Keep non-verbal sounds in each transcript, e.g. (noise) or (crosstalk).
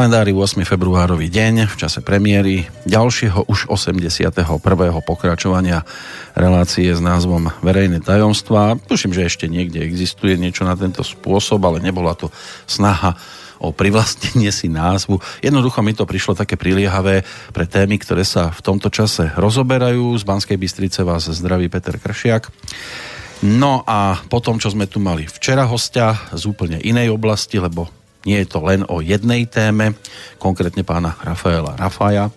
kalendári 8. februárový deň v čase premiéry ďalšieho už 81. pokračovania relácie s názvom Verejné tajomstvá. Tuším, že ešte niekde existuje niečo na tento spôsob, ale nebola to snaha o privlastnenie si názvu. Jednoducho mi to prišlo také priliehavé pre témy, ktoré sa v tomto čase rozoberajú. Z Banskej Bystrice vás zdraví Peter Kršiak. No a potom, čo sme tu mali včera hostia z úplne inej oblasti, lebo nie je to len o jednej téme, konkrétne pána Rafaela Rafaja,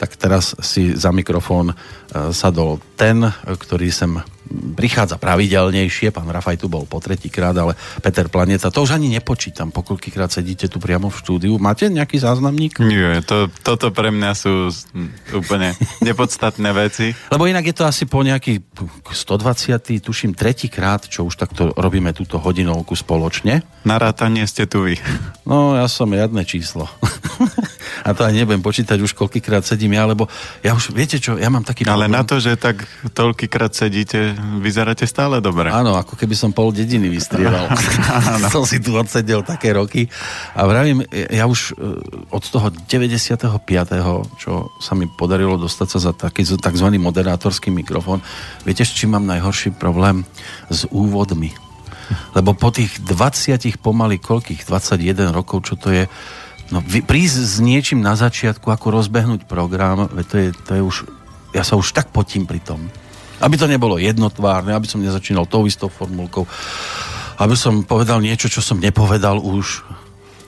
tak teraz si za mikrofón e, sadol ten, ktorý sem prichádza pravidelnejšie, pán Rafaj tu bol po tretíkrát, ale Peter Planeta, to už ani nepočítam, po koľkýkrát sedíte tu priamo v štúdiu. Máte nejaký záznamník? Nie, to, toto pre mňa sú úplne (laughs) nepodstatné veci. Lebo inak je to asi po nejaký 120. tuším tretíkrát, čo už takto robíme túto hodinovku spoločne. Na rátanie ste tu vy. No, ja som jadné číslo. (laughs) a to aj nebudem počítať už koľkýkrát sedím ja, lebo ja už, viete čo, ja mám taký Ale problém. na to, že tak toľkýkrát sedíte, vyzeráte stále dobre. Áno, ako keby som pol dediny vystrieval. (laughs) (laughs) som si tu odsedel také roky a vravím, ja už e, od toho 95. čo sa mi podarilo dostať sa za taký tzv. moderátorský mikrofón, viete, s čím mám najhorší problém? S úvodmi. Lebo po tých 20 pomaly koľkých, 21 rokov, čo to je, No prísť s niečím na začiatku, ako rozbehnúť program, to je, to je už, ja sa už tak potím pri tom. Aby to nebolo jednotvárne, aby som nezačínal tou istou formulkou, aby som povedal niečo, čo som nepovedal už.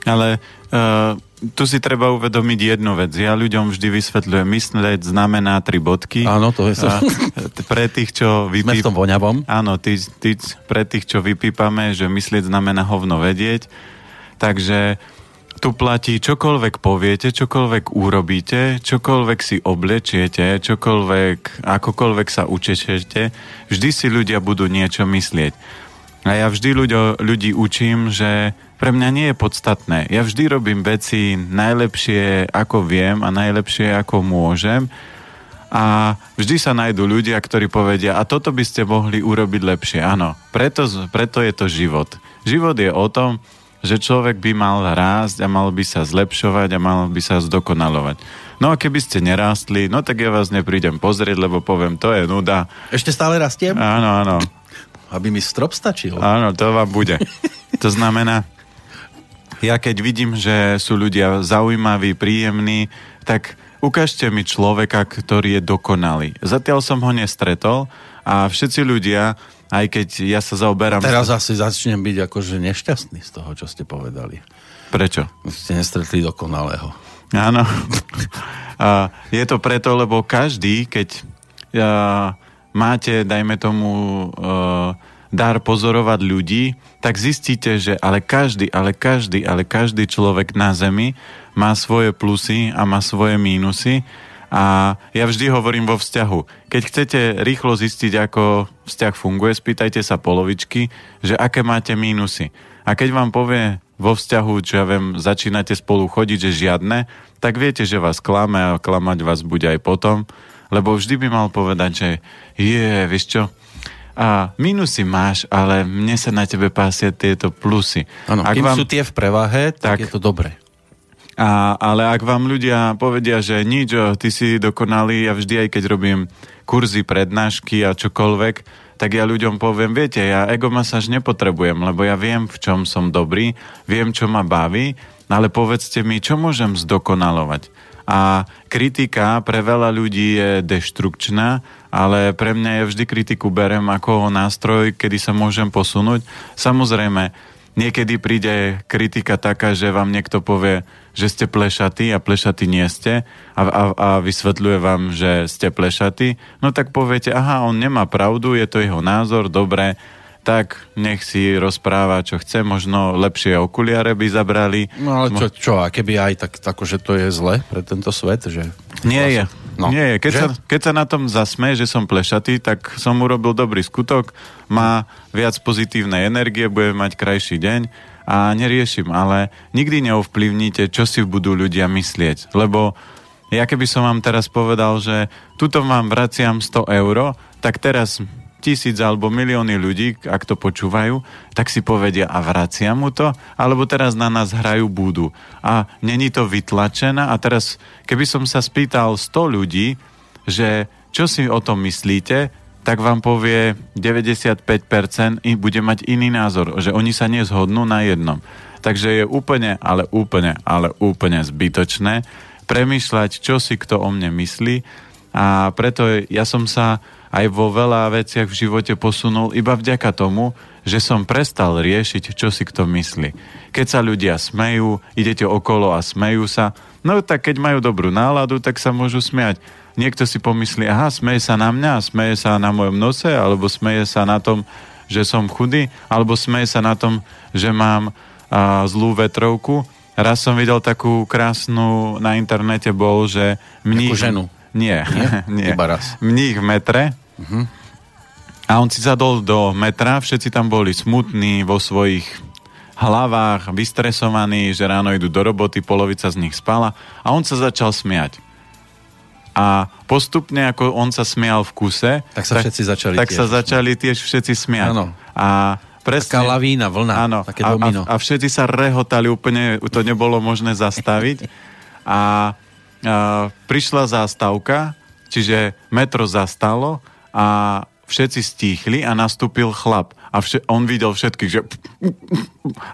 Ale uh, tu si treba uvedomiť jednu vec. Ja ľuďom vždy vysvetľujem, myslieť znamená tri bodky. Áno, to je sa. (laughs) Pre tých, čo vypíp... Sme v tom voňavom. Áno, tí, tí, pre tých, čo vypípame, že myslieť znamená hovno vedieť. Takže tu platí čokoľvek poviete, čokoľvek urobíte, čokoľvek si oblečiete, čokoľvek, akokoľvek sa učečete, vždy si ľudia budú niečo myslieť. A ja vždy ľuďo, ľudí učím, že pre mňa nie je podstatné. Ja vždy robím veci najlepšie, ako viem a najlepšie, ako môžem. A vždy sa nájdú ľudia, ktorí povedia, a toto by ste mohli urobiť lepšie. Áno, preto, preto je to život. Život je o tom, že človek by mal rásť a mal by sa zlepšovať a mal by sa zdokonalovať. No a keby ste nerástli, no tak ja vás neprídem pozrieť, lebo poviem, to je nuda. Ešte stále rastiem? Áno, áno. Aby mi strop stačil. Áno, to vám bude. To znamená, ja keď vidím, že sú ľudia zaujímaví, príjemní, tak ukážte mi človeka, ktorý je dokonalý. Zatiaľ som ho nestretol a všetci ľudia aj keď ja sa zaoberám... Teraz asi začnem byť akože nešťastný z toho, čo ste povedali. Prečo? Ste nestretli dokonalého. Áno. A je to preto, lebo každý, keď ja, máte, dajme tomu, uh, dar pozorovať ľudí, tak zistíte, že ale každý, ale každý, ale každý človek na Zemi má svoje plusy a má svoje mínusy a ja vždy hovorím vo vzťahu, keď chcete rýchlo zistiť, ako vzťah funguje, spýtajte sa polovičky, že aké máte mínusy. A keď vám povie vo vzťahu, čo ja viem, začínate spolu chodiť, že žiadne, tak viete, že vás klame a klamať vás bude aj potom, lebo vždy by mal povedať, že je, vieš čo, a minusy máš, ale mne sa na tebe pásia tieto plusy. Áno, kým vám... sú tie v prevahe, tak, tak je to dobre. A, ale ak vám ľudia povedia, že nič, ty si dokonalý, ja vždy aj keď robím kurzy, prednášky a čokoľvek, tak ja ľuďom poviem, viete, ja ego masáž nepotrebujem, lebo ja viem, v čom som dobrý, viem, čo ma baví, ale povedzte mi, čo môžem zdokonalovať. A kritika pre veľa ľudí je deštrukčná, ale pre mňa je vždy kritiku berem ako nástroj, kedy sa môžem posunúť. Samozrejme, niekedy príde kritika taká, že vám niekto povie, že ste plešatí a plešatí nie ste a, a, a vysvetľuje vám, že ste plešatí, no tak poviete, aha, on nemá pravdu, je to jeho názor, dobre, tak nech si rozpráva, čo chce, možno lepšie okuliare by zabrali. No ale čo, čo a keby aj tak, tako, že to je zle pre tento svet, že... Nie je. No. Nie. Keď, sa, keď sa na tom zasme, že som plešatý, tak som urobil dobrý skutok, má viac pozitívnej energie, bude mať krajší deň a neriešim, ale nikdy neovplyvníte, čo si budú ľudia myslieť. Lebo ja keby som vám teraz povedal, že tuto vám vraciam 100 euro, tak teraz tisíc alebo milióny ľudí, ak to počúvajú, tak si povedia a vracia mu to, alebo teraz na nás hrajú budu. A není to vytlačené a teraz, keby som sa spýtal 100 ľudí, že čo si o tom myslíte, tak vám povie 95% i bude mať iný názor, že oni sa nezhodnú na jednom. Takže je úplne, ale úplne, ale úplne zbytočné premýšľať, čo si kto o mne myslí a preto ja som sa aj vo veľa veciach v živote posunul iba vďaka tomu, že som prestal riešiť, čo si kto myslí. Keď sa ľudia smejú, idete okolo a smejú sa, no tak keď majú dobrú náladu, tak sa môžu smiať niekto si pomyslí, aha, smeje sa na mňa, smeje sa na mojom nose, alebo smeje sa na tom, že som chudý, alebo smeje sa na tom, že mám a, zlú vetrovku. Raz som videl takú krásnu, na internete bol, že mních... Takú ženu? Nie, nie, (laughs) nie. Iba raz. Mních v metre. Uh-huh. A on si zadol do metra, všetci tam boli smutní vo svojich hlavách, vystresovaní, že ráno idú do roboty, polovica z nich spala a on sa začal smiať a postupne, ako on sa smial v kuse, tak sa tak, všetci začali tak tiež. sa začali tiež všetci smiať. Áno. A presne, Taká lavína, vlna, áno, také domino. A, a, a všetci sa rehotali úplne, to nebolo možné zastaviť. a, a prišla zástavka, čiže metro zastalo a všetci stíchli a nastúpil chlap a vše, on videl všetkých, že...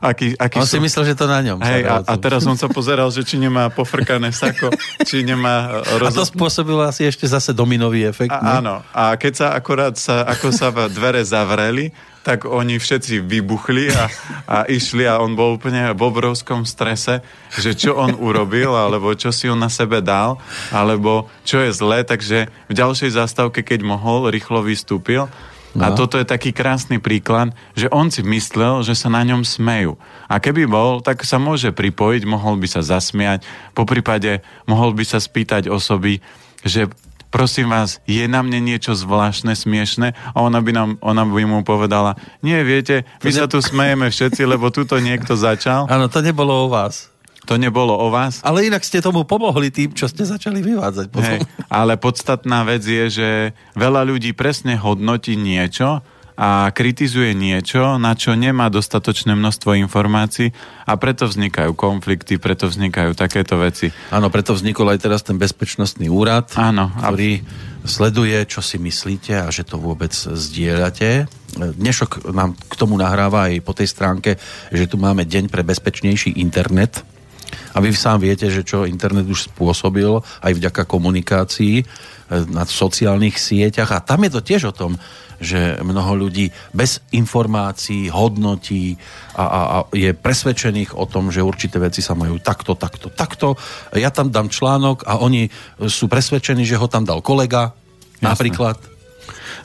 Aký, aký on si myslel, že to na ňom. Hej, a, a teraz on sa pozeral, že či nemá pofrkané sako, či nemá... Roz... A to spôsobilo asi ešte zase dominový efekt. A, áno, a keď sa akorát sa, ako sa dvere zavreli, tak oni všetci vybuchli a, a išli a on bol úplne v obrovskom strese, že čo on urobil, alebo čo si on na sebe dal, alebo čo je zlé, takže v ďalšej zástavke, keď mohol, rýchlo vystúpil No. A toto je taký krásny príklad, že on si myslel, že sa na ňom smejú. A keby bol, tak sa môže pripojiť, mohol by sa zasmiať, po prípade mohol by sa spýtať osoby, že prosím vás, je na mne niečo zvláštne, smiešne? A ona by, nám, ona by mu povedala, nie, viete, my sa tu smejeme všetci, lebo tuto niekto začal. Áno, to nebolo o vás. To nebolo o vás. Ale inak ste tomu pomohli tým, čo ste začali vyvádzať potom. Hey, ale podstatná vec je, že veľa ľudí presne hodnotí niečo a kritizuje niečo, na čo nemá dostatočné množstvo informácií a preto vznikajú konflikty, preto vznikajú takéto veci. Áno, preto vznikol aj teraz ten bezpečnostný úrad, Áno, ktorý sleduje, čo si myslíte a že to vôbec zdieľate. Dnešok nám k tomu nahráva aj po tej stránke, že tu máme deň pre bezpečnejší internet a vy sám viete, že čo internet už spôsobil aj vďaka komunikácii e, na sociálnych sieťach a tam je to tiež o tom, že mnoho ľudí bez informácií hodnotí a, a, a je presvedčených o tom, že určité veci sa majú takto, takto, takto. Ja tam dám článok a oni sú presvedčení, že ho tam dal kolega, Jasne. napríklad.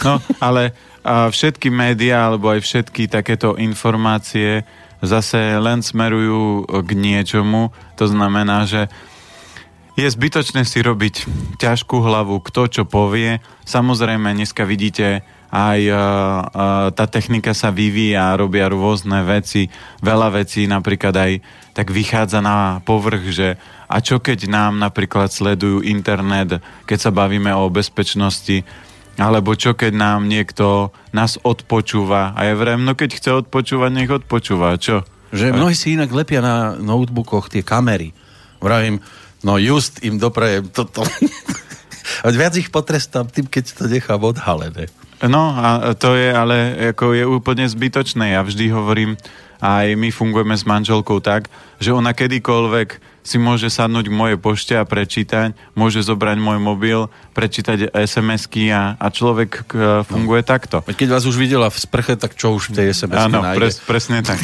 No, ale všetky médiá alebo aj všetky takéto informácie zase len smerujú k niečomu. To znamená, že je zbytočné si robiť ťažkú hlavu, kto čo povie. Samozrejme, dneska vidíte, aj uh, uh, tá technika sa vyvíja, robia rôzne veci, veľa vecí napríklad aj tak vychádza na povrch, že a čo keď nám napríklad sledujú internet, keď sa bavíme o bezpečnosti, alebo čo keď nám niekto nás odpočúva a ja vrem, no keď chce odpočúvať, nech odpočúva, čo? Že mnohí si inak lepia na notebookoch tie kamery. Vravím, no just im doprajem toto. (laughs) a viac ich potrestám tým, keď to nechám odhalené. No a to je ale ako je úplne zbytočné. Ja vždy hovorím, aj my fungujeme s manželkou tak, že ona kedykoľvek si môže sadnúť k mojej pošte a prečítať, môže zobrať môj mobil, prečítať SMS-ky a, a človek k, funguje no. takto. Keď vás už videla v sprche, tak čo už v tej SMS-ky Áno, pres, presne tak. (laughs)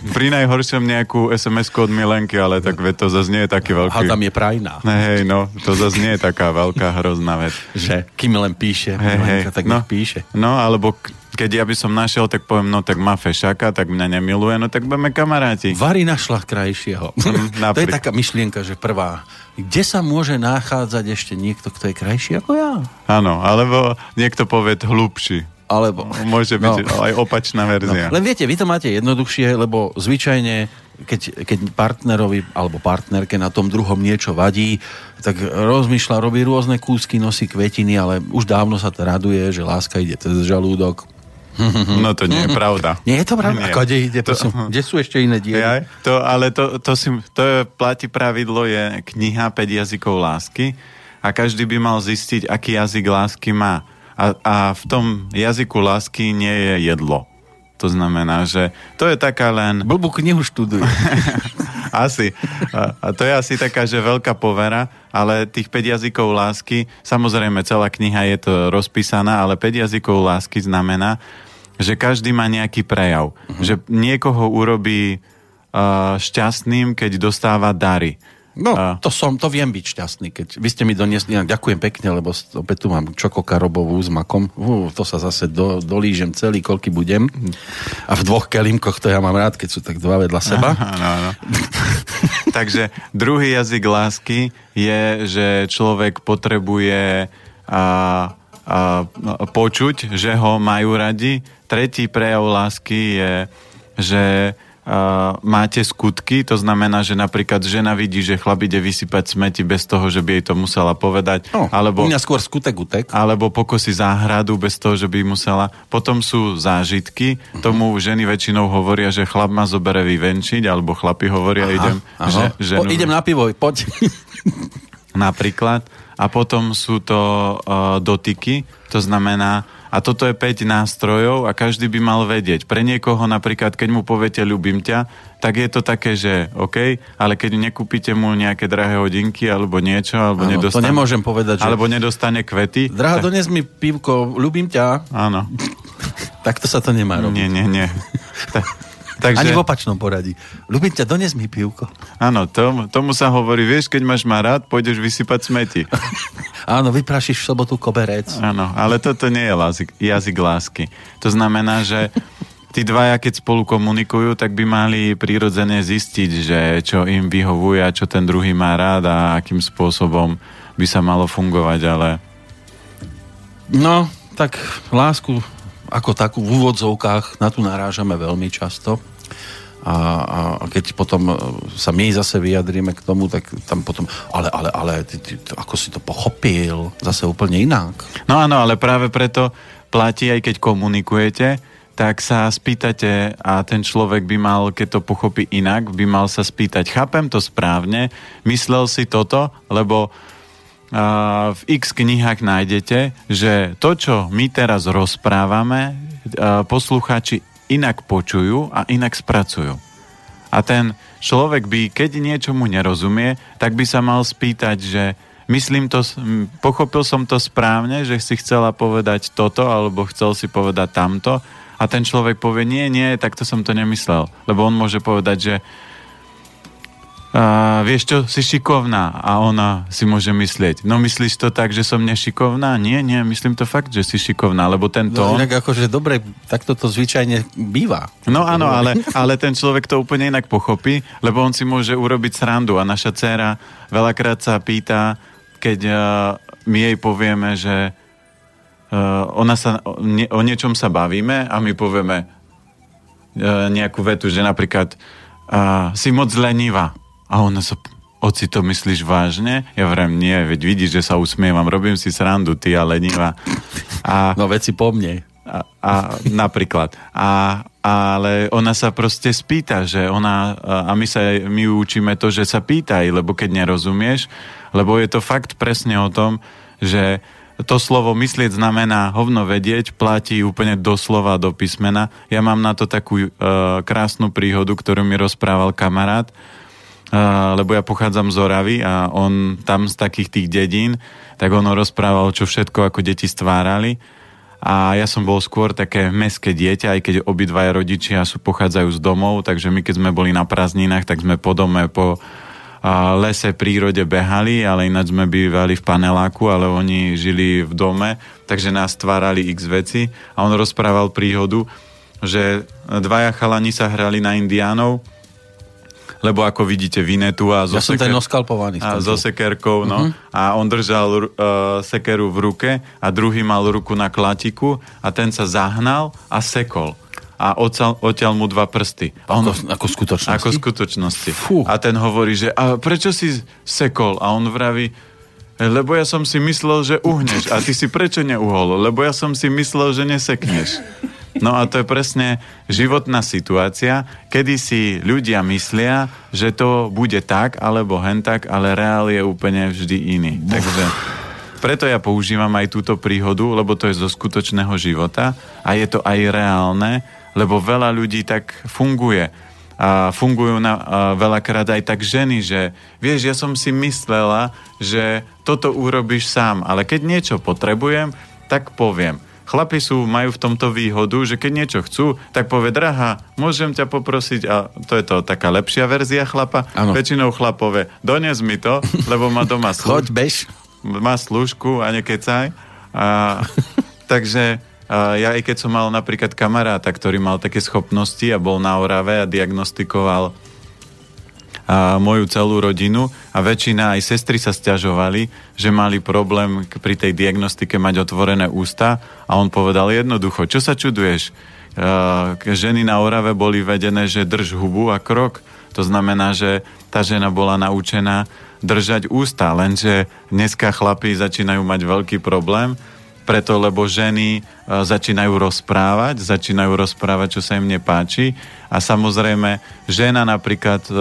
Pri najhoršom nejakú sms od Milenky, ale tak ve, to zase nie je taký veľký... A tam je prajná. Hej, no, to zase nie je taká veľká hrozná vec. Že kým len píše, hey, Milenka, tak no, píše. No, alebo keď ja by som našiel, tak poviem, no tak má fešaka, tak mňa nemiluje, no tak budeme kamaráti. Vary našla krajšieho. (laughs) Mm, to je taká myšlienka, že prvá. Kde sa môže nachádzať ešte niekto, kto je krajší ako ja? Áno, alebo niekto povie hlubší. alebo... Môže byť no. aj opačná verzia. No. Len viete, vy to máte jednoduchšie, lebo zvyčajne keď, keď partnerovi alebo partnerke na tom druhom niečo vadí, tak rozmýšľa, robí rôzne kúsky, nosí kvetiny, ale už dávno sa to raduje, že láska ide cez žalúdok. (laughs) No to nie je pravda. Nie je to pravda? Nie. Ako, kde, ide, to, prosím, kde sú ešte iné diely? Ja, to, ale to, to, si, to je, platí pravidlo, je kniha 5 jazykov lásky a každý by mal zistiť, aký jazyk lásky má. A, a v tom jazyku lásky nie je jedlo. To znamená, že to je taká len... Blbú knihu študuj. (laughs) asi. A, a to je asi taká, že veľká povera, ale tých 5 jazykov lásky, samozrejme celá kniha je to rozpísaná, ale 5 jazykov lásky znamená, že každý má nejaký prejav. Uh-huh. Že niekoho urobí uh, šťastným, keď dostáva dary No, to som, to viem byť šťastný, keď vy ste mi doniesli, ďakujem pekne, lebo opäť tu mám čokokarobovú s makom, uh, to sa zase do, dolížem celý, koľky budem. A v dvoch kelimkoch to ja mám rád, keď sú tak dva vedľa seba. Áno, áno. (laughs) Takže druhý jazyk lásky je, že človek potrebuje a, a, počuť, že ho majú radi. Tretí prejav lásky je, že uh, máte skutky, to znamená, že napríklad žena vidí, že chlap ide vysypať smeti bez toho, že by jej to musela povedať. No, alebo, u mňa skôr skutek utek. Alebo pokosí záhradu bez toho, že by musela. Potom sú zážitky, uh-huh. tomu ženy väčšinou hovoria, že chlap ma zobere vyvenčiť, alebo chlapi hovoria, aha, idem... Aha. Že, ženu... po, idem na pivo, poď. Napríklad. A potom sú to uh, dotyky, to znamená, a toto je 5 nástrojov a každý by mal vedieť. Pre niekoho napríklad, keď mu poviete ľubím ťa, tak je to také, že OK, ale keď nekúpite mu nejaké drahé hodinky alebo niečo, alebo ano, nedostane... to nemôžem povedať, že... Alebo nedostane kvety. Drahá, tak... dones mi pivko, ľubím ťa. Áno. (laughs) Takto sa to nemá robiť. Nie, nie, (laughs) nie. Takže... Ani v opačnom poradí. Ľubím ťa, dones mi pivko. Áno, tom, tomu sa hovorí, vieš, keď máš ma rád, pôjdeš vysypať smeti. (laughs) Áno, vyprašíš v sobotu koberec. Áno, ale toto nie je jazyk, jazyk lásky. To znamená, že tí dvaja, keď spolu komunikujú, tak by mali prirodzene zistiť, že čo im vyhovuje a čo ten druhý má rád a akým spôsobom by sa malo fungovať, ale... No, tak lásku ako takú v úvodzovkách na tu narážame veľmi často. A, a keď potom e, sa my zase vyjadríme k tomu, tak tam potom, ale, ale, ale, ty, ty, ako si to pochopil, zase úplne inak. No áno, ale práve preto platí, aj keď komunikujete, tak sa spýtate a ten človek by mal, keď to pochopí inak, by mal sa spýtať, chápem to správne, myslel si toto, lebo v x knihách nájdete, že to, čo my teraz rozprávame, poslucháči inak počujú a inak spracujú. A ten človek by, keď niečomu nerozumie, tak by sa mal spýtať, že myslím to, pochopil som to správne, že si chcela povedať toto, alebo chcel si povedať tamto. A ten človek povie, nie, nie, takto som to nemyslel. Lebo on môže povedať, že a vieš čo, si šikovná a ona si môže myslieť, no myslíš to tak, že som nešikovná? Nie, nie, myslím to fakt, že si šikovná, lebo ten tón... No inak akože dobre, takto to zvyčajne býva. No áno, ale, (laughs) ale ten človek to úplne inak pochopí, lebo on si môže urobiť srandu a naša dcéra veľakrát sa pýta, keď uh, my jej povieme, že uh, ona sa, o, nie, o niečom sa bavíme a my povieme uh, nejakú vetu, že napríklad uh, si moc lenivá a ona sa, oci to myslíš vážne? Ja vrem, nie, veď vidíš, že sa usmievam, robím si srandu, ty a lenivá. A, no veci po mne. A, a napríklad. A, ale ona sa proste spýta, že ona, a my sa my učíme to, že sa pýtaj, lebo keď nerozumieš, lebo je to fakt presne o tom, že to slovo myslieť znamená hovno vedieť, platí úplne doslova do písmena. Ja mám na to takú uh, krásnu príhodu, ktorú mi rozprával kamarát, lebo ja pochádzam z Oravy a on tam z takých tých dedín, tak on rozprával, čo všetko ako deti stvárali. A ja som bol skôr také meské dieťa, aj keď obidvaja rodičia sú pochádzajú z domov, takže my keď sme boli na prázdninách, tak sme po dome, po lese, prírode behali, ale ináč sme bývali v paneláku, ale oni žili v dome, takže nás stvárali x veci. A on rozprával príhodu, že dvaja chalani sa hrali na indiánov lebo ako vidíte Vinetu a zo, ja seker... a so sekerkou, no. Uh-huh. A on držal uh, sekeru v ruke a druhý mal ruku na klatiku a ten sa zahnal a sekol a odtiaľ, odtiaľ mu dva prsty. A on, ako, ako skutočnosti? Ako skutočnosti. Fú. A ten hovorí, že a prečo si sekol? A on vraví, lebo ja som si myslel, že uhneš. A ty si prečo neuhol? Lebo ja som si myslel, že nesekneš. No a to je presne životná situácia, kedy si ľudia myslia, že to bude tak alebo hen tak, ale reál je úplne vždy iný. Takže preto ja používam aj túto príhodu, lebo to je zo skutočného života a je to aj reálne, lebo veľa ľudí tak funguje. A fungujú na, a veľakrát aj tak ženy, že vieš, ja som si myslela, že toto urobíš sám, ale keď niečo potrebujem, tak poviem. Chlapi sú, majú v tomto výhodu, že keď niečo chcú, tak povie, drahá, môžem ťa poprosiť, a to je to taká lepšia verzia chlapa, ano. väčšinou chlapové, dones mi to, lebo má doma (laughs) služku. Choď, bež. Má služku a nekecaj. A, (laughs) takže ja aj keď som mal napríklad kamaráta, ktorý mal také schopnosti a bol na Orave a diagnostikoval a moju celú rodinu a väčšina aj sestry sa stiažovali, že mali problém pri tej diagnostike mať otvorené ústa a on povedal jednoducho, čo sa čuduješ? Ženy na Orave boli vedené, že drž hubu a krok. To znamená, že tá žena bola naučená držať ústa, lenže dneska chlapí začínajú mať veľký problém, preto lebo ženy začínajú rozprávať, začínajú rozprávať, čo sa im nepáči a samozrejme, žena napríklad e,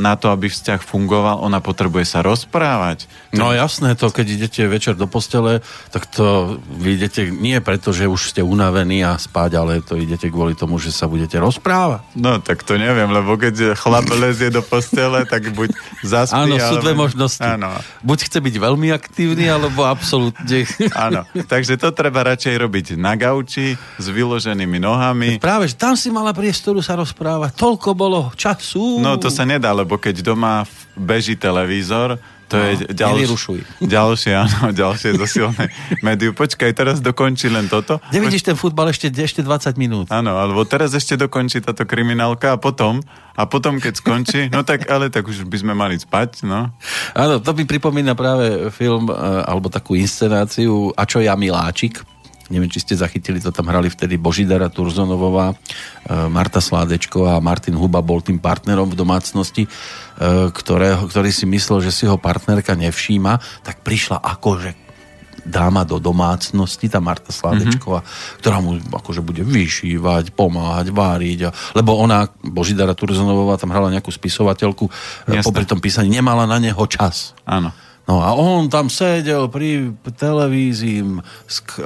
na to, aby vzťah fungoval, ona potrebuje sa rozprávať. No jasné, to keď idete večer do postele, tak to vy idete nie preto, že už ste unavení a spať, ale to idete kvôli tomu, že sa budete rozprávať. No tak to neviem, lebo keď chlap lezie do postele, tak buď zaspí. Áno, sú dve možnosti. Áno. Buď chce byť veľmi aktívny, alebo absolútne. Áno, takže to treba radšej robiť na gauči, s vyloženými nohami. Práve, že tam si mala priestoru sa rozprávať rozprávať. Toľko bolo času. No to sa nedá, lebo keď doma beží televízor, to no, je ďalš- (laughs) ďalšie, áno, ďalšie zosilné (laughs) médium. Počkaj, teraz dokončí len toto. Nevidíš ten futbal ešte, ešte 20 minút. Áno, alebo teraz ešte dokončí táto kriminálka a potom, a potom keď skončí, no tak ale tak už by sme mali spať, no. Áno, to mi pripomína práve film, eh, alebo takú inscenáciu A čo ja miláčik, neviem, či ste zachytili, to tam hrali vtedy Božidara Turzonovová, e, Marta Sládečko a Martin Huba bol tým partnerom v domácnosti, e, ktorého, ktorý si myslel, že si ho partnerka nevšíma, tak prišla akože dáma do domácnosti, tá Marta Sládečková, mm-hmm. ktorá mu akože bude vyšívať, pomáhať, váriť. A, lebo ona, Božidara Turzonovová, tam hrala nejakú spisovateľku, e, Jasne. popri tom písaní nemala na neho čas. Áno. No a on tam sedel pri televízii,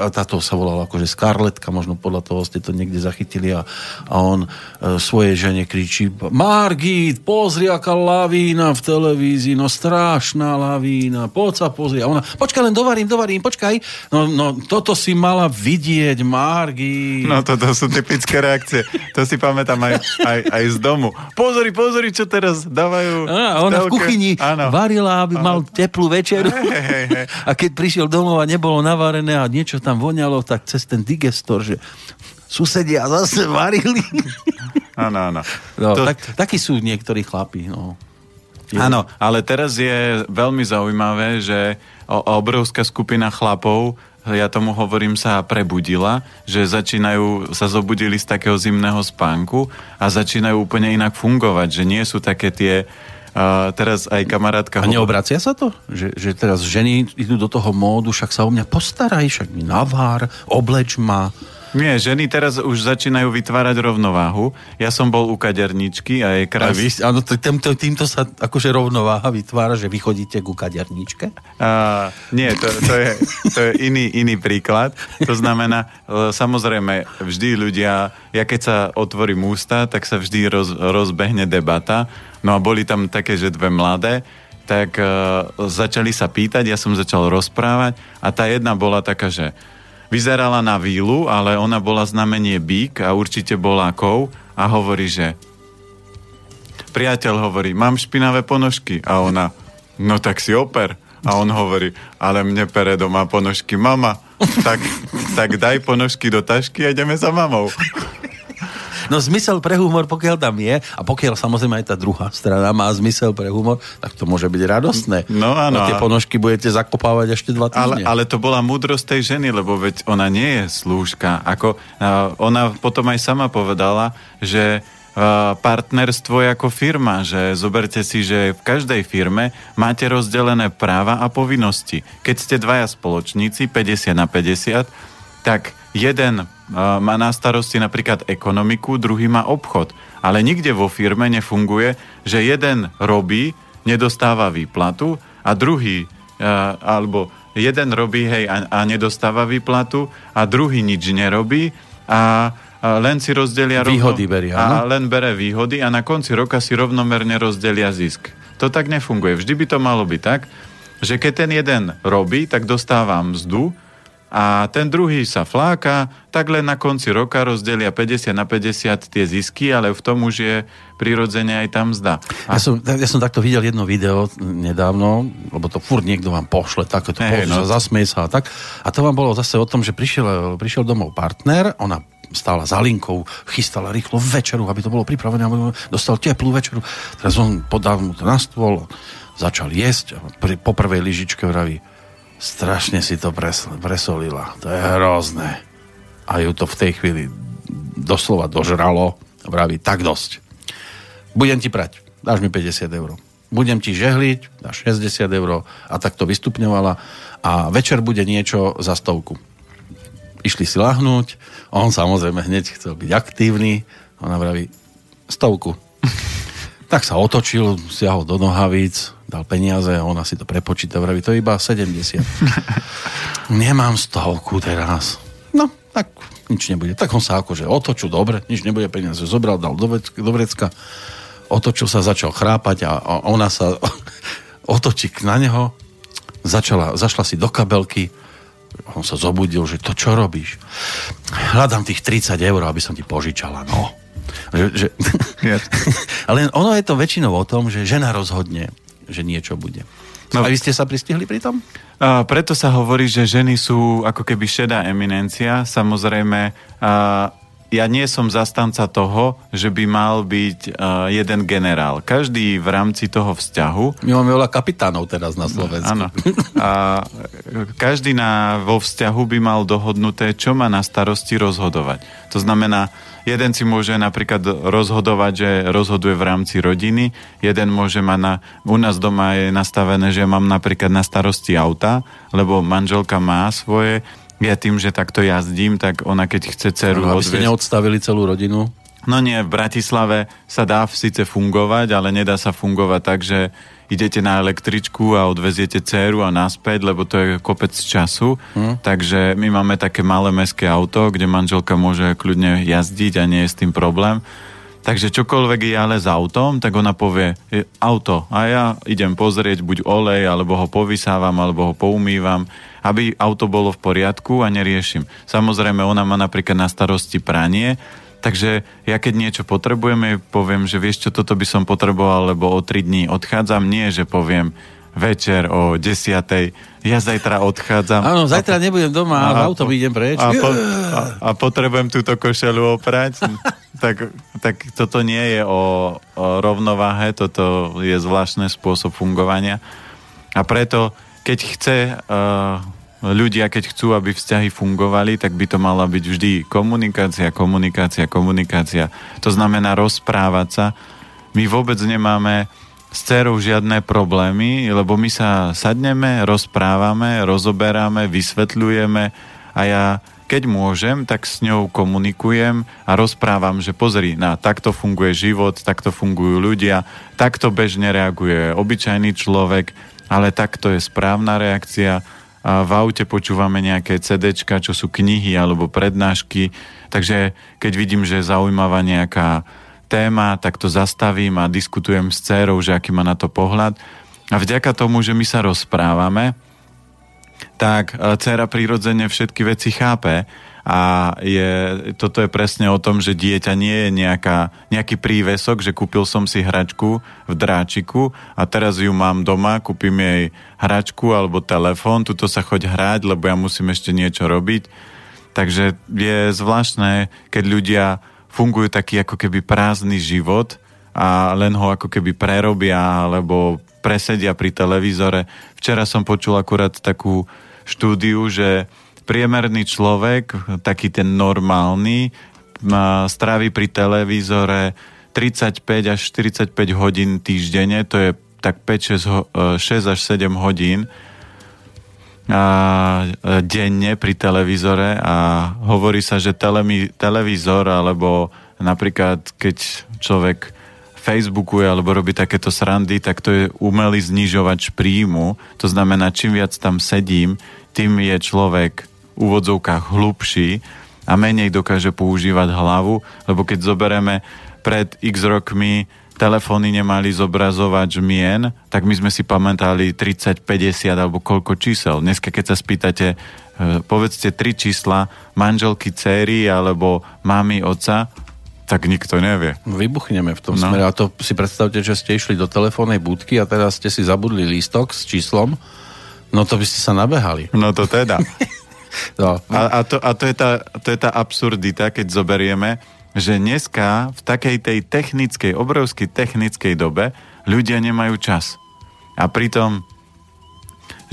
táto sa volala akože Scarletka, možno podľa toho ste to niekde zachytili a, a on e, svojej žene kričí Margit, pozri aká lavína v televízii, no strašná lavína, poď sa pozri. A ona, počkaj, len dovarím, dovarím, počkaj. No, no toto si mala vidieť, Margit. No toto sú typické reakcie. To si pamätám aj, aj, aj z domu. Pozri, pozri, čo teraz dávajú. A ona v kuchyni ano. varila, aby ano. mal teplú večeru. Hey, hey, hey. A keď prišiel domov a nebolo navarené a niečo tam voňalo, tak cez ten digestor, že susedia zase varili. Áno, áno. No, to... tak, takí sú niektorí chlapí. No. Áno, ale teraz je veľmi zaujímavé, že obrovská skupina chlapov ja tomu hovorím, sa prebudila, že začínajú, sa zobudili z takého zimného spánku a začínajú úplne inak fungovať, že nie sú také tie a teraz aj kamarátka... A neobracia sa to? Že, že teraz ženy idú do toho módu, však sa o mňa postaraj, však mi navár, obleč ma. Nie, ženy teraz už začínajú vytvárať rovnováhu. Ja som bol u kaderničky a je kravy. Áno, týmto, týmto sa akože rovnováha vytvára, že vy chodíte ku kaderničke? A, nie, to, to, je, to je iný, iný príklad. To znamená, e, samozrejme, vždy ľudia, ja keď sa otvorím ústa, tak sa vždy roz, rozbehne debata. No a boli tam také, že dve mladé, tak uh, začali sa pýtať, ja som začal rozprávať a tá jedna bola taká, že Vyzerala na vílu, ale ona bola znamenie bík a určite bola kov a hovorí, že priateľ hovorí, mám špinavé ponožky a ona, no tak si oper. A on hovorí, ale mne pere doma ponožky mama. Tak, tak daj ponožky do tašky a ideme za mamou. No zmysel pre humor, pokiaľ tam je, a pokiaľ samozrejme aj tá druhá strana má zmysel pre humor, tak to môže byť radostné. No áno. A tie ponožky budete zakopávať ešte dva týždne. Ale, ale to bola múdrosť tej ženy, lebo veď ona nie je slúžka. Ako, ona potom aj sama povedala, že partnerstvo je ako firma, že zoberte si, že v každej firme máte rozdelené práva a povinnosti. Keď ste dvaja spoločníci, 50 na 50, tak jeden má na starosti napríklad ekonomiku, druhý má obchod. Ale nikde vo firme nefunguje, že jeden robí, nedostáva výplatu a druhý, alebo jeden robí hej a, a nedostáva výplatu a druhý nič nerobí a len si rozdelia výhody rovno, berie, a len bere výhody a na konci roka si rovnomerne rozdelia zisk. To tak nefunguje. Vždy by to malo byť tak, že keď ten jeden robí, tak dostáva mzdu a ten druhý sa fláka, tak len na konci roka rozdelia 50 na 50 tie zisky, ale v tom už je prirodzene aj tam zda. A... Ja, som, ja som takto videl jedno video nedávno, lebo to furt niekto vám pošle, tak to hey, no. zasmej sa a tak. A to vám bolo zase o tom, že prišiel, prišiel domov partner, ona stála za linkou, chystala rýchlo večeru, aby to bolo pripravené, aby dostal teplú večeru. Teraz on podal mu to na stôl, začal jesť a pri, po prvej lyžičke vraví, strašne si to pres, presolila, to je hrozné. A ju to v tej chvíli doslova dožralo, vraví, tak dosť. Budem ti prať, dáš mi 50 eur. Budem ti žehliť, dáš 60 eur a tak to vystupňovala a večer bude niečo za stovku išli si lahnúť, on samozrejme hneď chcel byť aktívny, ona vraví, stovku. (laughs) tak sa otočil, siahol do nohavíc, dal peniaze, ona si to prepočíta, vraví, to je iba 70. (laughs) Nemám stovku teraz. No, tak nič nebude. Tak on sa akože otočil, dobre, nič nebude, peniaze zobral, dal do, vrecka, do vrecka, otočil sa, začal chrápať a, a ona sa (laughs) otočí na neho, začala, zašla si do kabelky, on sa zobudil, že to čo robíš? Hľadám tých 30 eur, aby som ti požičala, no. Že, že... (laughs) Ale ono je to väčšinou o tom, že žena rozhodne, že niečo bude. No. A vy ste sa pristihli pri tom? A preto sa hovorí, že ženy sú ako keby šedá eminencia. Samozrejme, a ja nie som zastanca toho, že by mal byť uh, jeden generál. Každý v rámci toho vzťahu... My máme veľa kapitánov teraz na Slovensku. Áno. A každý na, vo vzťahu by mal dohodnuté, čo má na starosti rozhodovať. To znamená, jeden si môže napríklad rozhodovať, že rozhoduje v rámci rodiny, jeden môže mať na... U nás doma je nastavené, že mám napríklad na starosti auta, lebo manželka má svoje ja tým, že takto jazdím, tak ona keď chce dceru no, aby ste neodstavili celú rodinu? No nie, v Bratislave sa dá síce fungovať, ale nedá sa fungovať tak, že idete na električku a odveziete dceru a naspäť, lebo to je kopec času. Hmm. Takže my máme také malé mestské auto, kde manželka môže kľudne jazdiť a nie je s tým problém. Takže čokoľvek je ale s autom, tak ona povie auto a ja idem pozrieť buď olej, alebo ho povysávam, alebo ho poumývam aby auto bolo v poriadku a neriešim. Samozrejme, ona má napríklad na starosti pranie, takže ja keď niečo potrebujem, poviem, že vieš čo, toto by som potreboval, lebo o 3 dní odchádzam, nie, že poviem, večer o 10. Ja zajtra odchádzam. Áno, zajtra a, nebudem doma, a, a autom idem preč. A, po, a, a potrebujem túto košelu oprať. (laughs) tak, tak toto nie je o, o rovnováhe, toto je zvláštny spôsob fungovania. A preto, keď chce uh, ľudia, keď chcú, aby vzťahy fungovali, tak by to mala byť vždy komunikácia, komunikácia, komunikácia. To znamená rozprávať sa. My vôbec nemáme s dcerou žiadne problémy, lebo my sa sadneme, rozprávame, rozoberáme, vysvetľujeme a ja keď môžem, tak s ňou komunikujem a rozprávam, že pozri, na takto funguje život, takto fungujú ľudia, takto bežne reaguje obyčajný človek, ale takto je správna reakcia v aute počúvame nejaké CDčka, čo sú knihy alebo prednášky, takže keď vidím, že je zaujímavá nejaká téma, tak to zastavím a diskutujem s dcerou, že aký má na to pohľad. A vďaka tomu, že my sa rozprávame, tak e, dcera prirodzene všetky veci chápe a je, toto je presne o tom, že dieťa nie je nejaká, nejaký prívesok, že kúpil som si hračku v dráčiku a teraz ju mám doma, kúpim jej hračku alebo telefón, tuto sa choď hrať, lebo ja musím ešte niečo robiť. Takže je zvláštne, keď ľudia fungujú taký ako keby prázdny život a len ho ako keby prerobia alebo presedia pri televízore. Včera som počul akurát takú štúdiu, že priemerný človek, taký ten normálny, strávi pri televízore 35 až 45 hodín týždenne, to je tak 5, 6, 6 až 7 hodín a, denne pri televízore a hovorí sa, že televízor alebo napríklad keď človek Facebookuje alebo robí takéto srandy, tak to je umelý znižovač príjmu. To znamená, čím viac tam sedím, tým je človek úvodzovkách hlubší a menej dokáže používať hlavu, lebo keď zoberieme pred x rokmi telefóny nemali zobrazovať mien, tak my sme si pamätali 30, 50 alebo koľko čísel. Dneska, keď sa spýtate, e, povedzte tri čísla manželky, céry alebo mamy, oca, tak nikto nevie. Vybuchneme v tom no. smere. A to si predstavte, že ste išli do telefónnej budky a teraz ste si zabudli lístok s číslom. No to by ste sa nabehali. No to teda. (laughs) no. a, a, to, a to, je tá, to je tá absurdita, keď zoberieme, že dneska v takej tej technickej, obrovskej technickej dobe ľudia nemajú čas. A pritom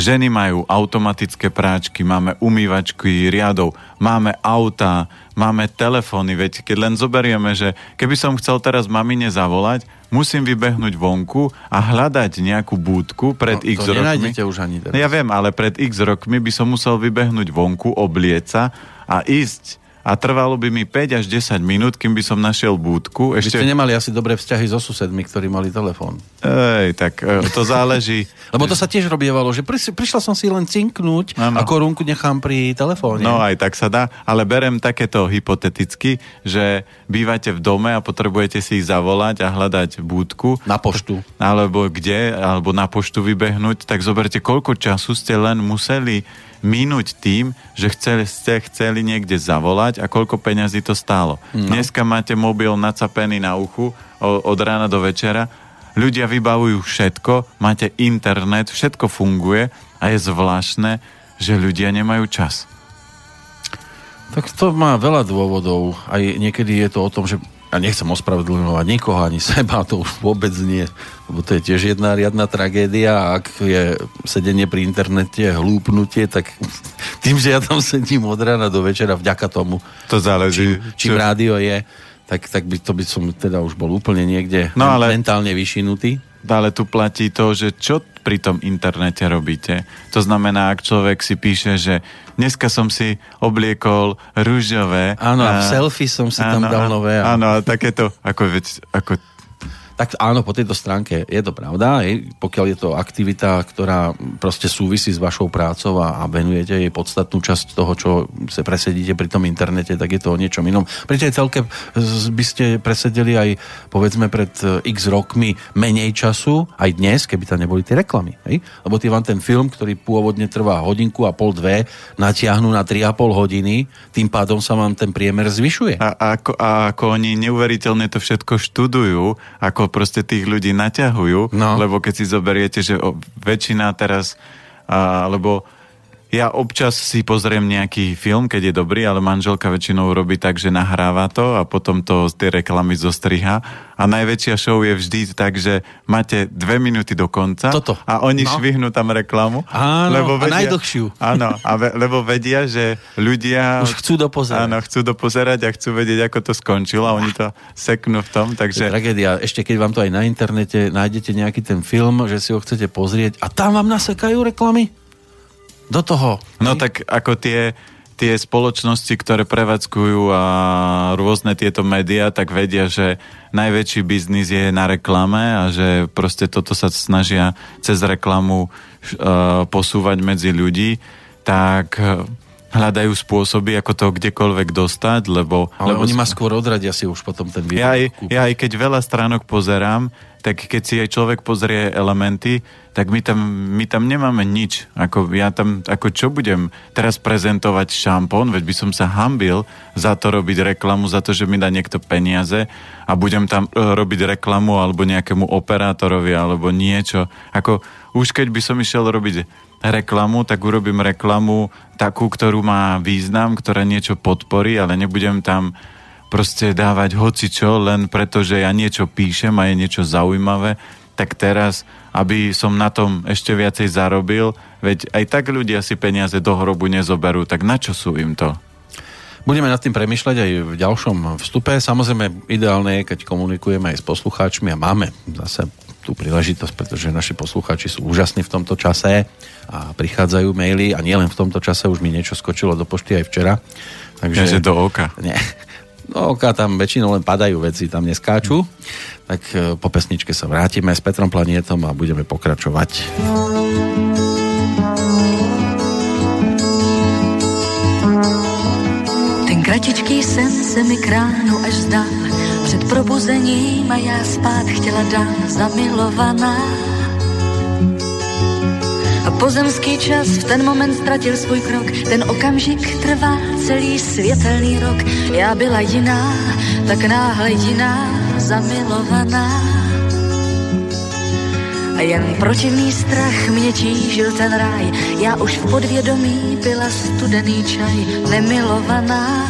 Ženy majú automatické práčky, máme umývačky riadov, máme auta, máme telefóny, veď keď len zoberieme, že keby som chcel teraz mamine zavolať, musím vybehnúť vonku a hľadať nejakú búdku pred no, x to rokmi. už ani teraz. Ja viem, ale pred x rokmi by som musel vybehnúť vonku, oblieca a ísť a trvalo by mi 5 až 10 minút, kým by som našiel búdku. Ešte... Vy ste nemali asi dobré vzťahy so susedmi, ktorí mali telefón. Ej, tak e, to záleží. (laughs) Lebo to sa tiež robievalo, že pri, prišla som si len cinknúť ano. a korunku nechám pri telefóne. No aj tak sa dá, ale berem takéto hypoteticky, že bývate v dome a potrebujete si ich zavolať a hľadať búdku. Na poštu. Alebo kde, alebo na poštu vybehnúť, tak zoberte, koľko času ste len museli minúť tým, že chceli, ste chceli niekde zavolať a koľko peňazí to stálo. No. Dneska máte mobil nacapený na uchu od rána do večera, ľudia vybavujú všetko, máte internet, všetko funguje a je zvláštne, že ľudia nemajú čas. Tak to má veľa dôvodov. Aj niekedy je to o tom, že ja nechcem ospravedlňovať nikoho, ani seba, to už vôbec nie, lebo to je tiež jedna riadna tragédia a ak je sedenie pri internete hlúpnutie, tak (laughs) tým, že ja tam sedím od rána do večera vďaka tomu, to záleží, čím, čím čo... rádio je, tak, tak by, to by som teda už bol úplne niekde no, ale... mentálne vyšinutý. Ale tu platí to, že čo pri tom internete robíte. To znamená, ak človek si píše, že dneska som si obliekol rúžové. Áno, a v selfie som si áno, tam dal nové. A... Áno, a takéto, ako, ako tak áno, po tejto stránke je to pravda, pokiaľ je to aktivita, ktorá proste súvisí s vašou prácou a, a venujete jej podstatnú časť toho, čo sa presedíte pri tom internete, tak je to o niečom inom. Pri tej celke by ste presedeli aj povedzme pred e, x rokmi menej času, aj dnes, keby tam neboli tie reklamy. Hej? Lebo ty vám ten film, ktorý pôvodne trvá hodinku a pol, dve, natiahnu na 3,5 hodiny, tým pádom sa vám ten priemer zvyšuje. A, a, ako, a ako oni neuveriteľne to všetko študujú, ako proste tých ľudí naťahujú, no. lebo keď si zoberiete, že väčšina teraz, a, lebo ja občas si pozriem nejaký film, keď je dobrý, ale manželka väčšinou robí tak, že nahráva to a potom to tie reklamy zostriha. A najväčšia show je vždy tak, že máte dve minúty do konca Toto. a oni no. švihnú tam reklamu. Áno, lebo vedia, a najdlhšiu. Áno, a ve, lebo vedia, že ľudia... Už chcú dopozerať. Áno, chcú dopozerať a chcú vedieť, ako to skončilo a oni to seknú v tom, takže... tragédia. Ešte keď vám to aj na internete nájdete nejaký ten film, že si ho chcete pozrieť a tam vám nasekajú reklamy? Do toho. No tak ako tie, tie spoločnosti, ktoré prevádzkujú a rôzne tieto médiá, tak vedia, že najväčší biznis je na reklame a že proste toto sa snažia cez reklamu uh, posúvať medzi ľudí, tak uh, hľadajú spôsoby, ako to kdekoľvek dostať, lebo... Ale lebo oni ma skôr odradia si už potom ten výrobok. Ja aj, ja aj keď veľa stránok pozerám, tak keď si aj človek pozrie elementy, tak my tam, my tam nemáme nič. Ako ja tam, ako čo budem teraz prezentovať šampón, veď by som sa hambil za to robiť reklamu, za to, že mi dá niekto peniaze a budem tam e, robiť reklamu alebo nejakému operátorovi alebo niečo. Ako už keď by som išiel robiť reklamu, tak urobím reklamu takú, ktorú má význam, ktorá niečo podporí, ale nebudem tam proste dávať hocičo, len preto, že ja niečo píšem a je niečo zaujímavé, tak teraz, aby som na tom ešte viacej zarobil, veď aj tak ľudia si peniaze do hrobu nezoberú, tak na čo sú im to? Budeme nad tým premyšľať aj v ďalšom vstupe. Samozrejme, ideálne je, keď komunikujeme aj s poslucháčmi a máme zase tú príležitosť, pretože naši poslucháči sú úžasní v tomto čase a prichádzajú maily a nielen v tomto čase, už mi niečo skočilo do pošty aj včera. Takže, do oka. Nie, do oka tam väčšinou len padajú veci, tam neskáču. Tak e, po pesničke sa vrátime s Petrom Planietom a budeme pokračovať. Kratičký sen se mi kránu až zdá, před probuzením a já spát chtěla dát zamilovaná. A pozemský čas v ten moment ztratil svůj krok, ten okamžik trvá celý světelný rok. Já byla jiná, tak náhle jiná, zamilovaná. A jen protivný strach mě tížil ten ráj, já už v podvědomí byla studený čaj, nemilovaná.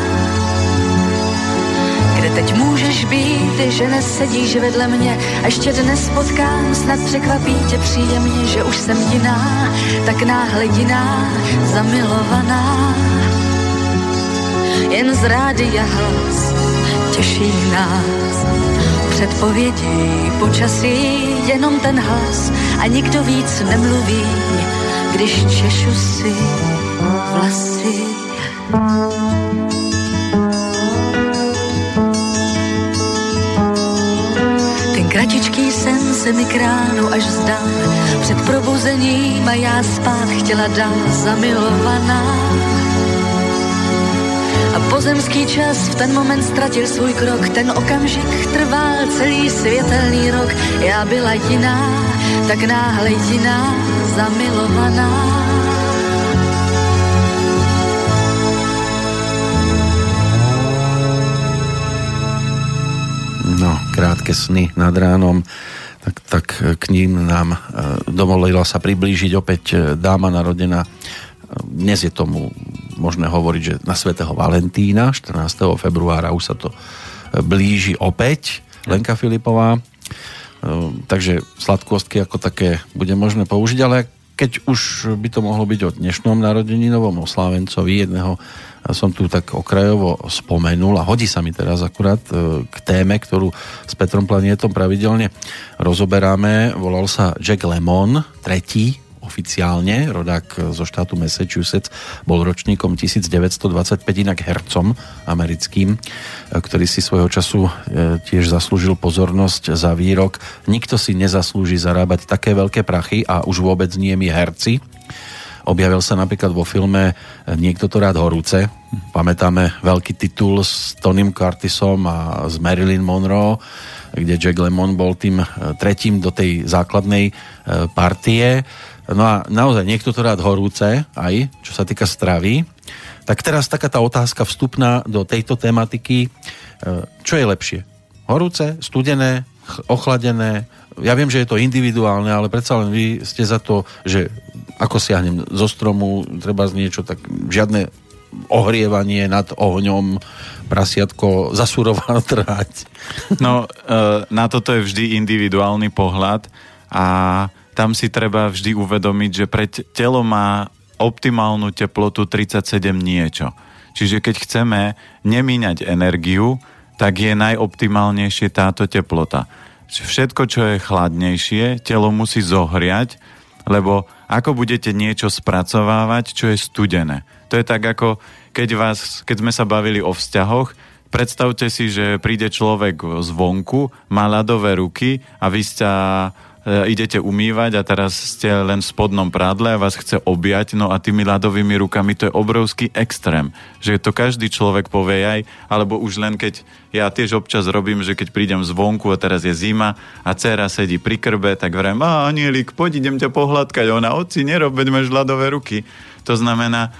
teď můžeš být, že nesedíš vedle mě a ještě dnes potkám, snad překvapí tě příjemně, že už jsem jiná, tak náhle jiná, zamilovaná. Jen z rádia hlas těší nás, předpovědi počasí, jenom ten hlas a nikdo víc nemluví, když češu si vlasy. Kratičký sen se mi kránu až zdá, před probuzením a já spát chtěla dál zamilovaná. A pozemský čas v ten moment ztratil svůj krok, ten okamžik trval celý světelný rok. Já byla jiná, tak náhle jiná, zamilovaná. Krátke sny nad ránom, tak, tak k ním nám e, dovolila sa priblížiť opäť e, dáma narodená. E, dnes je tomu možné hovoriť, že na svätého Valentína, 14. februára už sa to blíži opäť, Lenka Filipová. Takže sladkostky ako také bude možné použiť, ale keď už by to mohlo byť o dnešnom narodeninovom oslávencovi jedného som tu tak okrajovo spomenul a hodí sa mi teraz akurát e, k téme, ktorú s Petrom Planietom pravidelne rozoberáme. Volal sa Jack Lemon, tretí oficiálne, rodák zo štátu Massachusetts, bol ročníkom 1925, inak hercom americkým, e, ktorý si svojho času e, tiež zaslúžil pozornosť za výrok Nikto si nezaslúži zarábať také veľké prachy a už vôbec nie mi herci Objavil sa napríklad vo filme Niekto to rád horúce. Pamätáme veľký titul s Tonym Curtisom a s Marilyn Monroe, kde Jack Lemmon bol tým e, tretím do tej základnej e, partie. No a naozaj niekto to rád horúce, aj čo sa týka stravy. Tak teraz taká tá otázka vstupná do tejto tematiky. E, čo je lepšie? Horúce, studené, ochladené, ja viem, že je to individuálne, ale predsa len vy ste za to, že ako siahnem zo stromu, treba z niečo, tak žiadne ohrievanie nad ohňom, prasiatko zasurová (laughs) trhať. No, e, na toto je vždy individuálny pohľad a tam si treba vždy uvedomiť, že pre telo má optimálnu teplotu 37 niečo. Čiže keď chceme nemíňať energiu, tak je najoptimálnejšie táto teplota. Všetko, čo je chladnejšie, telo musí zohriať, lebo ako budete niečo spracovávať, čo je studené. To je tak ako, keď, vás, keď sme sa bavili o vzťahoch, predstavte si, že príde človek zvonku, má ľadové ruky a vy sa E, idete umývať a teraz ste len v spodnom prádle a vás chce objať, no a tými ľadovými rukami to je obrovský extrém. Že to každý človek povie aj, alebo už len keď ja tiež občas robím, že keď prídem zvonku a teraz je zima a dcera sedí pri krbe, tak vrem, a anielik, poď idem ťa pohľadkať. Ona, oci, nerob, veď máš ľadové ruky. To znamená,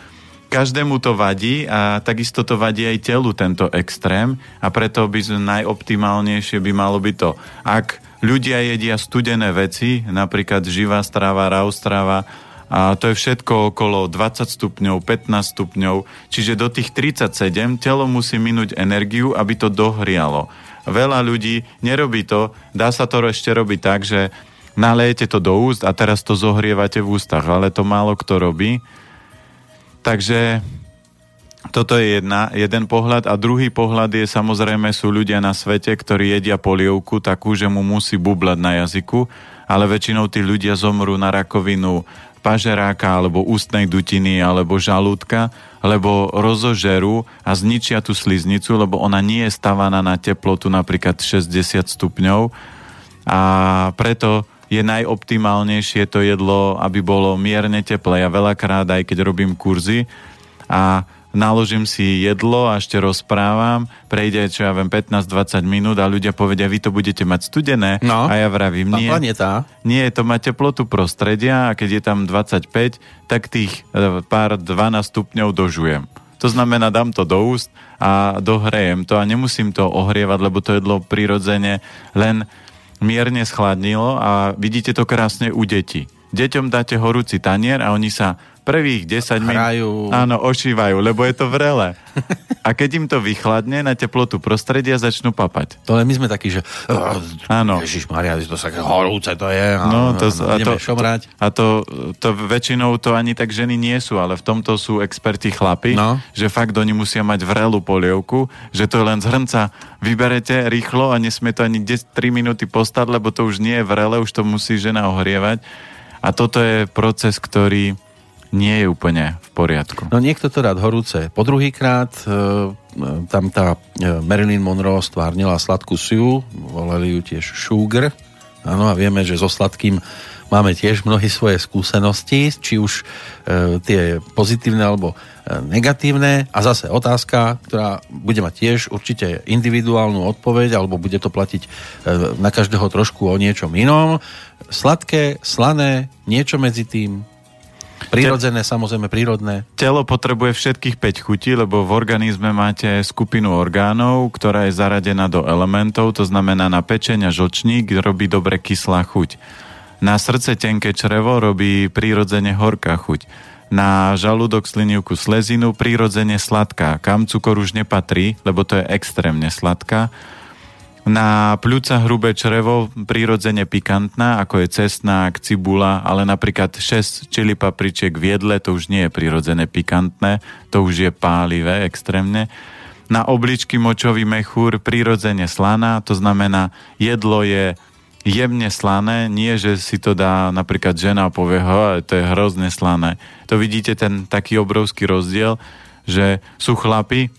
každému to vadí a takisto to vadí aj telu tento extrém a preto by najoptimálnejšie by malo byť to, ak ľudia jedia studené veci, napríklad živá strava, raw strava, a to je všetko okolo 20 stupňov, 15 stupňov, čiže do tých 37 telo musí minúť energiu, aby to dohrialo. Veľa ľudí nerobí to, dá sa to ešte robiť tak, že nalejete to do úst a teraz to zohrievate v ústach, ale to málo kto robí. Takže toto je jedna, jeden pohľad a druhý pohľad je samozrejme sú ľudia na svete, ktorí jedia polievku takú, že mu musí bublať na jazyku, ale väčšinou tí ľudia zomrú na rakovinu pažeráka alebo ústnej dutiny alebo žalúdka, lebo rozožerú a zničia tú sliznicu, lebo ona nie je stavaná na teplotu napríklad 60 stupňov a preto je najoptimálnejšie to jedlo, aby bolo mierne teplé. Ja veľakrát, aj keď robím kurzy a naložím si jedlo a ešte rozprávam, prejde, čo ja viem, 15-20 minút a ľudia povedia, vy to budete mať studené no, a ja vravím, nie, planeta. nie, to má teplotu prostredia a keď je tam 25, tak tých e, pár 12 stupňov dožujem. To znamená, dám to do úst a dohrejem to a nemusím to ohrievať, lebo to jedlo prirodzene len mierne schladnilo a vidíte to krásne u detí. Deťom dáte horúci tanier a oni sa prvých 10 minút áno, ošívajú, lebo je to vrele. (laughs) A keď im to vychladne na teplotu prostredia, začnú papať. To my sme takí, že áno. Ježiš Maria, to sa horúce to je. No, to, a, to, šomrať. a to, to, väčšinou to ani tak ženy nie sú, ale v tomto sú experti chlapi, no. že fakt oni musia mať vrelú polievku, že to len z hrnca vyberete rýchlo a nesmie to ani 10, 3 minúty postať, lebo to už nie je vrele, už to musí žena ohrievať. A toto je proces, ktorý nie je úplne v poriadku. No niekto to rád horúce. Po druhýkrát e, tam tá e, Marilyn Monroe stvárnila sladkú siu, volali ju tiež sugar. Áno, a vieme, že so sladkým máme tiež mnohé svoje skúsenosti, či už e, tie pozitívne alebo e, negatívne. A zase otázka, ktorá bude mať tiež určite individuálnu odpoveď, alebo bude to platiť e, na každého trošku o niečom inom. Sladké, slané, niečo medzi tým, Prírodzené, samozrejme prírodné. Telo potrebuje všetkých 5 chutí, lebo v organizme máte skupinu orgánov, ktorá je zaradená do elementov, to znamená na pečeň a žlčník robí dobre kyslá chuť. Na srdce tenké črevo robí prírodzene horká chuť. Na žalúdok slinivku slezinu prírodzene sladká, kam cukor už nepatrí, lebo to je extrémne sladká na pľúca hrubé črevo prirodzene pikantná, ako je cesnák, cibula, ale napríklad 6 čili papričiek v jedle, to už nie je prirodzené pikantné, to už je pálivé extrémne. Na obličky močový mechúr prirodzene slaná, to znamená jedlo je jemne slané, nie že si to dá napríklad žena a povie, to je hrozne slané. To vidíte ten taký obrovský rozdiel, že sú chlapi,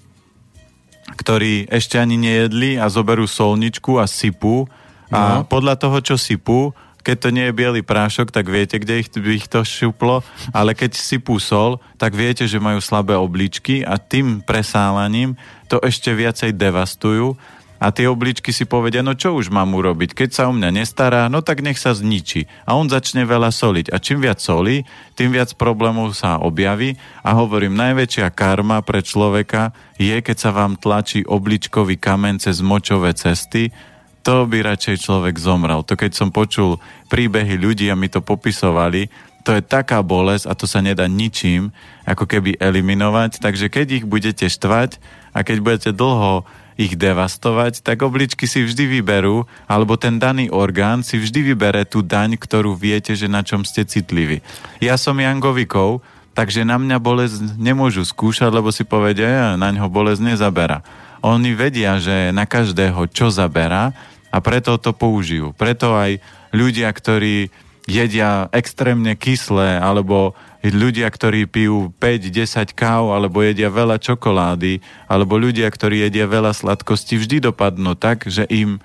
ktorí ešte ani nejedli a zoberú solničku a sypú a no. podľa toho, čo sypú, keď to nie je biely prášok, tak viete, kde ich, by ich to šuplo, ale keď sypú sol, tak viete, že majú slabé obličky a tým presálaním to ešte viacej devastujú a tie obličky si povedia, no čo už mám urobiť, keď sa o mňa nestará, no tak nech sa zničí. A on začne veľa soliť. A čím viac solí, tým viac problémov sa objaví a hovorím, najväčšia karma pre človeka je, keď sa vám tlačí obličkový kamen cez močové cesty, to by radšej človek zomrel. To keď som počul príbehy ľudí a mi to popisovali, to je taká bolesť a to sa nedá ničím ako keby eliminovať. Takže keď ich budete štvať a keď budete dlho ich devastovať, tak obličky si vždy vyberú, alebo ten daný orgán si vždy vybere tú daň, ktorú viete, že na čom ste citliví. Ja som Jangovikov, takže na mňa bolesť nemôžu skúšať, lebo si povedia, na ňo bolesť nezabera. Oni vedia, že na každého čo zabera a preto to použijú. Preto aj ľudia, ktorí jedia extrémne kyslé, alebo ľudia, ktorí pijú 5-10 káv, alebo jedia veľa čokolády, alebo ľudia, ktorí jedia veľa sladkosti, vždy dopadnú tak, že im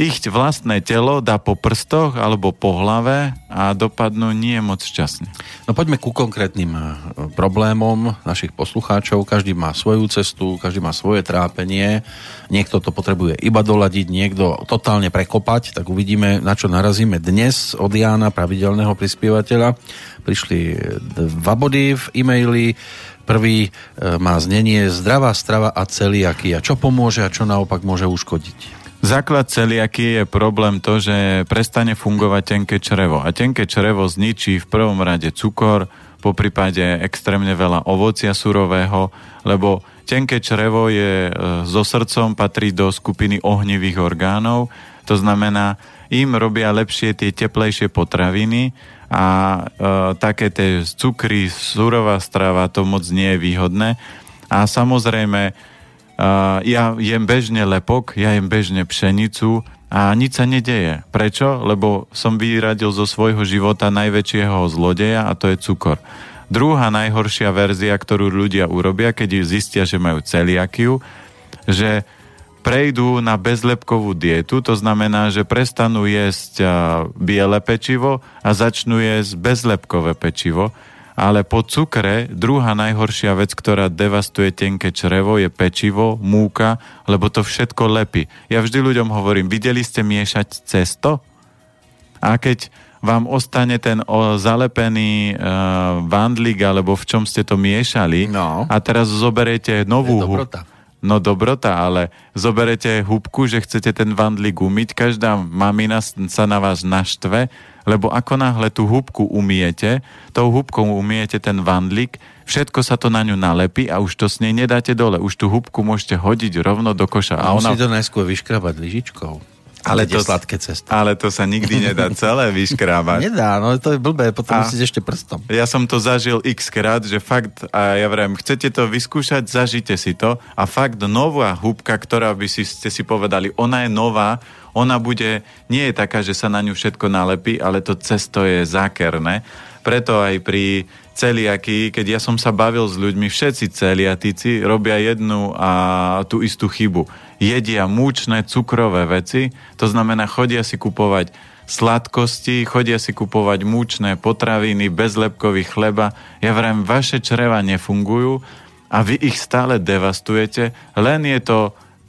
ich vlastné telo dá po prstoch alebo po hlave a dopadnú nie moc šťastne. No poďme ku konkrétnym e, problémom našich poslucháčov. Každý má svoju cestu, každý má svoje trápenie. Niekto to potrebuje iba doladiť, niekto totálne prekopať. Tak uvidíme, na čo narazíme dnes od Jána, pravidelného prispievateľa. Prišli dva body v e-maili. Prvý e, má znenie zdravá strava a celiakia. Čo pomôže a čo naopak môže uškodiť? Základ celiaky je problém to, že prestane fungovať tenké črevo. A tenké črevo zničí v prvom rade cukor, po prípade extrémne veľa ovocia surového, lebo tenké črevo je e, so srdcom, patrí do skupiny ohnivých orgánov, to znamená, im robia lepšie tie teplejšie potraviny a e, také tie cukry, surová strava, to moc nie je výhodné. A samozrejme, ja jem bežne lepok, ja jem bežne pšenicu a nič sa nedeje. Prečo? Lebo som vyradil zo svojho života najväčšieho zlodeja a to je cukor. Druhá najhoršia verzia, ktorú ľudia urobia, keď zistia, že majú celiakiu, že prejdú na bezlepkovú dietu, to znamená, že prestanú jesť biele pečivo a začnú jesť bezlepkové pečivo ale po cukre druhá najhoršia vec, ktorá devastuje tenké črevo, je pečivo, múka, lebo to všetko lepí. Ja vždy ľuďom hovorím, videli ste miešať cesto? A keď vám ostane ten o, zalepený uh, vandlík, alebo v čom ste to miešali no. a teraz zoberete novú dobrota. No dobrota, ale zoberete húbku, že chcete ten vandlík umyť, každá mamina sa na vás naštve, lebo ako náhle tú húbku umiete, tou húbkou umiete ten vandlík, všetko sa to na ňu nalepí a už to s nej nedáte dole. Už tú húbku môžete hodiť rovno do koša. A, a ona... musí to najskôr vyškrabať lyžičkou. Ale to, sladké cesty. ale to sa nikdy nedá (laughs) celé vyškrábať. Nedá, no to je blbé, potom a musíš ešte prstom. Ja som to zažil x krát, že fakt, a ja vrem, chcete to vyskúšať, zažite si to a fakt nová húbka, ktorá by si, ste si povedali, ona je nová, ona bude, nie je taká, že sa na ňu všetko nalepí, ale to cesto je zákerné. Preto aj pri celiaky, keď ja som sa bavil s ľuďmi, všetci celiatici robia jednu a tú istú chybu. Jedia múčne, cukrové veci, to znamená, chodia si kupovať sladkosti, chodia si kupovať múčne potraviny, bezlepkový chleba. Ja vrem, vaše čreva nefungujú a vy ich stále devastujete, len je to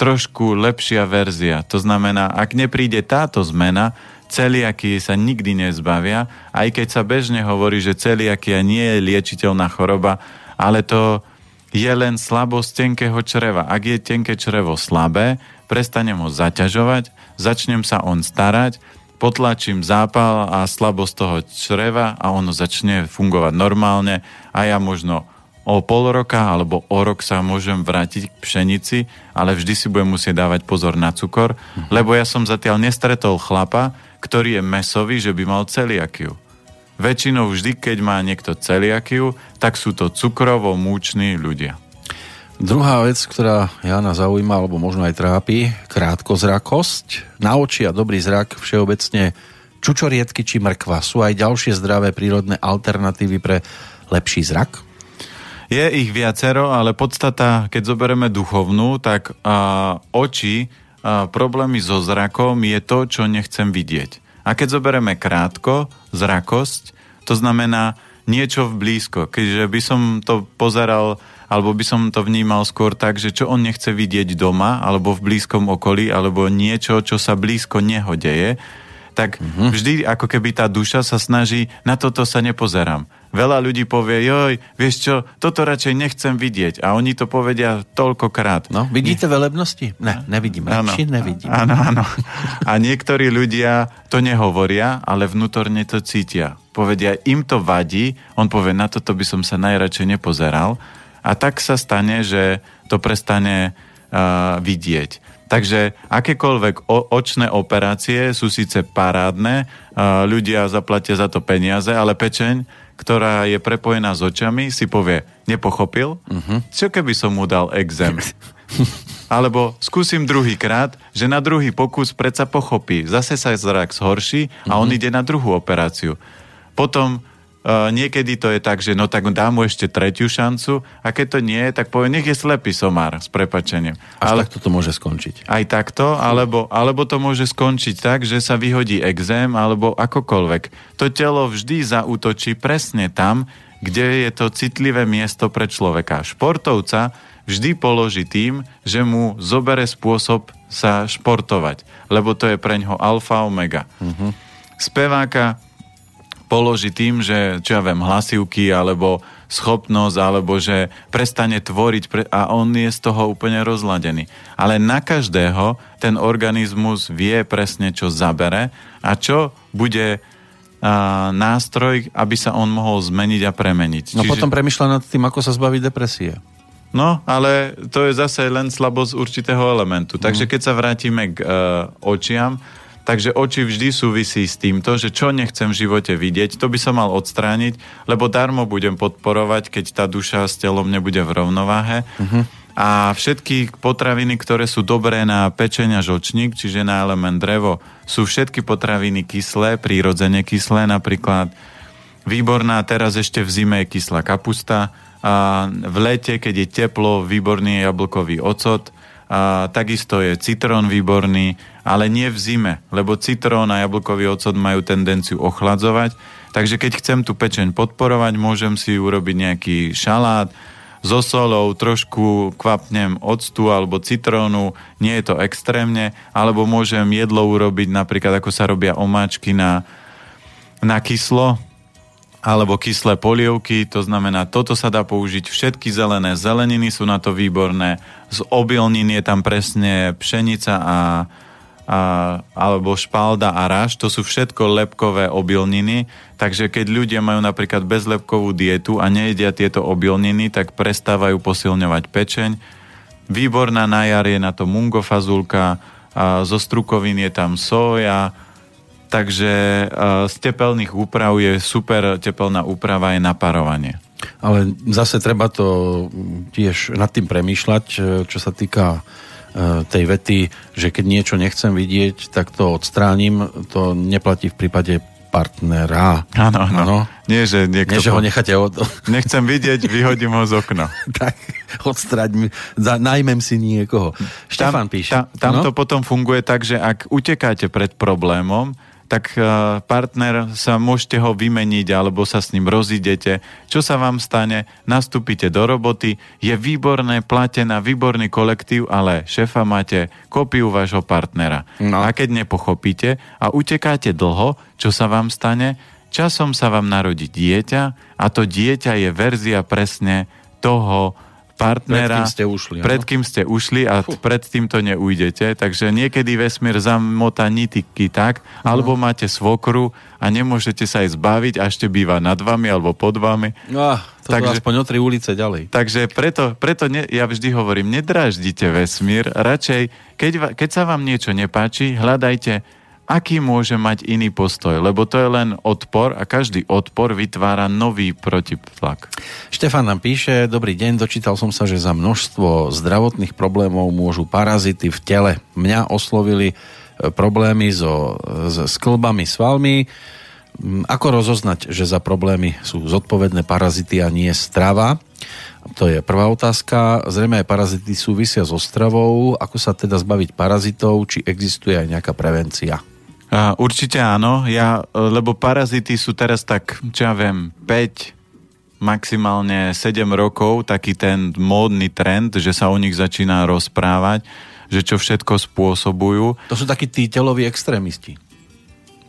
trošku lepšia verzia. To znamená, ak nepríde táto zmena, celiaky sa nikdy nezbavia, aj keď sa bežne hovorí, že celiakia nie je liečiteľná choroba, ale to je len slabosť tenkého čreva. Ak je tenké črevo slabé, prestanem ho zaťažovať, začnem sa on starať, potlačím zápal a slabosť toho čreva a ono začne fungovať normálne a ja možno o pol roka alebo o rok sa môžem vrátiť k pšenici, ale vždy si budem musieť dávať pozor na cukor, mhm. lebo ja som zatiaľ nestretol chlapa, ktorý je mesový, že by mal celiakiu. Väčšinou vždy, keď má niekto celiakiu, tak sú to cukrovo-múční ľudia. Druhá vec, ktorá Jana zaujíma, alebo možno aj trápi, krátkozrakosť. Na oči a dobrý zrak všeobecne čučoriedky či mrkva. Sú aj ďalšie zdravé prírodné alternatívy pre lepší zrak? Je ich viacero, ale podstata, keď zoberieme duchovnú, tak a, oči, a, problémy so zrakom je to, čo nechcem vidieť. A keď zoberieme krátko, zrakosť, to znamená niečo v blízko. Keďže by som to pozeral alebo by som to vnímal skôr tak, že čo on nechce vidieť doma, alebo v blízkom okolí, alebo niečo, čo sa blízko neho deje, tak mm-hmm. vždy ako keby tá duša sa snaží, na toto sa nepozerám. Veľa ľudí povie, joj, vieš čo, toto radšej nechcem vidieť. A oni to povedia toľkokrát. No, vidíte Nie. velebnosti? Ne, nevidím. Radšej nevidím. Áno, áno. A niektorí ľudia to nehovoria, ale vnútorne to cítia. Povedia, im to vadí, on povie, na toto by som sa najradšej nepozeral. A tak sa stane, že to prestane uh, vidieť. Takže akékoľvek o, očné operácie sú síce parádne, ľudia zaplatia za to peniaze, ale pečeň ktorá je prepojená s očami, si povie, nepochopil? Uh-huh. Čo keby som mu dal exém? (laughs) Alebo skúsim druhýkrát, že na druhý pokus predsa pochopí. Zase sa zrak zhorší a on uh-huh. ide na druhú operáciu. Potom Uh, niekedy to je tak, že no tak dá mu ešte tretiu šancu a keď to nie tak povie, nech je slepý somár s prepačením. Až Ale, takto to môže skončiť. Aj takto, alebo, alebo to môže skončiť tak, že sa vyhodí exém alebo akokoľvek. To telo vždy zautočí presne tam, kde je to citlivé miesto pre človeka. Športovca vždy položí tým, že mu zobere spôsob sa športovať, lebo to je pre ňoho alfa omega. Uh-huh. Speváka položí tým, že čo ja viem, hlasivky alebo schopnosť, alebo že prestane tvoriť a on je z toho úplne rozladený. Ale na každého ten organizmus vie presne, čo zabere a čo bude a, nástroj, aby sa on mohol zmeniť a premeniť. No Čiže... potom premyšľa nad tým, ako sa zbaviť depresie. No, ale to je zase len slabosť určitého elementu. Takže mhm. keď sa vrátime k uh, očiam, Takže oči vždy súvisí s týmto, že čo nechcem v živote vidieť, to by som mal odstrániť, lebo darmo budem podporovať, keď tá duša s telom nebude v rovnováhe. Uh-huh. A všetky potraviny, ktoré sú dobré na pečenia žočník, čiže na element drevo, sú všetky potraviny kyslé, prírodzene kyslé, napríklad výborná, teraz ešte v zime je kyslá kapusta, a v lete, keď je teplo, výborný je jablkový ocot, a takisto je citrón výborný, ale nie v zime, lebo citrón a jablkový ocot majú tendenciu ochladzovať. Takže keď chcem tú pečeň podporovať, môžem si urobiť nejaký šalát so solou, trošku kvapnem octu alebo citrónu, nie je to extrémne, alebo môžem jedlo urobiť napríklad ako sa robia omáčky na, na kyslo, alebo kyslé polievky, to znamená, toto sa dá použiť, všetky zelené zeleniny sú na to výborné, z obilnín je tam presne pšenica a a, alebo špalda a ráž, to sú všetko lepkové obilniny, takže keď ľudia majú napríklad bezlepkovú dietu a nejedia tieto obilniny, tak prestávajú posilňovať pečeň. Výborná na jar je na to mungofazulka, a zo strukovín je tam soja, takže z tepelných úprav je super tepelná úprava je naparovanie. Ale zase treba to tiež nad tým premýšľať, čo sa týka E, tej vety, že keď niečo nechcem vidieť, tak to odstránim, to neplatí v prípade partnera. Áno, áno. Nie, že niekto... Nie, že ho necháte od... Nechcem vidieť, vyhodím ho z okna. (laughs) tak, odstraň, najmem si niekoho. Štefan píše. Tam, tam no? to potom funguje tak, že ak utekáte pred problémom, tak e, partner sa môžete ho vymeniť alebo sa s ním rozídete. Čo sa vám stane? Nastúpite do roboty, je výborné, platená, výborný kolektív, ale šéfa máte kopiu vášho partnera. No. A keď nepochopíte a utekáte dlho, čo sa vám stane? Časom sa vám narodí dieťa a to dieťa je verzia presne toho, partnera, pred kým ste ušli, pred kým ste ušli a Fuh. pred tým to neujdete. Takže niekedy vesmír zamota nitiky tak, no. alebo máte svokru a nemôžete sa aj zbaviť a ešte býva nad vami alebo pod vami. No, to takže, aspoň o tri ulice ďalej. Takže preto, preto ne, ja vždy hovorím, nedráždite vesmír, radšej, keď, keď sa vám niečo nepáči, hľadajte aký môže mať iný postoj, lebo to je len odpor a každý odpor vytvára nový protitlak. Štefan nám píše, dobrý deň, dočítal som sa, že za množstvo zdravotných problémov môžu parazity v tele. Mňa oslovili e, problémy so, s sklbami, svalmi. Mm, ako rozoznať, že za problémy sú zodpovedné parazity a nie strava? To je prvá otázka. Zrejme aj parazity súvisia so stravou. Ako sa teda zbaviť parazitov? Či existuje aj nejaká prevencia? Uh, určite áno, ja, e, lebo parazity sú teraz tak, čo ja viem, 5, maximálne 7 rokov, taký ten módny trend, že sa o nich začína rozprávať, že čo všetko spôsobujú. To sú takí tí teloví extrémisti.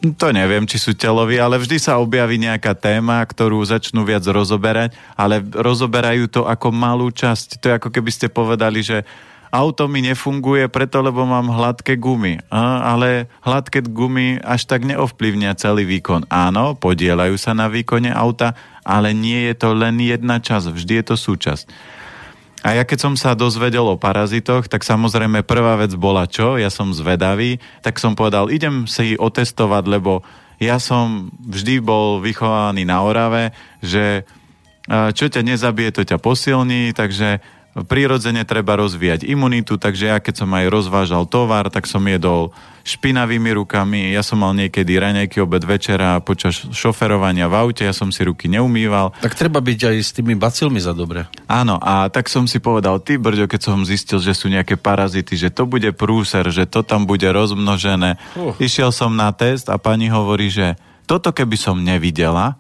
To neviem, či sú teloví, ale vždy sa objaví nejaká téma, ktorú začnú viac rozoberať, ale rozoberajú to ako malú časť. To je ako keby ste povedali, že auto mi nefunguje preto, lebo mám hladké gumy. A, ale hladké gumy až tak neovplyvnia celý výkon. Áno, podielajú sa na výkone auta, ale nie je to len jedna časť, vždy je to súčasť. A ja keď som sa dozvedel o parazitoch, tak samozrejme prvá vec bola čo? Ja som zvedavý, tak som povedal, idem si otestovať, lebo ja som vždy bol vychovaný na Orave, že čo ťa nezabije, to ťa posilní, takže prirodzene treba rozvíjať imunitu, takže ja keď som aj rozvážal tovar, tak som jedol špinavými rukami, ja som mal niekedy raňajky, obed, večera počas šoferovania v aute, ja som si ruky neumýval. Tak treba byť aj s tými bacilmi za dobre. Áno, a tak som si povedal, ty brďo, keď som zistil, že sú nejaké parazity, že to bude prúser, že to tam bude rozmnožené. Uh. Išiel som na test a pani hovorí, že toto keby som nevidela,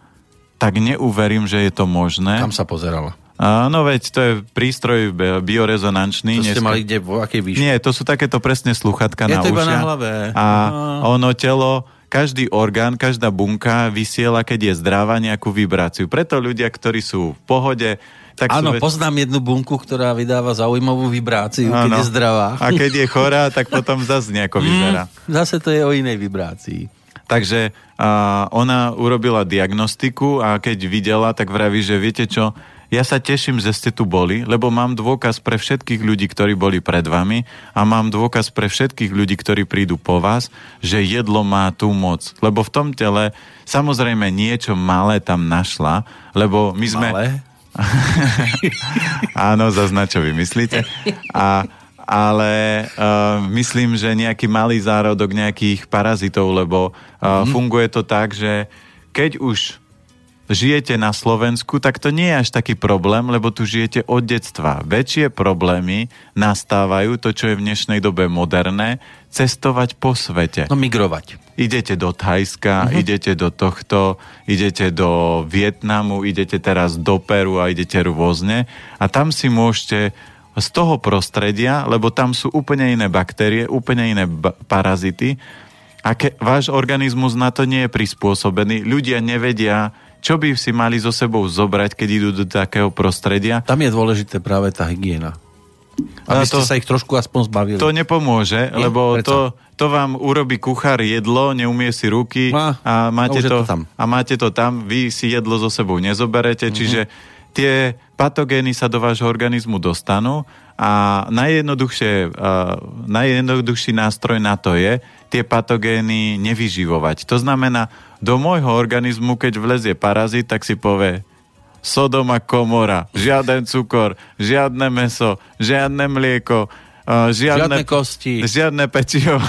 tak neuverím, že je to možné. Kam sa pozerala? Áno, veď to je prístroj biorezonančný. To ste mali kde, vo akej výške? Nie, to sú takéto presne sluchatka je na to ušia. na hlave. A no. ono telo, každý orgán, každá bunka vysiela, keď je zdravá, nejakú vibráciu. Preto ľudia, ktorí sú v pohode, tak Áno, sú... poznám jednu bunku, ktorá vydáva zaujímavú vibráciu, ano. keď je zdravá. A keď je chorá, tak potom zase nejako mm, vyzerá. Mm, zase to je o inej vibrácii. Takže a, ona urobila diagnostiku a keď videla, tak vraví, že viete čo, ja sa teším, že ste tu boli, lebo mám dôkaz pre všetkých ľudí, ktorí boli pred vami a mám dôkaz pre všetkých ľudí, ktorí prídu po vás, že jedlo má tú moc. Lebo v tom tele samozrejme niečo malé tam našla, lebo my sme... Malé? (laughs) Áno, zazna, čo vy myslíte. A, ale uh, myslím, že nejaký malý zárodok nejakých parazitov, lebo uh, mm. funguje to tak, že keď už žijete na Slovensku, tak to nie je až taký problém, lebo tu žijete od detstva. Väčšie problémy nastávajú, to čo je v dnešnej dobe moderné, cestovať po svete. No migrovať. Idete do Thajska, uh-huh. idete do tohto, idete do Vietnamu, idete teraz do Peru a idete rôzne a tam si môžete z toho prostredia, lebo tam sú úplne iné baktérie, úplne iné ba- parazity a ke- váš organizmus na to nie je prispôsobený. Ľudia nevedia, čo by si mali so sebou zobrať, keď idú do takého prostredia? Tam je dôležité práve tá hygiena. Aby to, ste sa ich trošku aspoň zbavili. To nepomôže, Nie? lebo to, to vám urobí kuchár jedlo, neumie si ruky a, a, máte, to, to tam. a máte to tam, vy si jedlo so sebou nezoberete, mm-hmm. čiže tie patogény sa do vášho organizmu dostanú a najjednoduchšie, najjednoduchší nástroj na to je tie patogény nevyživovať. To znamená, do môjho organizmu, keď vlezie parazit, tak si povie Sodoma komora, žiaden cukor, žiadne meso, žiadne mlieko, uh, žiadne, žiadne kosti, žiadne pečivo.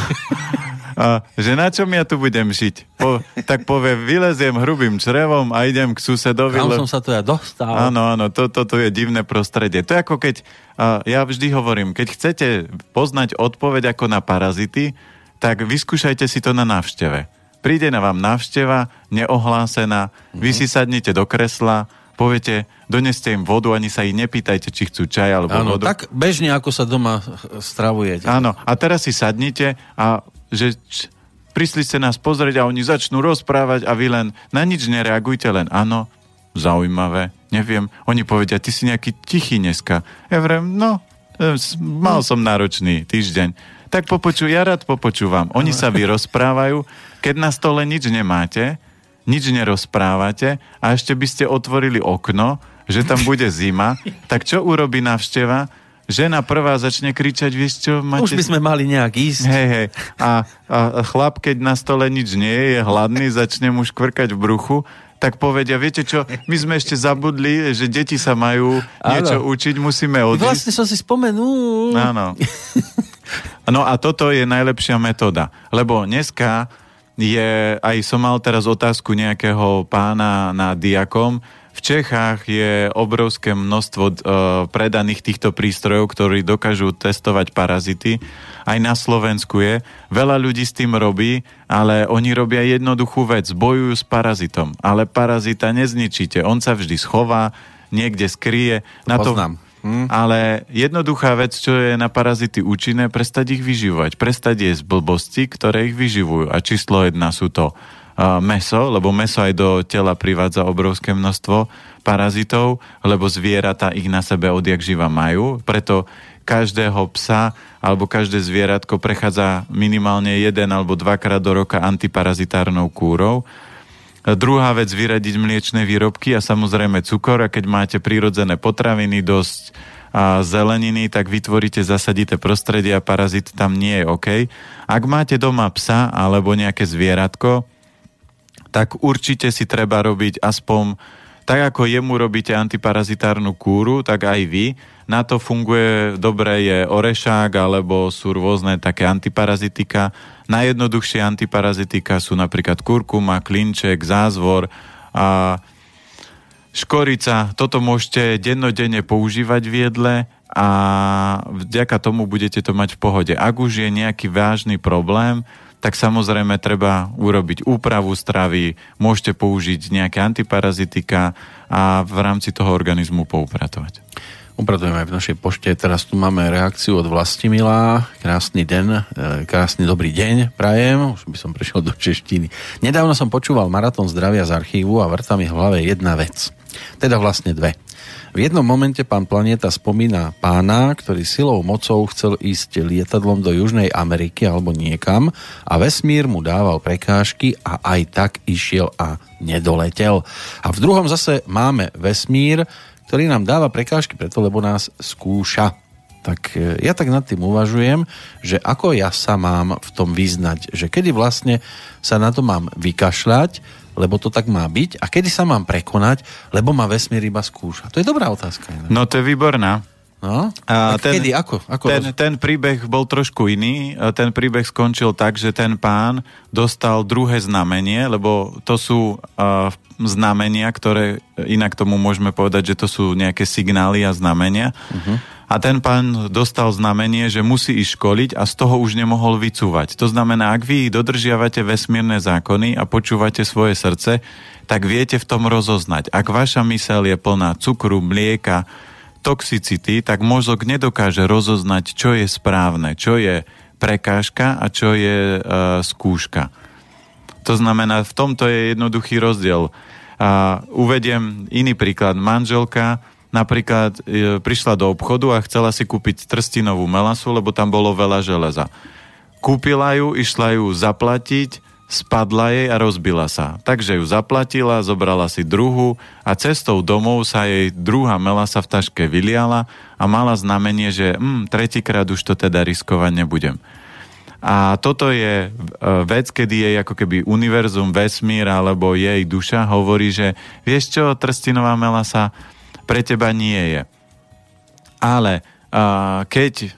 (laughs) a, že na čom ja tu budem žiť? Po, tak povie, vyleziem hrubým črevom a idem k susedovi. Le... som sa to ja dostal. Áno, áno, toto to, to je divné prostredie. To je ako keď, a, ja vždy hovorím, keď chcete poznať odpoveď ako na parazity, tak vyskúšajte si to na návšteve príde na vám návšteva, neohlásená, mm-hmm. vy si sadnete do kresla, poviete, doneste im vodu, ani sa ich nepýtajte, či chcú čaj alebo Áno, vodu. tak bežne, ako sa doma stravujete. Áno, a teraz si sadnite a že č, prišli ste nás pozrieť a oni začnú rozprávať a vy len na nič nereagujte, len áno, zaujímavé, neviem. Oni povedia, ty si nejaký tichý dneska. Ja vrem, no, e, mal som náročný týždeň. Tak popoču, ja rád popočúvam. Oni sa vyrozprávajú keď na stole nič nemáte, nič nerozprávate a ešte by ste otvorili okno, že tam bude zima, tak čo urobí návšteva? Žena prvá začne kričať, vieš čo, máte... Už by sme mali nejak ísť. Hej, hej. A, a chlap, keď na stole nič nie je, je hladný, začne mu škvrkať v bruchu, tak povedia, viete čo, my sme ešte zabudli, že deti sa majú niečo Áno. učiť, musíme odísť. Vlastne som si spomenul. Áno. (laughs) No a toto je najlepšia metóda, lebo dneska je, aj som mal teraz otázku nejakého pána na diakom, v Čechách je obrovské množstvo uh, predaných týchto prístrojov, ktorí dokážu testovať parazity. Aj na Slovensku je. Veľa ľudí s tým robí, ale oni robia jednoduchú vec. Bojujú s parazitom. Ale parazita nezničíte. On sa vždy schová, niekde skrie. Na Poznám. To, Hm. Ale jednoduchá vec, čo je na parazity účinné, prestať ich vyživovať. Prestať jesť blbosti, ktoré ich vyživujú. A číslo jedna sú to uh, meso, lebo meso aj do tela privádza obrovské množstvo parazitov, lebo zvieratá ich na sebe odjak živa majú. Preto každého psa alebo každé zvieratko prechádza minimálne jeden alebo dvakrát do roka antiparazitárnou kúrou Druhá vec, vyradiť mliečne výrobky a samozrejme cukor a keď máte prírodzené potraviny, dosť a zeleniny, tak vytvoríte zasadité prostredie a parazit tam nie je OK. Ak máte doma psa alebo nejaké zvieratko, tak určite si treba robiť aspoň tak ako jemu robíte antiparazitárnu kúru, tak aj vy. Na to funguje dobre je orešák, alebo sú rôzne také antiparazitika. Najjednoduchšie antiparazitika sú napríklad kurkuma, klinček, zázvor a škorica. Toto môžete dennodenne používať v jedle a vďaka tomu budete to mať v pohode. Ak už je nejaký vážny problém, tak samozrejme treba urobiť úpravu stravy, môžete použiť nejaké antiparazitika a v rámci toho organizmu poupratovať. Upratujeme aj v našej pošte. Teraz tu máme reakciu od Vlastimila. Krásny deň, e, krásny dobrý deň, prajem. Už by som prešiel do češtiny. Nedávno som počúval Maratón zdravia z archívu a vrta mi v hlave jedna vec. Teda vlastne dve. V jednom momente pán Planeta spomína pána, ktorý silou mocou chcel ísť lietadlom do Južnej Ameriky alebo niekam a vesmír mu dával prekážky a aj tak išiel a nedoletel. A v druhom zase máme vesmír, ktorý nám dáva prekážky preto, lebo nás skúša. Tak e, ja tak nad tým uvažujem, že ako ja sa mám v tom vyznať, že kedy vlastne sa na to mám vykašľať, lebo to tak má byť a kedy sa mám prekonať, lebo ma vesmír iba skúša? To je dobrá otázka. Ne? No to je výborná. No? A ten, kedy? Ako? Ako ten, ten príbeh bol trošku iný. Ten príbeh skončil tak, že ten pán dostal druhé znamenie, lebo to sú uh, znamenia, ktoré inak tomu môžeme povedať, že to sú nejaké signály a znamenia. Uh-huh a ten pán dostal znamenie, že musí ísť školiť a z toho už nemohol vycúvať. To znamená, ak vy dodržiavate vesmírne zákony a počúvate svoje srdce, tak viete v tom rozoznať. Ak vaša mysel je plná cukru, mlieka, toxicity, tak mozog nedokáže rozoznať, čo je správne, čo je prekážka a čo je e, skúška. To znamená, v tomto je jednoduchý rozdiel. A uvediem iný príklad. Manželka napríklad e, prišla do obchodu a chcela si kúpiť trstinovú melasu, lebo tam bolo veľa železa. Kúpila ju, išla ju zaplatiť, spadla jej a rozbila sa. Takže ju zaplatila, zobrala si druhú a cestou domov sa jej druhá melasa v taške vyliala a mala znamenie, že hm, tretíkrát už to teda riskovať nebudem. A toto je e, vec, kedy jej ako keby univerzum, vesmír alebo jej duša hovorí, že vieš čo, trstinová melasa, pre teba nie je. Ale uh, keď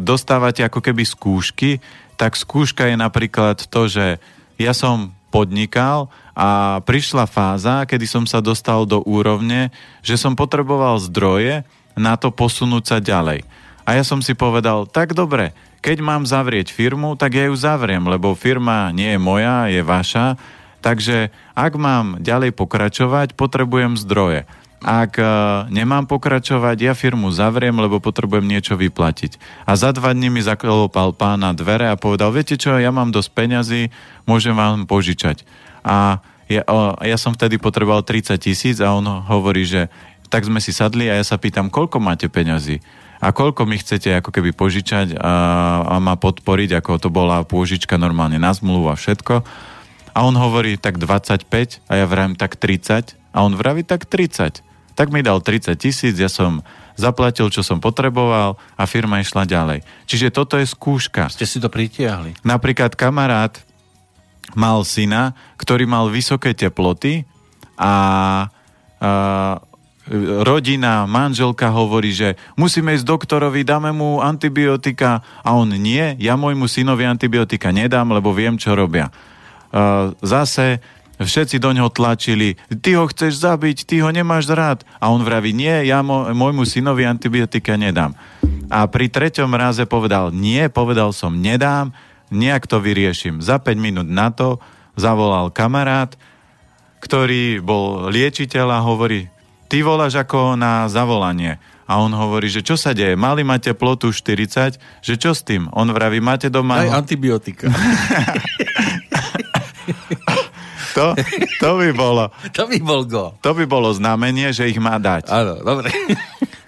dostávate ako keby skúšky, tak skúška je napríklad to, že ja som podnikal a prišla fáza, kedy som sa dostal do úrovne, že som potreboval zdroje na to posunúť sa ďalej. A ja som si povedal, tak dobre, keď mám zavrieť firmu, tak ja ju zavriem, lebo firma nie je moja, je vaša, takže ak mám ďalej pokračovať, potrebujem zdroje. Ak uh, nemám pokračovať, ja firmu zavriem, lebo potrebujem niečo vyplatiť. A za dva dní mi zaklopal pán na dvere a povedal, viete čo, ja mám dosť peňazí, môžem vám požičať. A ja, ja som vtedy potreboval 30 tisíc a on hovorí, že tak sme si sadli a ja sa pýtam, koľko máte peňazí? A koľko mi chcete ako keby požičať a, a ma podporiť, ako to bola pôžička normálne na zmluvu a všetko. A on hovorí tak 25 a ja vravím tak 30 a on vraví tak 30 tak mi dal 30 tisíc, ja som zaplatil, čo som potreboval a firma išla ďalej. Čiže toto je skúška. Ste si to pritiahli. Napríklad kamarát mal syna, ktorý mal vysoké teploty a, a rodina, manželka hovorí, že musíme ísť doktorovi, dáme mu antibiotika a on nie, ja môjmu synovi antibiotika nedám, lebo viem, čo robia. Uh, zase Všetci do neho tlačili, ty ho chceš zabiť, ty ho nemáš rád. A on vraví, nie, ja môjmu synovi antibiotika nedám. A pri treťom raze povedal, nie, povedal som, nedám, nejak to vyrieším. Za 5 minút na to zavolal kamarát, ktorý bol liečiteľ a hovorí, ty voláš ako na zavolanie. A on hovorí, že čo sa deje? Mali máte plotu 40, že čo s tým? On vraví, máte doma... Aj antibiotika. (laughs) To, to by bolo... To by bol go. To by bolo znamenie, že ich má dať. Áno, dobre.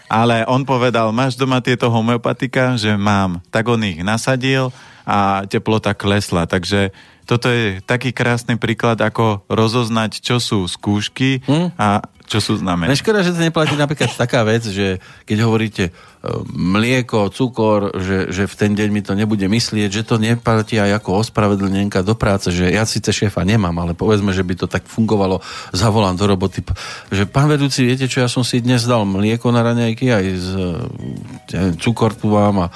Ale on povedal, máš doma tieto homeopatika, že mám. Tak on ich nasadil a teplota klesla. Takže toto je taký krásny príklad, ako rozoznať, čo sú skúšky hm? a čo sú znamenia. No škoda, že to neplatí napríklad taká vec, že keď hovoríte e, mlieko, cukor, že, že v ten deň mi to nebude myslieť, že to neplatí aj ako ospravedlnenka do práce, že ja síce šéfa nemám, ale povedzme, že by to tak fungovalo, zavolám do roboty, že pán vedúci, viete čo, ja som si dnes dal mlieko na raňajky, aj z, neviem, cukor tu mám a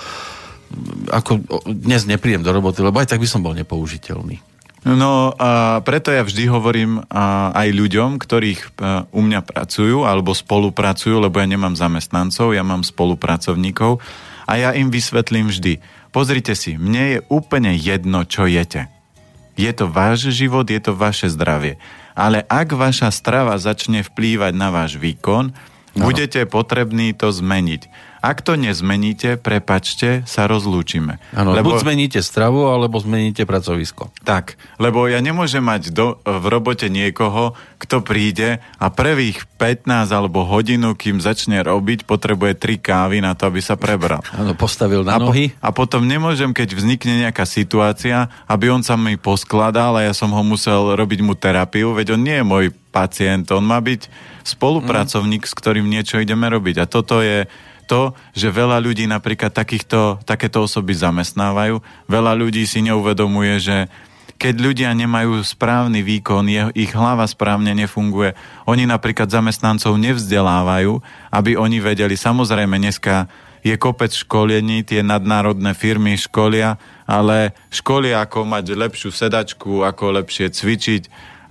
ako dnes nepríjem do roboty, lebo aj tak by som bol nepoužiteľný. No a preto ja vždy hovorím aj ľuďom, ktorých e, u mňa pracujú alebo spolupracujú, lebo ja nemám zamestnancov, ja mám spolupracovníkov a ja im vysvetlím vždy. Pozrite si, mne je úplne jedno, čo jete. Je to váš život, je to vaše zdravie. Ale ak vaša strava začne vplývať na váš výkon, no. budete potrební to zmeniť. Ak to nezmeníte, prepačte, sa rozlúčime. Áno, lebo... buď zmeníte stravu, alebo zmeníte pracovisko. Tak, lebo ja nemôžem mať do, v robote niekoho, kto príde a prvých 15 alebo hodinu, kým začne robiť, potrebuje tri kávy na to, aby sa prebral. Áno, postavil na a nohy. Po, a potom nemôžem, keď vznikne nejaká situácia, aby on sa mi poskladal a ja som ho musel robiť mu terapiu, veď on nie je môj pacient, on má byť spolupracovník, mm. s ktorým niečo ideme robiť. A toto je to, že veľa ľudí napríklad takýchto, takéto osoby zamestnávajú. Veľa ľudí si neuvedomuje, že keď ľudia nemajú správny výkon, ich hlava správne nefunguje, oni napríklad zamestnancov nevzdelávajú, aby oni vedeli. Samozrejme, dneska je kopec školení, tie nadnárodné firmy školia, ale školia, ako mať lepšiu sedačku, ako lepšie cvičiť,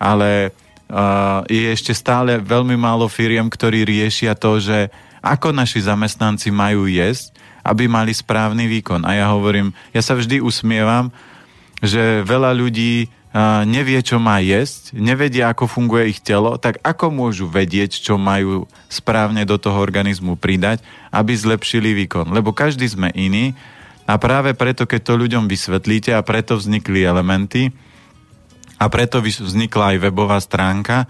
ale uh, je ešte stále veľmi málo firiem, ktorí riešia to, že ako naši zamestnanci majú jesť, aby mali správny výkon. A ja hovorím, ja sa vždy usmievam, že veľa ľudí nevie, čo má jesť, nevedia, ako funguje ich telo, tak ako môžu vedieť, čo majú správne do toho organizmu pridať, aby zlepšili výkon. Lebo každý sme iný a práve preto, keď to ľuďom vysvetlíte a preto vznikli elementy a preto vznikla aj webová stránka,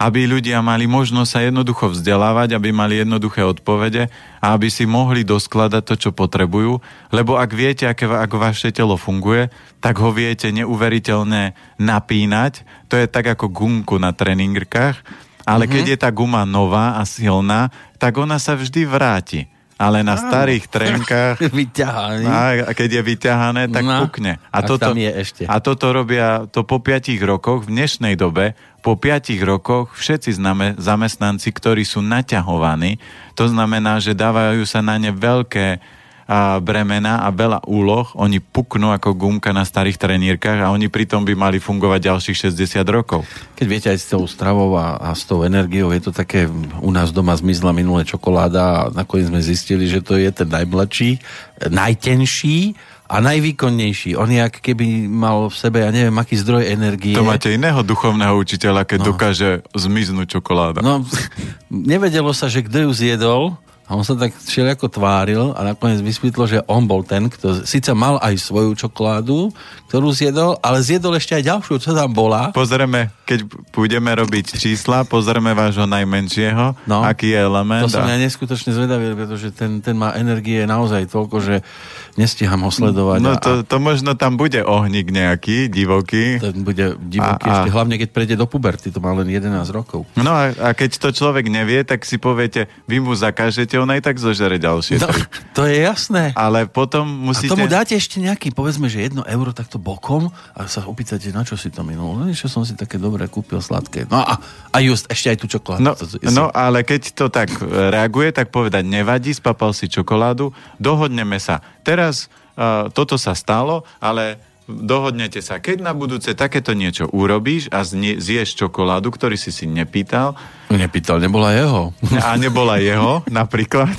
aby ľudia mali možnosť sa jednoducho vzdelávať, aby mali jednoduché odpovede a aby si mohli doskladať to, čo potrebujú, lebo ak viete, aké, ako vaše telo funguje, tak ho viete neuveriteľne napínať. To je tak ako gumku na tréningrkách, ale mm-hmm. keď je tá guma nová a silná, tak ona sa vždy vráti ale na starých trenkách (laughs) a, a keď je vyťahané, tak no, pukne. A, toto, tam je ešte. a toto robia to po piatich rokoch, v dnešnej dobe, po piatich rokoch všetci zname, zamestnanci, ktorí sú naťahovaní, to znamená, že dávajú sa na ne veľké bremena a veľa úloh, oni puknú ako gumka na starých trenírkach a oni pritom by mali fungovať ďalších 60 rokov. Keď viete aj s tou stravou a, a s tou energiou, je to také, u nás doma zmizla minulé čokoláda a nakoniec sme zistili, že to je ten najmladší, najtenší a najvýkonnejší. On je, keby mal v sebe, ja neviem, aký zdroj energie. To máte iného duchovného učiteľa, keď no. dokáže zmiznúť čokoláda. No, nevedelo sa, že kto ju zjedol, a on sa tak všelijako tváril a nakoniec vysvetlo, že on bol ten, kto síce mal aj svoju čokoládu, ktorú zjedol, ale zjedol ešte aj ďalšiu, čo tam bola. Pozrieme, keď budeme robiť čísla, pozrieme vášho najmenšieho, no, aký je element. To som a... ja neskutočne zvedavý, pretože ten, ten má energie naozaj toľko, že nestiham ho sledovať. No to, to možno tam bude ohník nejaký, divoký. Ten bude divoký a, ešte, a... hlavne keď prejde do puberty, to má len 11 rokov. No a, a keď to človek nevie, tak si poviete, vy mu zakážete on aj tak zožere ďalšie. No, to je jasné. Ale potom musíte... A tomu dáte ešte nejaký, povedzme, že jedno euro takto bokom a sa opýtate, na čo si to minul. No, čo som si také dobre kúpil sladké. No a, a just, ešte aj tú čokoládu. No, no ale keď to tak reaguje, tak povedať, nevadí, spapal si čokoládu, dohodneme sa. Teraz uh, toto sa stalo, ale dohodnete sa, keď na budúce takéto niečo urobíš a zješ čokoládu, ktorý si si nepýtal. Nepýtal, nebola jeho. (laughs) A nebola jeho, napríklad.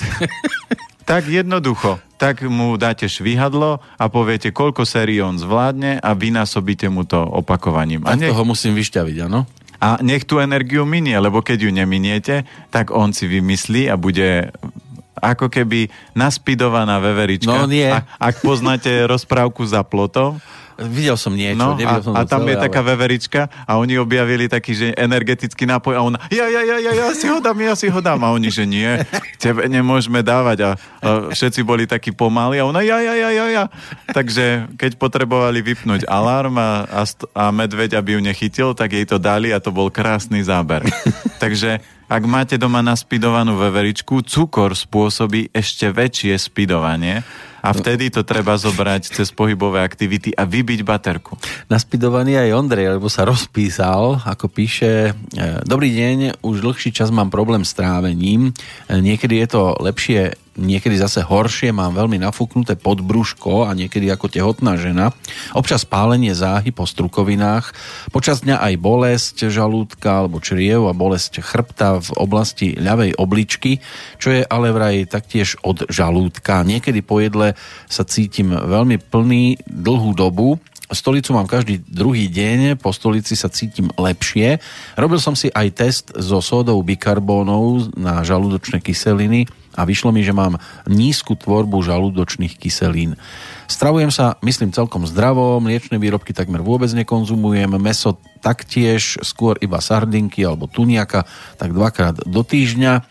(laughs) tak jednoducho, tak mu dáte švihadlo a poviete, koľko sérií on zvládne a vynásobíte mu to opakovaním. A nech... toho musím vyšťaviť, áno? A nech tú energiu minie, lebo keď ju neminiete, tak on si vymyslí a bude ako keby naspidovaná veverička. No nie. A, ak poznáte rozprávku za plotom, Videl som niečo. No, a, som a tam celé, je ale... taká veverička a oni objavili taký, že energetický nápoj a ona, ja, ja, ja, ja, ja si ho dám, ja si ho dám. A oni, že nie, tebe nemôžeme dávať. A, a všetci boli takí pomalí a ona, ja, ja, ja, ja, ja. Takže keď potrebovali vypnúť alarm a, a, a medveď, aby ju nechytil, tak jej to dali a to bol krásny záber. (laughs) Takže ak máte doma naspidovanú veveričku, cukor spôsobí ešte väčšie spidovanie a vtedy to treba zobrať cez pohybové aktivity a vybiť baterku. Naspidovaný aj Ondrej, lebo sa rozpísal, ako píše, e, dobrý deň, už dlhší čas mám problém s trávením, e, niekedy je to lepšie niekedy zase horšie, mám veľmi nafúknuté podbrúško a niekedy ako tehotná žena. Občas pálenie záhy po strukovinách, počas dňa aj bolesť žalúdka alebo čriev a bolesť chrbta v oblasti ľavej obličky, čo je ale vraj taktiež od žalúdka. Niekedy po jedle sa cítim veľmi plný dlhú dobu, Stolicu mám každý druhý deň, po stolici sa cítim lepšie. Robil som si aj test so sódou bikarbónov na žalúdočné kyseliny a vyšlo mi, že mám nízku tvorbu žalúdočných kyselín. Stravujem sa, myslím, celkom zdravo, mliečne výrobky takmer vôbec nekonzumujem, meso taktiež, skôr iba sardinky alebo tuniaka, tak dvakrát do týždňa.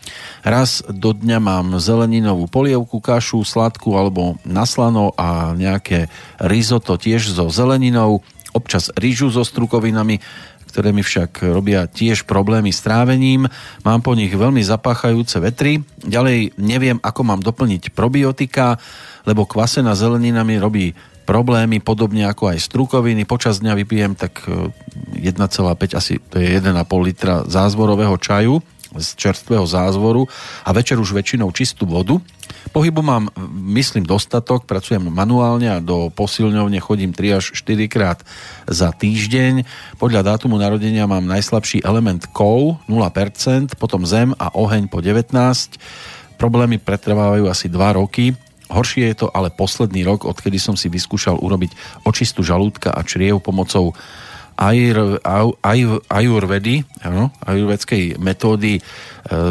Raz do dňa mám zeleninovú polievku, kašu, sladkú alebo naslano a nejaké risotto tiež so zeleninou, občas rýžu so strukovinami, ktoré mi však robia tiež problémy s trávením. Mám po nich veľmi zapáchajúce vetry. Ďalej neviem, ako mám doplniť probiotika, lebo kvasená zelenina mi robí problémy, podobne ako aj strukoviny. Počas dňa vypijem tak 1,5, e, asi to je 1,5 litra zázvorového čaju z čerstvého zázvoru a večer už väčšinou čistú vodu. Pohybu mám, myslím, dostatok, pracujem manuálne a do posilňovne chodím 3 až 4 krát za týždeň. Podľa dátumu narodenia mám najslabší element kov 0%, potom zem a oheň po 19. Problémy pretrvávajú asi 2 roky. Horšie je to ale posledný rok, odkedy som si vyskúšal urobiť očistu žalúdka a čriev pomocou ajurvedy, ano, ajurvedskej metódy e,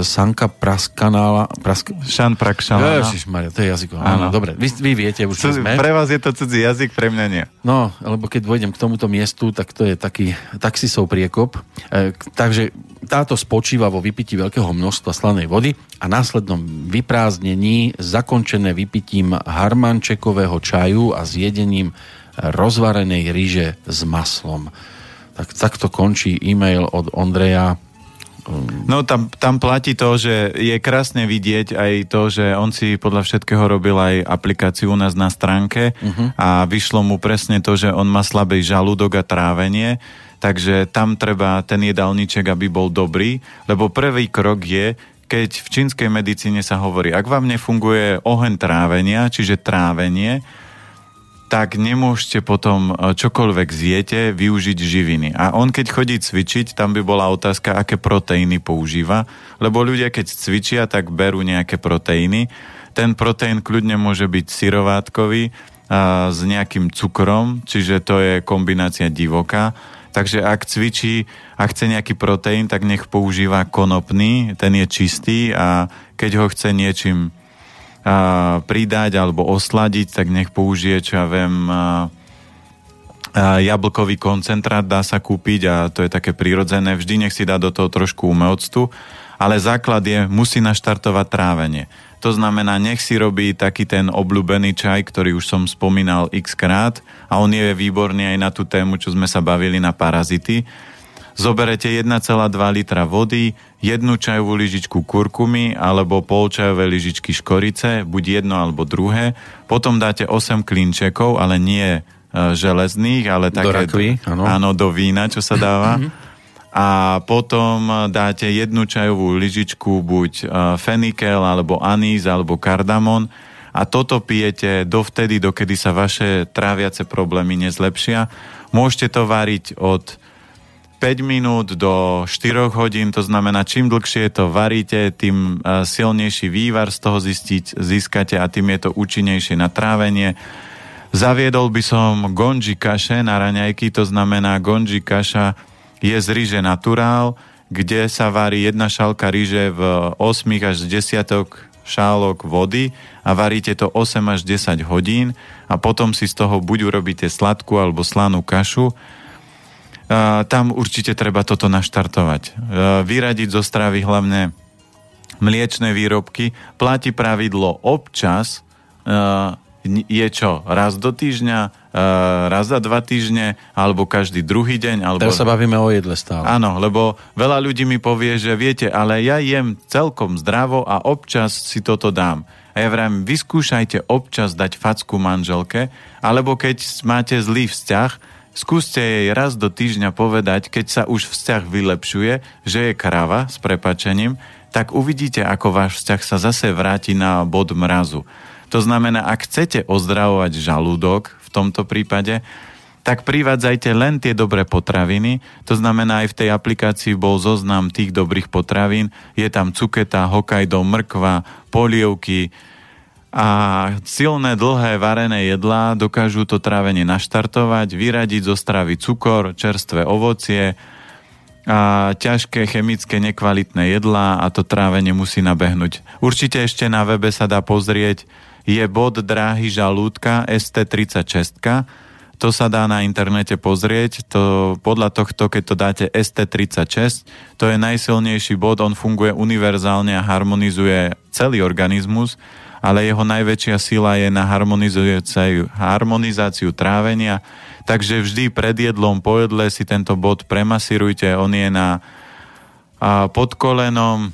Sanka Praskanála. Prask... Šan Prakšalána. Ježišmaria, to je jazyk. Áno, dobre, vy, vy viete už, Co, sme. Pre vás je to cudzí jazyk, pre mňa nie. No, lebo keď vojdem k tomuto miestu, tak to je taký taxisov priekop. E, takže táto spočíva vo vypití veľkého množstva slanej vody a následnom vyprázdnení zakončené vypitím harmančekového čaju a zjedením rozvarenej ríže s maslom. Tak takto končí e-mail od Ondreja. No tam, tam platí to, že je krásne vidieť aj to, že on si podľa všetkého robil aj aplikáciu u nás na stránke uh-huh. a vyšlo mu presne to, že on má slabý žalúdok a trávenie, takže tam treba ten jedálniček, aby bol dobrý, lebo prvý krok je, keď v čínskej medicíne sa hovorí, ak vám nefunguje oheň trávenia, čiže trávenie, tak nemôžete potom e, čokoľvek zjete využiť živiny. A on keď chodí cvičiť, tam by bola otázka, aké proteíny používa, lebo ľudia keď cvičia, tak berú nejaké proteíny. Ten proteín kľudne môže byť syrovátkový a, s nejakým cukrom, čiže to je kombinácia divoká. Takže ak cvičí a chce nejaký proteín, tak nech používa konopný, ten je čistý a keď ho chce niečím pridať alebo osladiť, tak nech použije, čo ja viem, jablkový koncentrát dá sa kúpiť a to je také prirodzené. Vždy nech si dá do toho trošku umeoctu, ale základ je, musí naštartovať trávenie. To znamená, nech si robí taký ten obľúbený čaj, ktorý už som spomínal x krát a on je výborný aj na tú tému, čo sme sa bavili na parazity zoberete 1,2 litra vody, jednu čajovú lyžičku kurkumy alebo pol čajové lyžičky škorice, buď jedno alebo druhé. Potom dáte 8 klinčekov, ale nie e, železných, ale také... Do rakvy, áno. Áno, do vína, čo sa dáva. Mhm. a potom dáte jednu čajovú lyžičku buď e, fenikel, alebo anís, alebo kardamon a toto pijete dovtedy, dokedy sa vaše tráviace problémy nezlepšia. Môžete to variť od 5 minút do 4 hodín, to znamená, čím dlhšie to varíte, tým e, silnejší vývar z toho zistiť, získate a tým je to účinnejšie na trávenie. Zaviedol by som gonji kaše na raňajky, to znamená gonji kaša je z ríže naturál, kde sa varí jedna šálka ríže v 8 až 10 šálok vody a varíte to 8 až 10 hodín a potom si z toho buď urobíte sladkú alebo slanú kašu tam určite treba toto naštartovať. Vyradiť zo stravy hlavne mliečne výrobky. Platí pravidlo občas je čo? Raz do týždňa raz za dva týždne, alebo každý druhý deň. Alebo... Teraz sa bavíme o jedle stále. Áno, lebo veľa ľudí mi povie, že viete, ale ja jem celkom zdravo a občas si toto dám. A ja vrajím, vyskúšajte občas dať facku manželke, alebo keď máte zlý vzťah, skúste jej raz do týždňa povedať, keď sa už vzťah vylepšuje, že je krava s prepačením, tak uvidíte, ako váš vzťah sa zase vráti na bod mrazu. To znamená, ak chcete ozdravovať žalúdok v tomto prípade, tak privádzajte len tie dobré potraviny. To znamená, aj v tej aplikácii bol zoznam tých dobrých potravín. Je tam cuketa, hokajdo, mrkva, polievky a silné, dlhé varené jedlá dokážu to trávenie naštartovať, vyradiť zo stravy cukor, čerstvé ovocie, a ťažké chemické nekvalitné jedlá a to trávenie musí nabehnúť. Určite ešte na webe sa dá pozrieť, je bod dráhy žalúdka ST36, to sa dá na internete pozrieť. To, podľa tohto, keď to dáte ST36, to je najsilnejší bod, on funguje univerzálne a harmonizuje celý organizmus, ale jeho najväčšia sila je na harmonizáciu trávenia, takže vždy pred jedlom, po jedle si tento bod premasírujte, on je na pod kolenom e,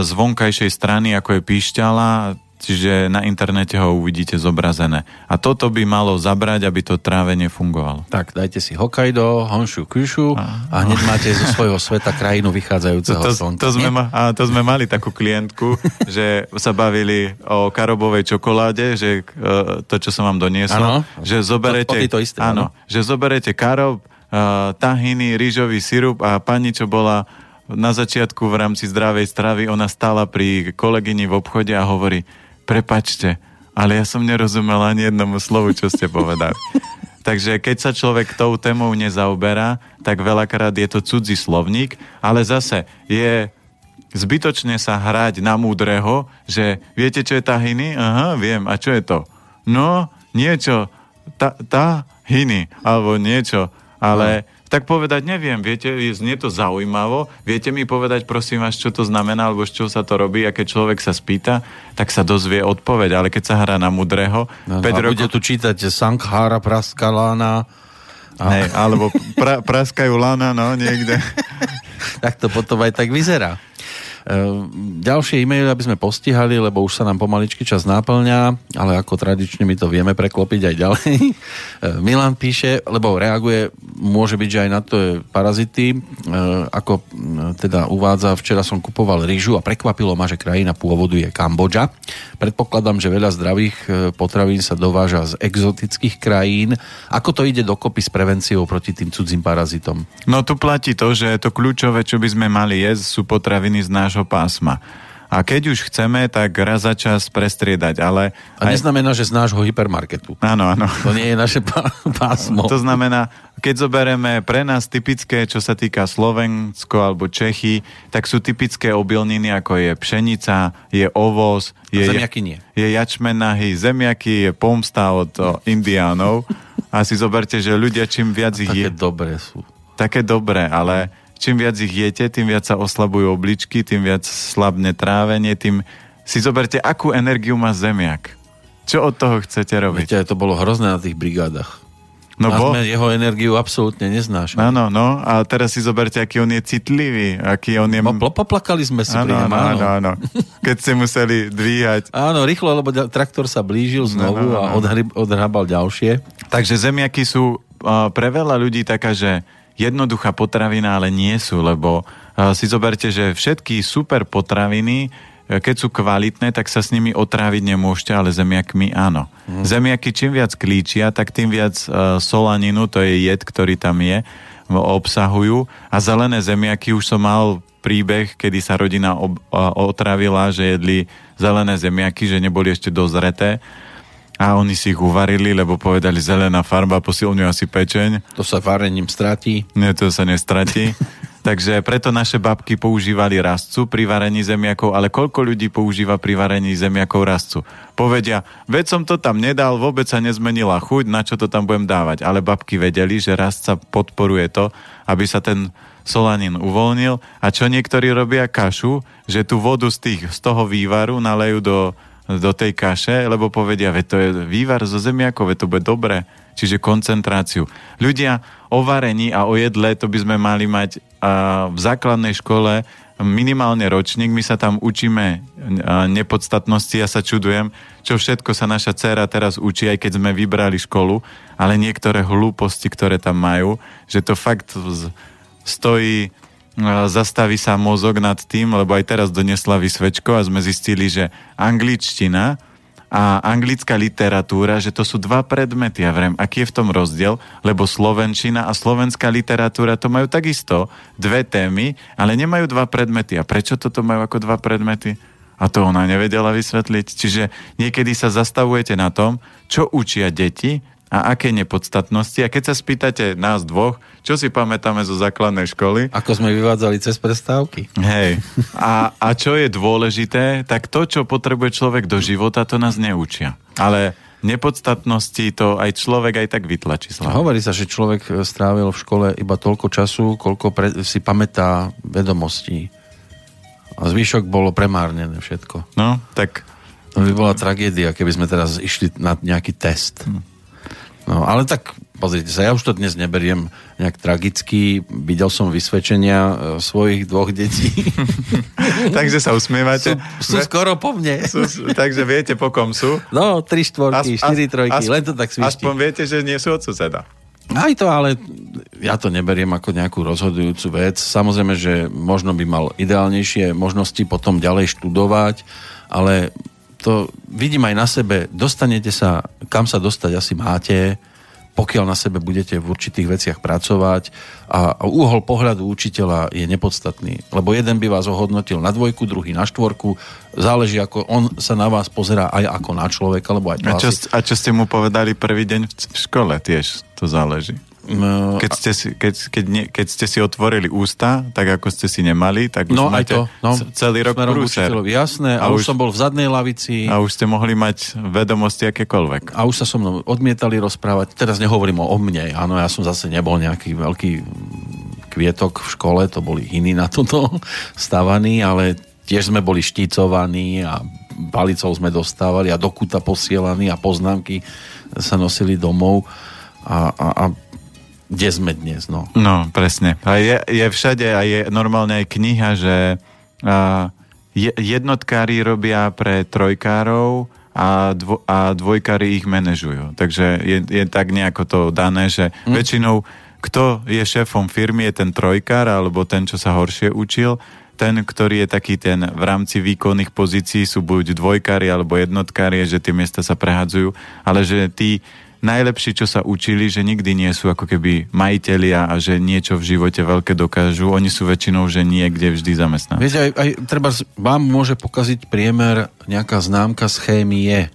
z vonkajšej strany, ako je píšťala, Čiže na internete ho uvidíte zobrazené. A toto by malo zabrať, aby to trávenie fungovalo. Tak, dajte si Hokkaido, Honshu, Kyushu a, a hneď máte zo svojho sveta krajinu vychádzajúceho to, slnka. To sme, ma, a to sme mali takú klientku, (laughs) že sa bavili o karobovej čokoláde, že e, to, čo som vám doniesol, ano, že zoberete... To, to isté, áno, že zoberete karob, uh, tahiny, rýžový sirup a pani, čo bola na začiatku v rámci zdravej stravy, ona stála pri kolegyni v obchode a hovorí, prepačte, ale ja som nerozumel ani jednomu slovu, čo ste povedali. (laughs) Takže keď sa človek tou témou nezaoberá, tak veľakrát je to cudzí slovník, ale zase je zbytočne sa hrať na múdreho, že viete, čo je tahiny? Aha, viem. A čo je to? No, niečo, tá, tá hiny, alebo niečo, ale... No tak povedať neviem, viete, znie to zaujímavo, viete mi povedať prosím vás, čo to znamená, alebo z čoho sa to robí a keď človek sa spýta, tak sa dozvie odpoveď, ale keď sa hrá na mudrého... No, 5 a rokov... bude tu čítať Sankhara Praskalána a... Nej, alebo pra, praskajú lana, no, niekde. (laughs) tak to potom aj tak vyzerá. Ehm, ďalšie e-maily, aby sme postihali, lebo už sa nám pomaličky čas náplňa, ale ako tradične my to vieme preklopiť aj ďalej. (laughs) Ehm, Milan píše, lebo reaguje, môže byť, že aj na to je parazity. Ehm, ako teda uvádza, včera som kupoval rýžu a prekvapilo ma, že krajina pôvodu je Kambodža. Predpokladám, že veľa zdravých potravín sa dováža z exotických krajín. Ako to ide dokopy s prevenciou proti tým cudzím parazitom? No tu platí to, že to kľúčové, čo by sme mali jesť, sú potraviny z nášho pásma. A keď už chceme, tak raz za čas prestriedať, ale... A neznamená, že z nášho hypermarketu. Áno, áno. To nie je naše pásmo. To znamená, keď zoberieme pre nás typické, čo sa týka Slovensko alebo Čechy, tak sú typické obilniny, ako je pšenica, je ovoz, je, zemiaky nie. je jačmenahy, zemiaky, je pomsta od o, indiánov. A si zoberte, že ľudia čím viac ich je... Také dobré sú. Také dobré, ale čím viac ich jete, tým viac sa oslabujú obličky, tým viac slabne trávenie, tým si zoberte, akú energiu má zemiak. Čo od toho chcete robiť? Viete, to bolo hrozné na tých brigádach. No bo... sme jeho energiu absolútne neznášali. Áno, no, a teraz si zoberte, aký on je citlivý, aký on je... Po, poplakali sme si áno, áno, áno, áno. Keď ste museli dvíhať. Áno, rýchlo, lebo traktor sa blížil znovu no, no, no. a odhrabal ďalšie. Takže zemiaky sú uh, pre veľa ľudí taká, že jednoduchá potravina, ale nie sú, lebo si zoberte, že všetky super potraviny, e, keď sú kvalitné, tak sa s nimi otráviť nemôžete, ale zemiakmi áno. Mm. Zemiaky čím viac klíčia, tak tým viac uh, solaninu, to je jed, ktorý tam je, obsahujú. A zelené zemiaky už som mal príbeh, kedy sa rodina ob, otravila, že jedli zelené zemiaky, že neboli ešte dozreté a oni si ich uvarili, lebo povedali, zelená farba posilňuje asi pečeň. To sa varením stratí. Nie, to sa nestratí. (laughs) Takže preto naše babky používali rastcu pri varení zemiakov, ale koľko ľudí používa pri varení zemiakov rastcu? Povedia, veď som to tam nedal, vôbec sa nezmenila chuť, na čo to tam budem dávať. Ale babky vedeli, že rastca podporuje to, aby sa ten solanín uvoľnil. A čo niektorí robia kašu, že tú vodu z, tých, z toho vývaru nalejú do do tej kaše, lebo povedia, že to je vývar zo zemiakov, to bude dobre. čiže koncentráciu. Ľudia o varení a o jedle, to by sme mali mať uh, v základnej škole minimálne ročník, my sa tam učíme nepodstatnosti, ja sa čudujem, čo všetko sa naša dcera teraz učí, aj keď sme vybrali školu, ale niektoré hlúposti, ktoré tam majú, že to fakt stojí, zastaví sa mozog nad tým, lebo aj teraz donesla vysvečko a sme zistili, že angličtina a anglická literatúra, že to sú dva predmety. Ja vrem, aký je v tom rozdiel? Lebo slovenčina a slovenská literatúra to majú takisto dve témy, ale nemajú dva predmety. A prečo toto majú ako dva predmety? A to ona nevedela vysvetliť. Čiže niekedy sa zastavujete na tom, čo učia deti a aké nepodstatnosti. A keď sa spýtate nás dvoch, čo si pamätáme zo základnej školy? Ako sme vyvádzali cez prestávky. Hej. A, a čo je dôležité, tak to, čo potrebuje človek do života, to nás neučia. Ale nepodstatnosti to aj človek aj tak vytlačí. Sláva. Hovorí sa, že človek strávil v škole iba toľko času, koľko pre, si pamätá vedomostí. A zvyšok bolo premárnené všetko. No, tak... To by bola tragédia, keby sme teraz išli na nejaký test. Hm. No, ale tak pozrite sa, ja už to dnes neberiem nejak tragicky. Videl som vysvedčenia e, svojich dvoch detí. (laughs) (laughs) takže sa usmievate. Sú, sú skoro po mne. Sú, takže viete, po kom sú? No, tri štvorky, as, štyri trojky, as, len to tak svišti. Aspoň viete, že nie sú od suseda. Aj to, ale ja to neberiem ako nejakú rozhodujúcu vec. Samozrejme, že možno by mal ideálnejšie možnosti potom ďalej študovať, ale to vidím aj na sebe, dostanete sa, kam sa dostať asi máte, pokiaľ na sebe budete v určitých veciach pracovať. A úhol pohľadu učiteľa je nepodstatný, lebo jeden by vás ohodnotil na dvojku, druhý na štvorku, záleží ako on sa na vás pozerá aj ako na človeka, alebo aj a čo, a čo ste mu povedali prvý deň v škole, tiež to záleží. No, keď, ste si, keď, keď, ne, keď ste si otvorili ústa, tak ako ste si nemali, tak už no, máte to, no, celý rok prúser. Jasné, a, a už, už som bol v zadnej lavici. A už ste mohli mať vedomosti akékoľvek. A už sa so mnou odmietali rozprávať. Teraz nehovorím o, o mne, áno, ja som zase nebol nejaký veľký kvietok v škole, to boli iní na toto (laughs) stavaní, ale tiež sme boli štícovaní a palicou sme dostávali a do kuta posielaní a poznámky sa nosili domov a, a, a kde sme dnes. No, no presne. A je, je všade a je normálne aj kniha, že a, je, jednotkári robia pre trojkárov a, dvo, a dvojkári ich manažujú. Takže je, je tak nejako to dané, že mm. väčšinou kto je šéfom firmy, je ten trojkár alebo ten, čo sa horšie učil. Ten, ktorý je taký ten v rámci výkonných pozícií sú buď dvojkári alebo jednotkári, že tie miesta sa prehadzujú, ale že tí najlepší, čo sa učili, že nikdy nie sú ako keby majitelia a že niečo v živote veľké dokážu. Oni sú väčšinou, že niekde vždy zamestnaní. Viete, aj, aj treba, vám môže pokaziť priemer nejaká známka z chémie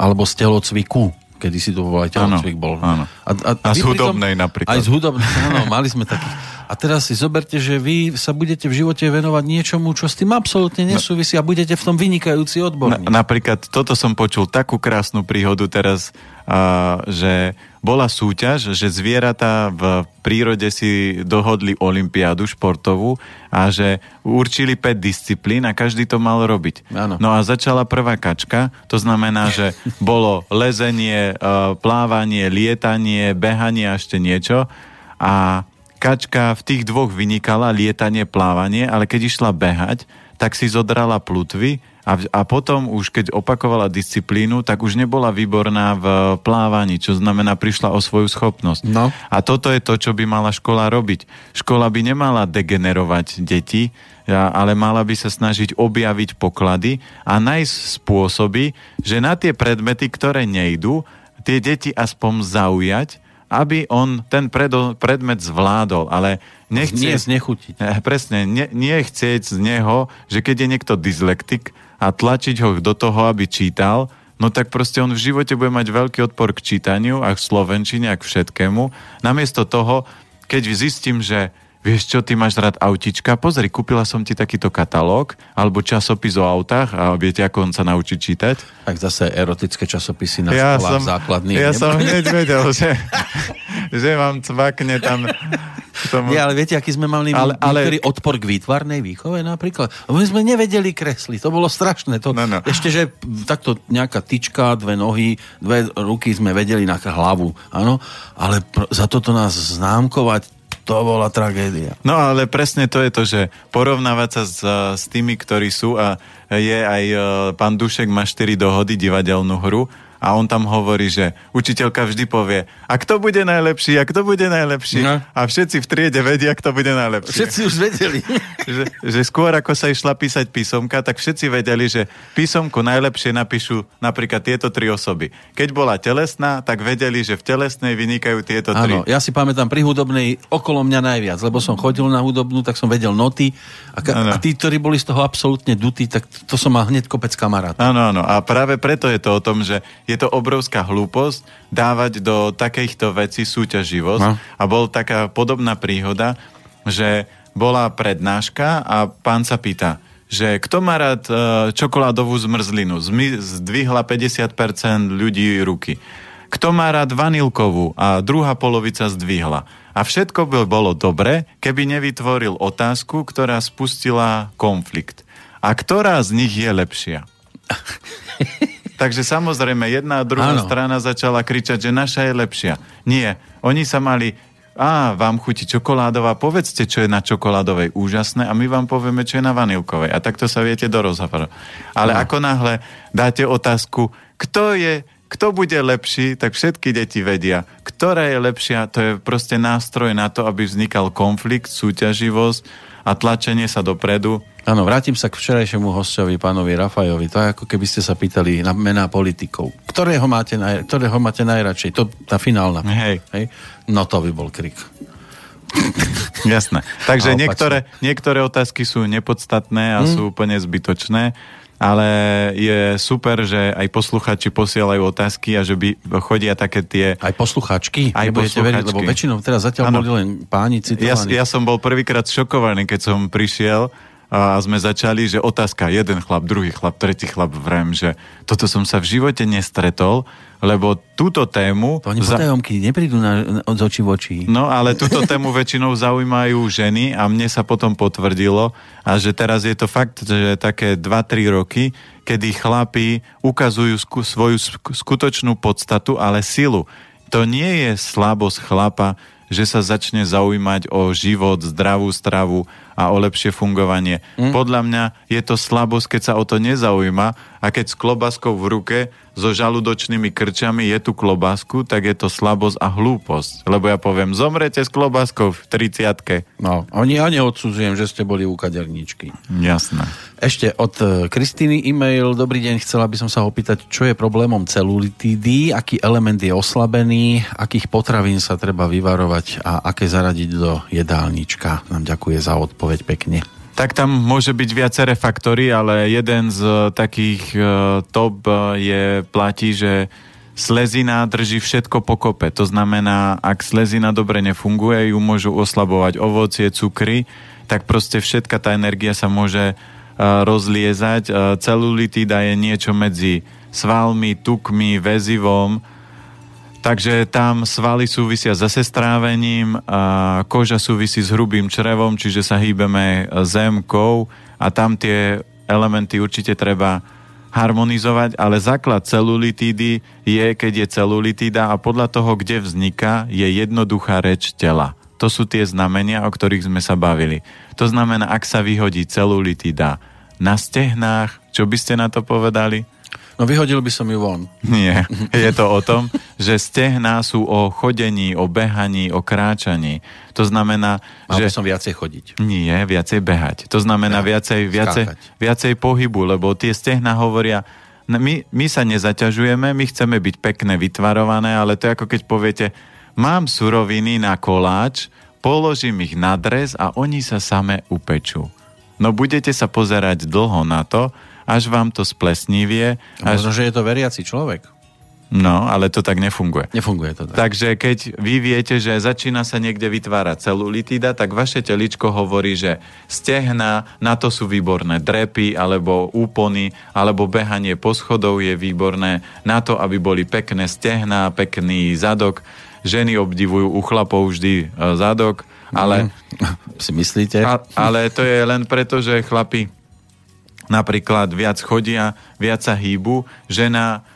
alebo z telocviku kedy si to bol aj bol. Áno. A, a, a z hudobnej napríklad. Aj z hudobnej, áno, mali sme takých a teraz si zoberte, že vy sa budete v živote venovať niečomu, čo s tým absolútne no. nesúvisí a budete v tom vynikajúci odborník. Na, napríklad toto som počul takú krásnu príhodu teraz, a, že bola súťaž, že zvieratá v prírode si dohodli olympiádu športovú a že určili 5 disciplín a každý to mal robiť. Áno. No a začala prvá kačka, to znamená, že (laughs) bolo lezenie, plávanie, lietanie, behanie a ešte niečo a Kačka v tých dvoch vynikala lietanie, plávanie, ale keď išla behať, tak si zodrala plutvy a, a potom už keď opakovala disciplínu, tak už nebola výborná v plávaní, čo znamená prišla o svoju schopnosť. No. A toto je to, čo by mala škola robiť. Škola by nemala degenerovať deti, ale mala by sa snažiť objaviť poklady a nájsť spôsoby, že na tie predmety, ktoré nejdú, tie deti aspoň zaujať aby on ten predo, predmet zvládol, ale nechce... Nie znechutiť. Eh, presne, nie, nie chcieť z neho, že keď je niekto dyslektik a tlačiť ho do toho, aby čítal, no tak proste on v živote bude mať veľký odpor k čítaniu a k slovenčine a k všetkému. Namiesto toho, keď zistím, že vieš čo, ty máš rád autička, pozri, kúpila som ti takýto katalóg, alebo časopis o autách a viete, ako on sa naučí čítať? Tak zase erotické časopisy na ja som, základných. Ja som hneď vedel, že, že vám cvakne tam Tomu... Nie, ale viete, aký sme mali ale, ale... odpor k výtvarnej výchove napríklad? My sme nevedeli kresliť, to bolo strašné. To, no, no. Ešte, že takto nejaká tyčka, dve nohy, dve ruky sme vedeli na hlavu, áno, ale pr- za toto nás známkovať, to bola tragédia. No ale presne to je to, že porovnávať sa s, s tými, ktorí sú a je aj uh, pán Dušek má 4 dohody divadelnú hru a on tam hovorí, že učiteľka vždy povie, a kto bude najlepší, a kto bude najlepší. No. A všetci v triede vedia, kto bude najlepší. Všetci už vedeli. (laughs) že, že skôr ako sa išla písať písomka, tak všetci vedeli, že písomku najlepšie napíšu napríklad tieto tri osoby. Keď bola telesná, tak vedeli, že v telesnej vynikajú tieto tri. Áno, ja si pamätám pri hudobnej okolo mňa najviac, lebo som chodil na hudobnú, tak som vedel noty a, ka- a tí, ktorí boli z toho absolútne dutí, tak to som mal hneď kopec kamarátov. Áno, áno. A práve preto je to o tom, že je to obrovská hlúposť dávať do takýchto vecí súťaživosť. No. A bol taká podobná príhoda, že bola prednáška a pán sa pýta, že kto má rád e, čokoládovú zmrzlinu? Zdvihla 50% ľudí ruky. Kto má rád vanilkovú? A druhá polovica zdvihla. A všetko by bolo dobre, keby nevytvoril otázku, ktorá spustila konflikt. A ktorá z nich je lepšia? (laughs) Takže samozrejme, jedna a druhá ano. strana začala kričať, že naša je lepšia. Nie, oni sa mali a vám chutí čokoládová, povedzte, čo je na čokoládovej úžasné a my vám povieme, čo je na vanilkovej. A takto sa viete do rozhovoru. Ale no. ako náhle dáte otázku, kto je, kto bude lepší, tak všetky deti vedia, ktorá je lepšia, to je proste nástroj na to, aby vznikal konflikt, súťaživosť a tlačenie sa dopredu Áno, vrátim sa k včerajšiemu hostovi, pánovi Rafajovi. To je ako keby ste sa pýtali na mená politikov. Ktorého máte, naj, ktorého máte najradšej? To tá finálna. Hej. Hej. No to by bol krik. (laughs) Jasné. Takže niektoré, niektoré otázky sú nepodstatné a hmm. sú úplne zbytočné, ale je super, že aj posluchači posielajú otázky a že by chodia také tie... Aj posluchačky? Aj posluchačky. Veriť, lebo väčšinou teraz zatiaľ ano. boli len páni citovaní. Ja, ja som bol prvýkrát šokovaný, keď som prišiel a sme začali, že otázka, jeden chlap, druhý chlap, tretí chlap, vrem, že toto som sa v živote nestretol, lebo túto tému... To oni za... potajomky neprídu na, od očí v oči. No, ale túto tému väčšinou zaujímajú ženy a mne sa potom potvrdilo a že teraz je to fakt, že také 2-3 roky, kedy chlapi ukazujú sku, svoju skutočnú podstatu, ale silu. To nie je slabosť chlapa, že sa začne zaujímať o život, zdravú stravu a o lepšie fungovanie. Mm. Podľa mňa je to slabosť, keď sa o to nezaujíma a keď s klobáskou v ruke so žalúdočnými krčami je tu klobásku, tak je to slabosť a hlúposť. Lebo ja poviem, zomrete s klobáskou v 30 No, oni ja neodsudzujem, že ste boli u kaderníčky. Jasné. Ešte od e, Kristýny e-mail. Dobrý deň, chcela by som sa opýtať, čo je problémom celulitídy, aký element je oslabený, akých potravín sa treba vyvarovať a aké zaradiť do jedálnička. Nám ďakuje za odpoveď pekne. Tak tam môže byť viaceré faktory, ale jeden z uh, takých uh, top uh, je, platí, že slezina drží všetko pokope. To znamená, ak slezina dobre nefunguje, ju môžu oslabovať ovocie, cukry, tak proste všetka tá energia sa môže rozliezať. Celulitída je niečo medzi svalmi, tukmi, väzivom, Takže tam svaly súvisia zase strávením, a koža súvisí s hrubým črevom, čiže sa hýbeme zemkou a tam tie elementy určite treba harmonizovať, ale základ celulitídy je, keď je celulitída a podľa toho, kde vzniká, je jednoduchá reč tela. To sú tie znamenia, o ktorých sme sa bavili. To znamená, ak sa vyhodí celulitída na stehnách, čo by ste na to povedali? No vyhodil by som ju von. Nie, je to o tom, že stehná sú o chodení, o behaní, o kráčaní. To znamená, Mal že... som viacej chodiť. Nie, viacej behať. To znamená ja, viacej, viacej, viacej pohybu, lebo tie stehná hovoria, my, my sa nezaťažujeme, my chceme byť pekné, vytvarované, ale to je ako keď poviete, mám suroviny na koláč, položím ich na dres a oni sa same upečú. No budete sa pozerať dlho na to, až vám to splesnivie. Až... Možno, že je to veriaci človek. No, ale to tak nefunguje. Nefunguje to tak. Takže keď vy viete, že začína sa niekde vytvárať celulitída, tak vaše teličko hovorí, že stehna, na to sú výborné drepy, alebo úpony, alebo behanie po schodov je výborné na to, aby boli pekné stehna, pekný zadok. Ženy obdivujú u chlapov vždy e, zadok Ale, mm, (laughs) si myslíte? A, ale to je len preto, že chlapi napríklad viac chodia, viac sa hýbu, žena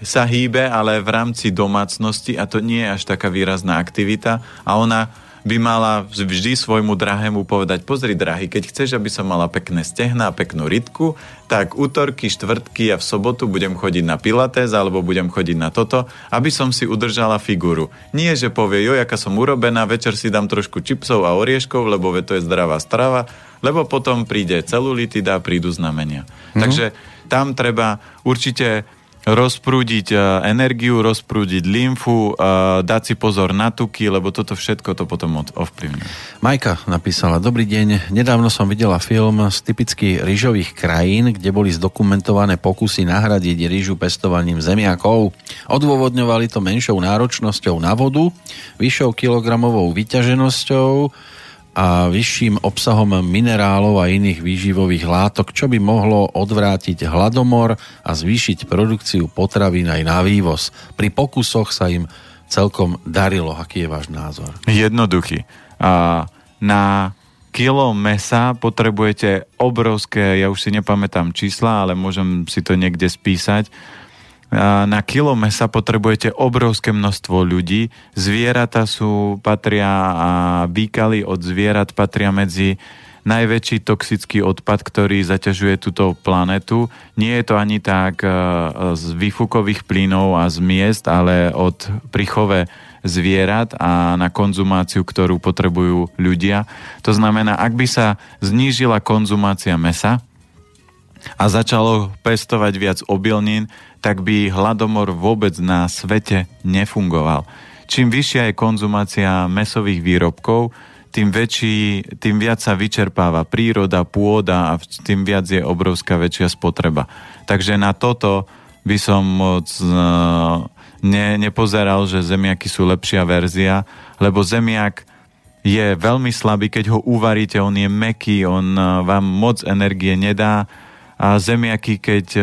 sa hýbe, ale v rámci domácnosti a to nie je až taká výrazná aktivita a ona by mala vždy svojmu drahému povedať, pozri drahý, keď chceš, aby som mala pekné a peknú rytku, tak útorky, štvrtky a v sobotu budem chodiť na pilates alebo budem chodiť na toto, aby som si udržala figúru. Nie, že povie, jo, aká som urobená, večer si dám trošku čipsov a orieškov, lebo to je zdravá strava, lebo potom príde celulitida prídu znamenia. Mm-hmm. Takže tam treba určite rozprúdiť e, energiu, rozprúdiť lymfu, e, dať si pozor na tuky, lebo toto všetko to potom ovplyvňuje. Majka napísala, dobrý deň, nedávno som videla film z typicky rýžových krajín, kde boli zdokumentované pokusy nahradiť rýžu pestovaním zemiakov. Odôvodňovali to menšou náročnosťou na vodu, vyššou kilogramovou vyťaženosťou, a vyšším obsahom minerálov a iných výživových látok, čo by mohlo odvrátiť hladomor a zvýšiť produkciu potravín aj na vývoz. Pri pokusoch sa im celkom darilo. Aký je váš názor? Jednoduchý. A na kilo mesa potrebujete obrovské, ja už si nepamätám čísla, ale môžem si to niekde spísať, na kilo mesa potrebujete obrovské množstvo ľudí. Zvieratá sú, patria a býkaly od zvierat patria medzi najväčší toxický odpad, ktorý zaťažuje túto planetu. Nie je to ani tak e, z výfukových plynov a z miest, ale od prichove zvierat a na konzumáciu, ktorú potrebujú ľudia. To znamená, ak by sa znížila konzumácia mesa a začalo pestovať viac obilnín, tak by hladomor vôbec na svete nefungoval. Čím vyššia je konzumácia mesových výrobkov, tým, väčší, tým viac sa vyčerpáva príroda, pôda a tým viac je obrovská väčšia spotreba. Takže na toto by som moc e, ne, nepozeral, že zemiaky sú lepšia verzia, lebo zemiak je veľmi slabý, keď ho uvaríte, on je meký, on e, vám moc energie nedá, zemiaky, keď e,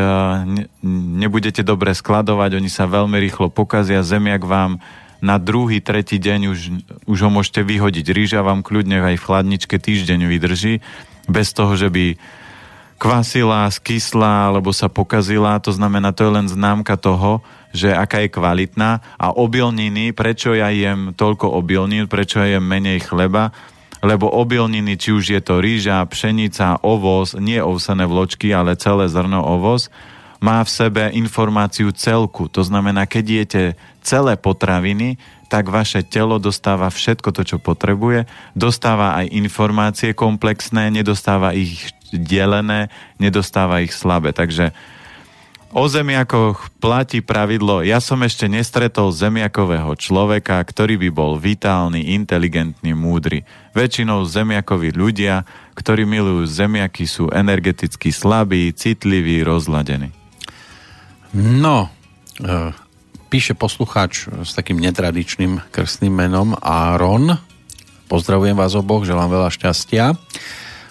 nebudete dobre skladovať, oni sa veľmi rýchlo pokazia. Zemiak vám na druhý, tretí deň už, už ho môžete vyhodiť. Rýža vám kľudne aj v chladničke týždeň vydrží, bez toho, že by kvasila, skysla alebo sa pokazila. To znamená, to je len známka toho, že aká je kvalitná. A obilniny, prečo ja jem toľko obilnín, prečo ja jem menej chleba, lebo obilniny, či už je to rýža, pšenica, ovoz, nie ovsené vločky, ale celé zrno ovoz, má v sebe informáciu celku. To znamená, keď jete celé potraviny, tak vaše telo dostáva všetko to, čo potrebuje, dostáva aj informácie komplexné, nedostáva ich delené, nedostáva ich slabé. Takže O zemiakoch platí pravidlo, ja som ešte nestretol zemiakového človeka, ktorý by bol vitálny, inteligentný, múdry. Väčšinou zemiakoví ľudia, ktorí milujú zemiaky, sú energeticky slabí, citliví, rozladení. No, e, píše poslucháč s takým netradičným krstným menom Áron. Pozdravujem vás oboch, želám veľa šťastia.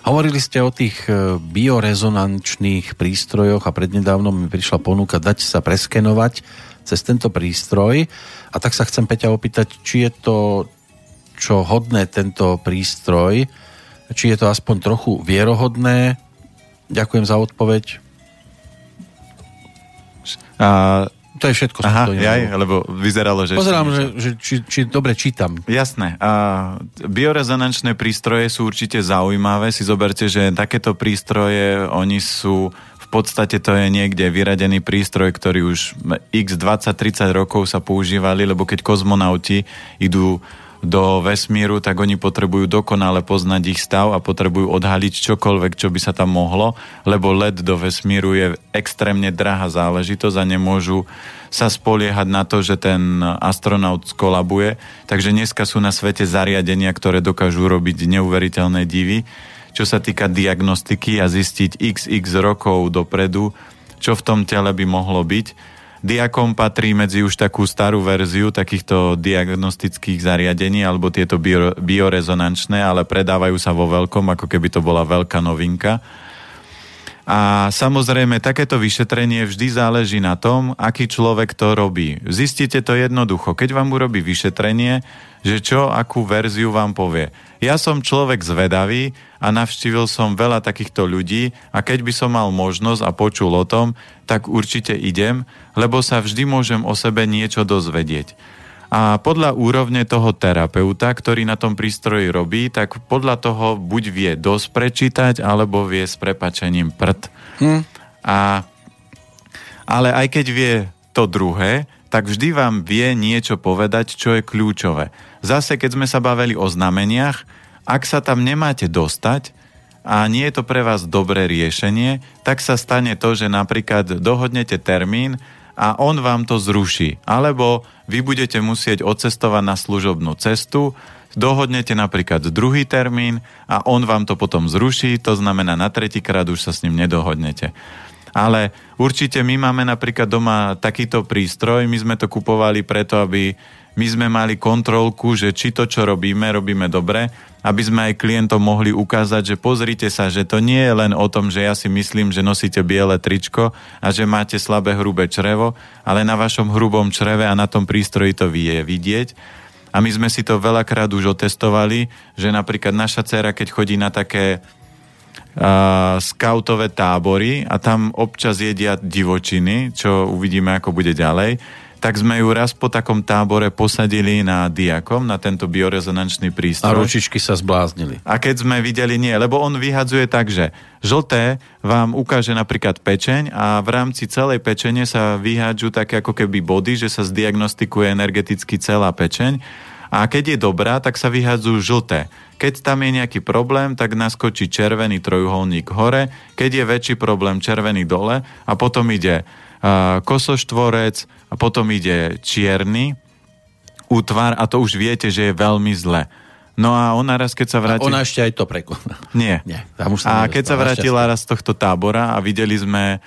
Hovorili ste o tých e, biorezonančných prístrojoch a prednedávno mi prišla ponuka dať sa preskenovať cez tento prístroj a tak sa chcem Peťa opýtať, či je to čo hodné tento prístroj, či je to aspoň trochu vierohodné. Ďakujem za odpoveď. A to je všetko. Aha, jaj, lebo vyzeralo, že... Pozerám, že, že či, či dobre čítam. Jasné. A biorezonančné prístroje sú určite zaujímavé. Si zoberte, že takéto prístroje, oni sú v podstate to je niekde vyradený prístroj, ktorý už x 20-30 rokov sa používali, lebo keď kozmonauti idú do vesmíru, tak oni potrebujú dokonale poznať ich stav a potrebujú odhaliť čokoľvek, čo by sa tam mohlo, lebo let do vesmíru je extrémne drahá záležitosť a nemôžu sa spoliehať na to, že ten astronaut skolabuje. Takže dneska sú na svete zariadenia, ktoré dokážu robiť neuveriteľné divy, čo sa týka diagnostiky a zistiť xx rokov dopredu, čo v tom tele by mohlo byť Diakom patrí medzi už takú starú verziu takýchto diagnostických zariadení alebo tieto bio, biorezonančné, ale predávajú sa vo veľkom, ako keby to bola veľká novinka. A samozrejme, takéto vyšetrenie vždy záleží na tom, aký človek to robí. Zistíte to jednoducho. Keď vám urobí vyšetrenie, že čo, akú verziu vám povie. Ja som človek zvedavý a navštívil som veľa takýchto ľudí a keď by som mal možnosť a počul o tom, tak určite idem, lebo sa vždy môžem o sebe niečo dozvedieť. A podľa úrovne toho terapeuta, ktorý na tom prístroji robí, tak podľa toho buď vie dosť prečítať, alebo vie s prepačením prd. Hm. A, ale aj keď vie to druhé, tak vždy vám vie niečo povedať, čo je kľúčové. Zase, keď sme sa bavili o znameniach, ak sa tam nemáte dostať a nie je to pre vás dobré riešenie, tak sa stane to, že napríklad dohodnete termín a on vám to zruší. Alebo vy budete musieť odcestovať na služobnú cestu, dohodnete napríklad druhý termín a on vám to potom zruší, to znamená na tretíkrát už sa s ním nedohodnete. Ale určite my máme napríklad doma takýto prístroj, my sme to kupovali preto, aby my sme mali kontrolku, že či to, čo robíme, robíme dobre, aby sme aj klientom mohli ukázať, že pozrite sa, že to nie je len o tom, že ja si myslím, že nosíte biele tričko a že máte slabé hrubé črevo, ale na vašom hrubom čreve a na tom prístroji to vie vidieť. A my sme si to veľakrát už otestovali, že napríklad naša dcera, keď chodí na také uh, skautové tábory a tam občas jedia divočiny, čo uvidíme, ako bude ďalej, tak sme ju raz po takom tábore posadili na diakom, na tento biorezonančný prístroj. A ručičky sa zbláznili. A keď sme videli, nie, lebo on vyhadzuje tak, že žlté vám ukáže napríklad pečeň a v rámci celej pečene sa vyhádžu také ako keby body, že sa zdiagnostikuje energeticky celá pečeň a keď je dobrá, tak sa vyhádzajú žlté. Keď tam je nejaký problém, tak naskočí červený trojuholník hore, keď je väčší problém červený dole a potom ide kosoštvorec a potom ide čierny útvar a to už viete, že je veľmi zle. No a ona raz, keď sa vrátila... ona ešte aj to prekoná. Nie. (laughs) Nie tam už a keď sa vrátila raz z tohto tábora a videli sme,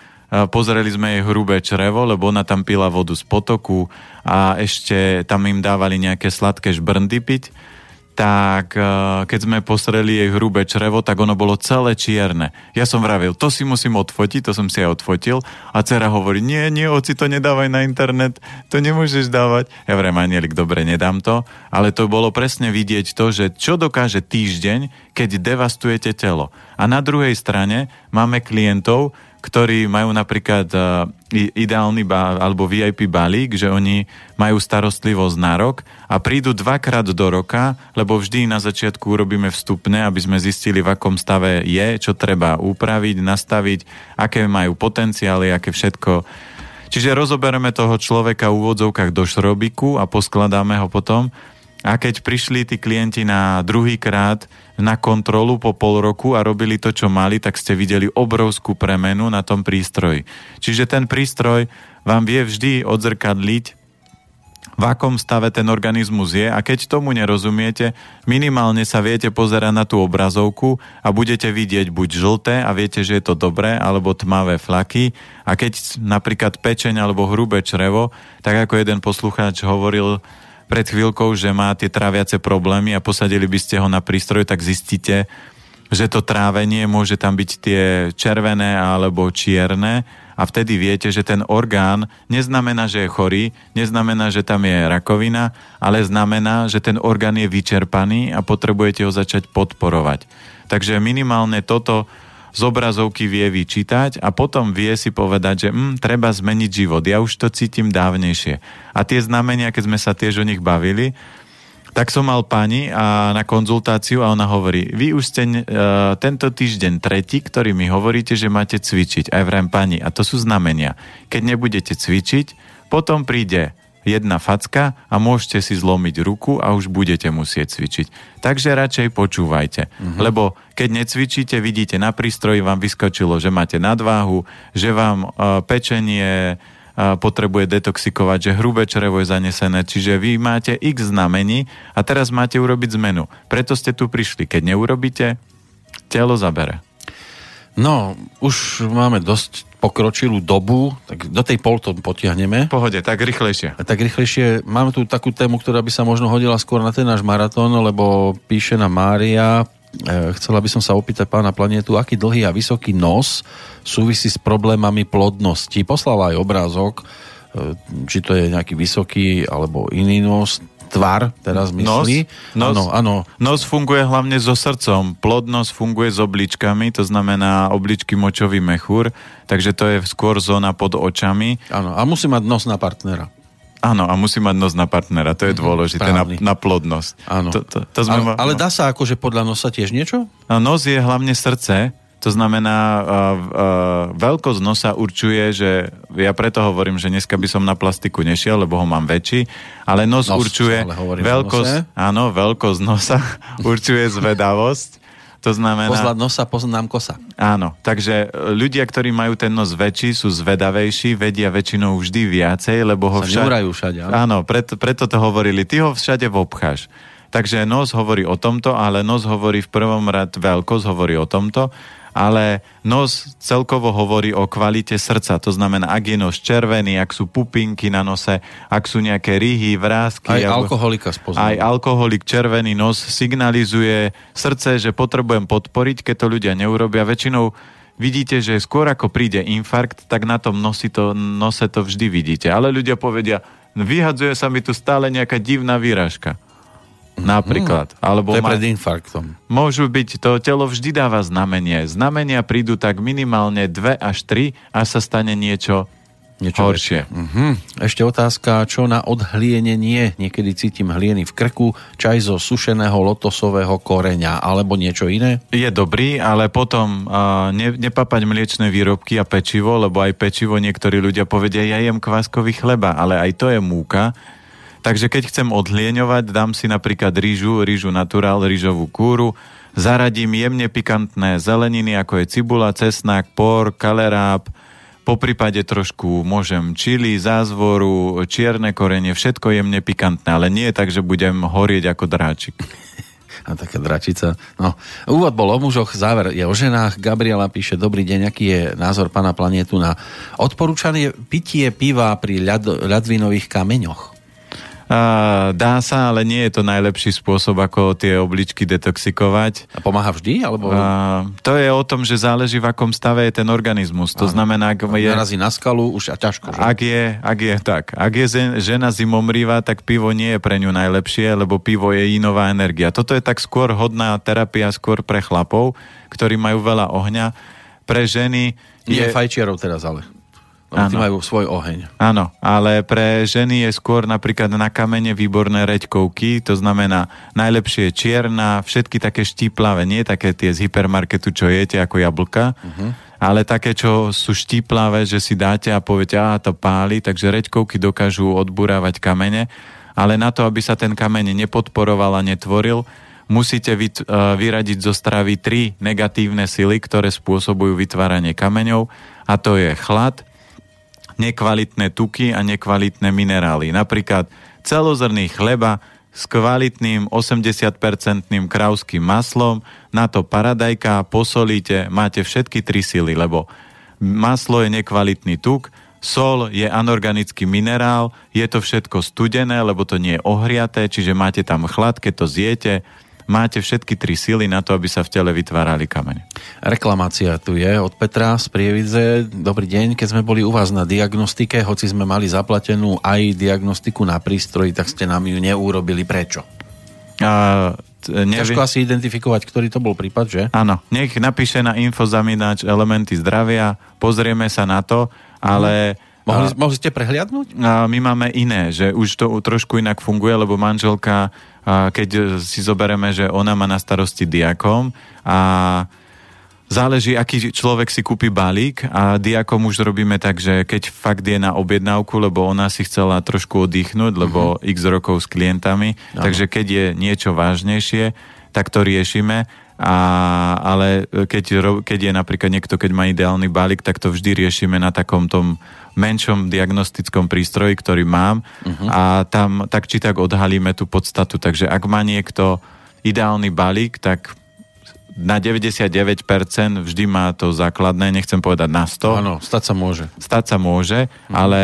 pozreli sme jej hrubé črevo, lebo ona tam pila vodu z potoku a ešte tam im dávali nejaké sladké žbrndy piť, tak eh, keď sme posreli jej hrubé črevo, tak ono bolo celé čierne. Ja som vravil, to si musím odfotiť, to som si aj odfotil a dcera hovorí, nie, nie, oci, to nedávaj na internet, to nemôžeš dávať. Ja vrem, Anielik, dobre, nedám to, ale to bolo presne vidieť to, že čo dokáže týždeň, keď devastujete telo. A na druhej strane máme klientov, ktorí majú napríklad uh, ideálny ba- alebo VIP balík, že oni majú starostlivosť na rok a prídu dvakrát do roka, lebo vždy na začiatku urobíme vstupné, aby sme zistili, v akom stave je, čo treba upraviť, nastaviť, aké majú potenciály, aké všetko. Čiže rozoberieme toho človeka v úvodzovkách do šrobiku a poskladáme ho potom a keď prišli tí klienti na druhý krát na kontrolu po pol roku a robili to, čo mali, tak ste videli obrovskú premenu na tom prístroji. Čiže ten prístroj vám vie vždy odzrkadliť, v akom stave ten organizmus je a keď tomu nerozumiete, minimálne sa viete pozerať na tú obrazovku a budete vidieť buď žlté a viete, že je to dobré, alebo tmavé flaky a keď napríklad pečeň alebo hrubé črevo, tak ako jeden poslucháč hovoril, pred chvíľkou, že má tie tráviace problémy a posadili by ste ho na prístroj, tak zistíte, že to trávenie môže tam byť tie červené alebo čierne a vtedy viete, že ten orgán neznamená, že je chorý, neznamená, že tam je rakovina, ale znamená, že ten orgán je vyčerpaný a potrebujete ho začať podporovať. Takže minimálne toto z obrazovky vie vyčítať a potom vie si povedať, že hm, treba zmeniť život. Ja už to cítim dávnejšie. A tie znamenia, keď sme sa tiež o nich bavili, tak som mal pani a na konzultáciu a ona hovorí, vy už ste uh, tento týždeň tretí, ktorý mi hovoríte, že máte cvičiť. Aj vrem pani. A to sú znamenia. Keď nebudete cvičiť, potom príde jedna facka a môžete si zlomiť ruku a už budete musieť cvičiť. Takže radšej počúvajte. Uh-huh. Lebo keď necvičíte, vidíte na prístroji, vám vyskočilo, že máte nadváhu, že vám uh, pečenie uh, potrebuje detoxikovať, že hrubé črevo je zanesené, čiže vy máte x znamení a teraz máte urobiť zmenu. Preto ste tu prišli. Keď neurobíte, telo zabere. No, už máme dosť pokročilú dobu, tak do tej pol to potiahneme. Pohode, tak rýchlejšie. Tak rýchlejšie. Máme tu takú tému, ktorá by sa možno hodila skôr na ten náš maratón, lebo píše na Mária, e, chcela by som sa opýtať pána planetu, aký dlhý a vysoký nos súvisí s problémami plodnosti. Poslala aj obrázok, e, či to je nejaký vysoký alebo iný nos, tvar teraz myslí. Nos, nos, áno, nos funguje hlavne so srdcom, plodnosť funguje s obličkami, to znamená obličky močový mechúr, takže to je skôr zóna pod očami. Áno, a musí mať nos na partnera. Áno, a musí mať nos na partnera, to je mhm, dôležité, na, na plodnosť. Áno. To, to, to sme ale, ma... ale dá sa akože podľa nosa tiež niečo? A nos je hlavne srdce, to znamená, uh, uh, veľkosť nosa určuje, že ja preto hovorím, že dneska by som na plastiku nešiel, lebo ho mám väčší, ale nos, nos určuje veľkosť, áno, veľkosť nosa (laughs) určuje zvedavosť. To znamená... Pozľad nosa, poznám kosa. Áno, takže ľudia, ktorí majú ten nos väčší, sú zvedavejší, vedia väčšinou vždy viacej, lebo ho všade... všade, áno, áno preto, preto to hovorili, ty ho všade obcháš. Takže nos hovorí o tomto, ale nos hovorí v prvom rad, veľkosť hovorí o tomto ale nos celkovo hovorí o kvalite srdca. To znamená, ak je nos červený, ak sú pupinky na nose, ak sú nejaké ryhy, vrázky. Aj alebo, alkoholika spoznám. Aj alkoholik, červený nos signalizuje srdce, že potrebujem podporiť, keď to ľudia neurobia. Väčšinou vidíte, že skôr ako príde infarkt, tak na tom nosi to, nose to vždy vidíte. Ale ľudia povedia, vyhadzuje sa mi tu stále nejaká divná výražka. Napríklad. Mm, alebo to je pred infarktom. Môžu byť, to telo vždy dáva znamenie. Znamenia prídu tak minimálne 2 až 3 a sa stane niečo niečo horšie. Uh-huh. Ešte otázka, čo na odhlienenie? Niekedy cítim hlieny v krku, čaj zo sušeného lotosového koreňa alebo niečo iné? Je dobrý, ale potom uh, ne, nepapať mliečne výrobky a pečivo, lebo aj pečivo niektorí ľudia povedia, ja jem kváskový chleba, ale aj to je múka Takže keď chcem odhlieňovať, dám si napríklad rýžu, rýžu naturál, rýžovú kúru, zaradím jemne pikantné zeleniny, ako je cibula, cesnak, por, kaleráb, po prípade trošku môžem čili, zázvoru, čierne korenie, všetko jemne pikantné, ale nie tak, že budem horieť ako dráčik. (laughs) A taká dračica. No, úvod bol o mužoch, záver je o ženách. Gabriela píše, dobrý deň, aký je názor pána planetu na odporúčanie pitie piva pri ľad, ľadvinových kameňoch? Dá sa, ale nie je to najlepší spôsob, ako tie obličky detoxikovať. A pomáha vždy? Alebo... A, to je o tom, že záleží v akom stave je ten organizmus. To ano. znamená, ak je... Narazí na skalu, už a ťažko. Že? Ak je, ak je tak. Ak je žena zimomrýva, tak pivo nie je pre ňu najlepšie, lebo pivo je inová energia. Toto je tak skôr hodná terapia, skôr pre chlapov, ktorí majú veľa ohňa. Pre ženy je... Nie fajčiarov teraz ale. Lebo majú svoj oheň. Áno, ale pre ženy je skôr napríklad na kamene výborné reďkovky, to znamená najlepšie čierna, všetky také štíplavé, nie také tie z hypermarketu, čo jete ako jablka, uh-huh. ale také, čo sú štíplavé, že si dáte a poviete, a to páli, takže reďkovky dokážu odburávať kamene, ale na to, aby sa ten kameň nepodporoval a netvoril, musíte e, vyradiť zo stravy tri negatívne sily, ktoré spôsobujú vytváranie kameňov a to je chlad, nekvalitné tuky a nekvalitné minerály. Napríklad celozrný chleba s kvalitným 80-percentným krauským maslom, na to paradajka, posolíte, máte všetky tri sily, lebo maslo je nekvalitný tuk, sol je anorganický minerál, je to všetko studené, lebo to nie je ohriaté, čiže máte tam chlad, keď to zjete, máte všetky tri sily na to, aby sa v tele vytvárali kamene. Reklamácia tu je od Petra z Prievidze. Dobrý deň, keď sme boli u vás na diagnostike, hoci sme mali zaplatenú aj diagnostiku na prístroji, tak ste nám ju neurobili. Prečo? A, nevie... Ťažko asi identifikovať, ktorý to bol prípad, že? Áno, nech napíše na infozamínač elementy zdravia, pozrieme sa na to, ale... Hmm. Mohli, a, mohli ste prehliadnúť? A my máme iné, že už to trošku inak funguje, lebo manželka keď si zoberieme, že ona má na starosti diakom a záleží, aký človek si kúpi balík a diakom už robíme tak, že keď fakt je na objednávku, lebo ona si chcela trošku oddychnúť, lebo uh-huh. x rokov s klientami, uh-huh. takže keď je niečo vážnejšie, tak to riešime a, ale keď, keď je napríklad niekto, keď má ideálny balík, tak to vždy riešime na takom tom menšom diagnostickom prístroji, ktorý mám uh-huh. a tam tak či tak odhalíme tú podstatu. Takže ak má niekto ideálny balík, tak na 99% vždy má to základné, nechcem povedať na 100. Áno, stať sa môže. Stať sa môže, uh-huh. ale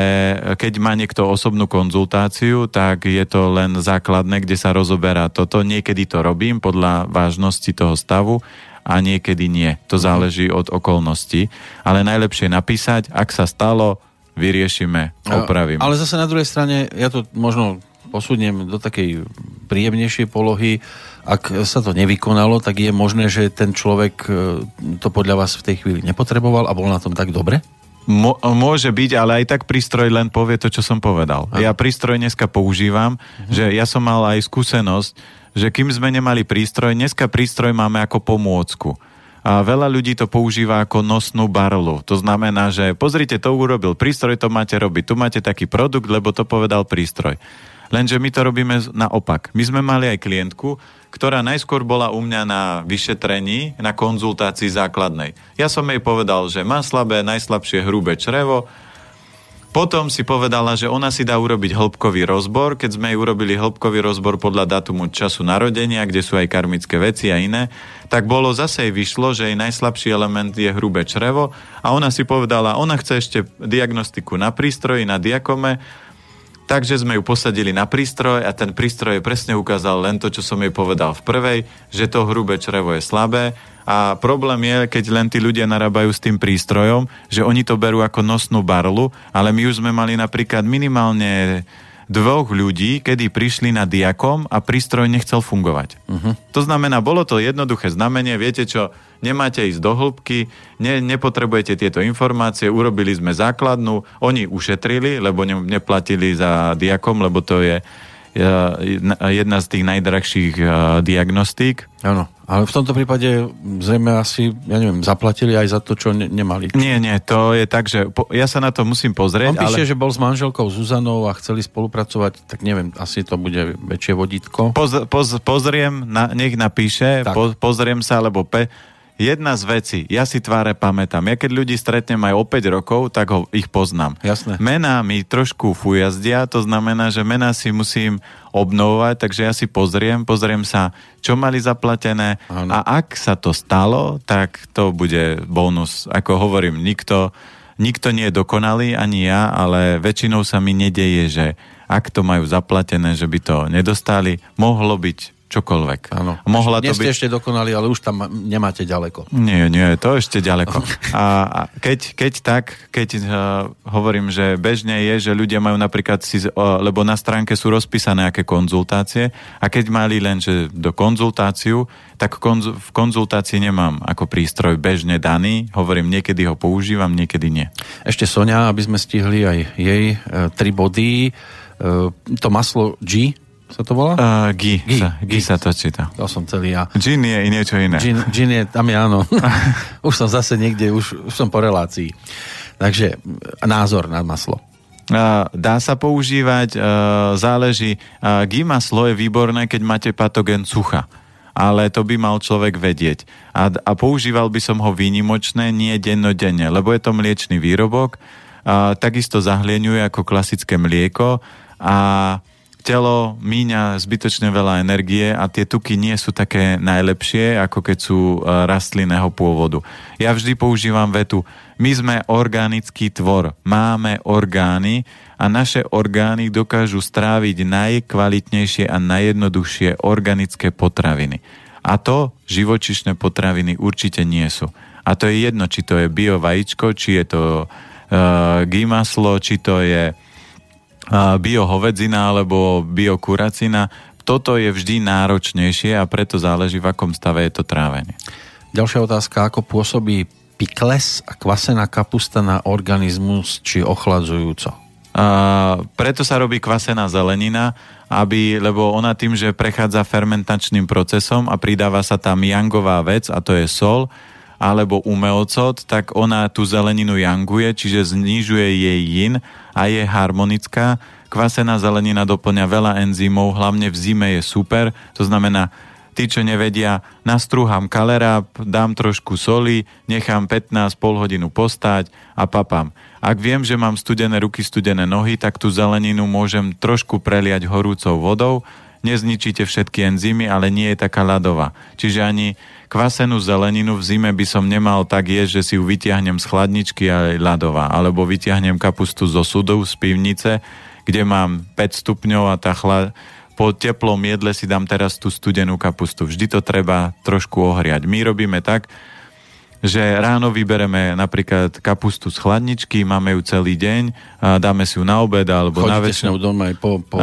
keď má niekto osobnú konzultáciu, tak je to len základné, kde sa rozoberá toto. Niekedy to robím podľa vážnosti toho stavu a niekedy nie. To uh-huh. záleží od okolností. Ale najlepšie napísať, ak sa stalo, vyriešime, opravím. Ale zase na druhej strane, ja to možno posuniem do takej príjemnejšej polohy, ak sa to nevykonalo, tak je možné, že ten človek e, to podľa vás v tej chvíli nepotreboval a bol na tom tak dobre? môže byť, ale aj tak prístroj len povie to, čo som povedal. Aha. Ja prístroj dneska používam, uh-huh. že ja som mal aj skúsenosť, že kým sme nemali prístroj, dneska prístroj máme ako pomôcku. A veľa ľudí to používa ako nosnú barlu. To znamená, že pozrite, to urobil prístroj, to máte robiť. Tu máte taký produkt, lebo to povedal prístroj. Lenže my to robíme naopak. My sme mali aj klientku, ktorá najskôr bola u mňa na vyšetrení, na konzultácii základnej. Ja som jej povedal, že má slabé, najslabšie hrubé črevo, potom si povedala, že ona si dá urobiť hĺbkový rozbor. Keď sme jej urobili hĺbkový rozbor podľa datumu času narodenia, kde sú aj karmické veci a iné, tak bolo zase jej vyšlo, že jej najslabší element je hrubé črevo a ona si povedala, ona chce ešte diagnostiku na prístroji, na diakome Takže sme ju posadili na prístroj a ten prístroj presne ukázal len to, čo som jej povedal v prvej, že to hrubé črevo je slabé. A problém je, keď len tí ľudia narábajú s tým prístrojom, že oni to berú ako nosnú barlu, ale my už sme mali napríklad minimálne dvoch ľudí, kedy prišli na diakom a prístroj nechcel fungovať. Uh-huh. To znamená, bolo to jednoduché znamenie, viete čo, nemáte ísť do hĺbky, ne, nepotrebujete tieto informácie, urobili sme základnú, oni ušetrili, lebo ne, neplatili za diakom, lebo to je jedna z tých najdrahších diagnostík. Áno, ale v tomto prípade zrejme asi, ja neviem, zaplatili aj za to, čo ne- nemali. Nie, nie, to je tak, že po, ja sa na to musím pozrieť. On píše, ale... že bol s manželkou Zuzanou a chceli spolupracovať, tak neviem, asi to bude väčšie vodítko. Poz, poz, pozriem, na, nech napíše, po, pozriem sa, alebo pe, jedna z vecí, ja si tváre pamätám. Ja keď ľudí stretnem aj o 5 rokov, tak ho, ich poznám. Jasné. Mená mi trošku fujazdia, to znamená, že mená si musím obnovovať, takže ja si pozriem, pozriem sa, čo mali zaplatené ano. a ak sa to stalo, tak to bude bonus. Ako hovorím, nikto, nikto nie je dokonalý, ani ja, ale väčšinou sa mi nedeje, že ak to majú zaplatené, že by to nedostali, mohlo byť čokoľvek. Áno. Mohla to byť... ešte dokonali, ale už tam nemáte ďaleko. Nie, nie, to ešte ďaleko. A, a keď, keď tak, keď uh, hovorím, že bežne je, že ľudia majú napríklad si, uh, lebo na stránke sú rozpísané aké konzultácie a keď mali len, že do konzultáciu, tak konz, v konzultácii nemám ako prístroj bežne daný, hovorím, niekedy ho používam, niekedy nie. Ešte Sonia, aby sme stihli aj jej uh, tri body. Uh, to maslo G, sa to volá? Uh, G, G, sa, G, G sa to číta. To som celý ja. Gin je i niečo iné. Gin, gin je, tam je áno. (laughs) už som zase niekde, už, už som po relácii. Takže názor na maslo. Uh, dá sa používať, uh, záleží. Uh, G maslo je výborné, keď máte patogen sucha ale to by mal človek vedieť. A, a používal by som ho výnimočné, nie dennodenne, lebo je to mliečný výrobok, a, takisto zahlieňuje ako klasické mlieko a telo míňa zbytočne veľa energie a tie tuky nie sú také najlepšie, ako keď sú e, rastlinného pôvodu. Ja vždy používam vetu, my sme organický tvor, máme orgány a naše orgány dokážu stráviť najkvalitnejšie a najjednoduchšie organické potraviny. A to živočišné potraviny určite nie sú. A to je jedno, či to je bio vajíčko, či je to uh, gimaslo, či to je biohovedzina alebo biokuracina. Toto je vždy náročnejšie a preto záleží, v akom stave je to trávenie. Ďalšia otázka, ako pôsobí pikles a kvasená kapusta na organizmus, či ochladzujúco? A, preto sa robí kvasená zelenina, aby, lebo ona tým, že prechádza fermentačným procesom a pridáva sa tam jangová vec, a to je sol, alebo umelcot, tak ona tú zeleninu janguje, čiže znižuje jej yin a je harmonická. Kvasená zelenina doplňa veľa enzymov, hlavne v zime je super, to znamená, tí, čo nevedia, nastrúham kaleráp, dám trošku soli, nechám 15 pol hodinu postať a papám. Ak viem, že mám studené ruky, studené nohy, tak tú zeleninu môžem trošku preliať horúcou vodou, nezničíte všetky enzymy, ale nie je taká ľadová. Čiže ani kvasenú zeleninu v zime by som nemal tak jesť, že si ju vytiahnem z chladničky a je ľadová. Alebo vytiahnem kapustu zo sudov, z pivnice, kde mám 5 stupňov a tá chla... po teplom jedle si dám teraz tú studenú kapustu. Vždy to treba trošku ohriať. My robíme tak, že ráno vybereme napríklad kapustu z chladničky, máme ju celý deň, a dáme si ju na obed alebo Chodíte na večer. doma aj po... po...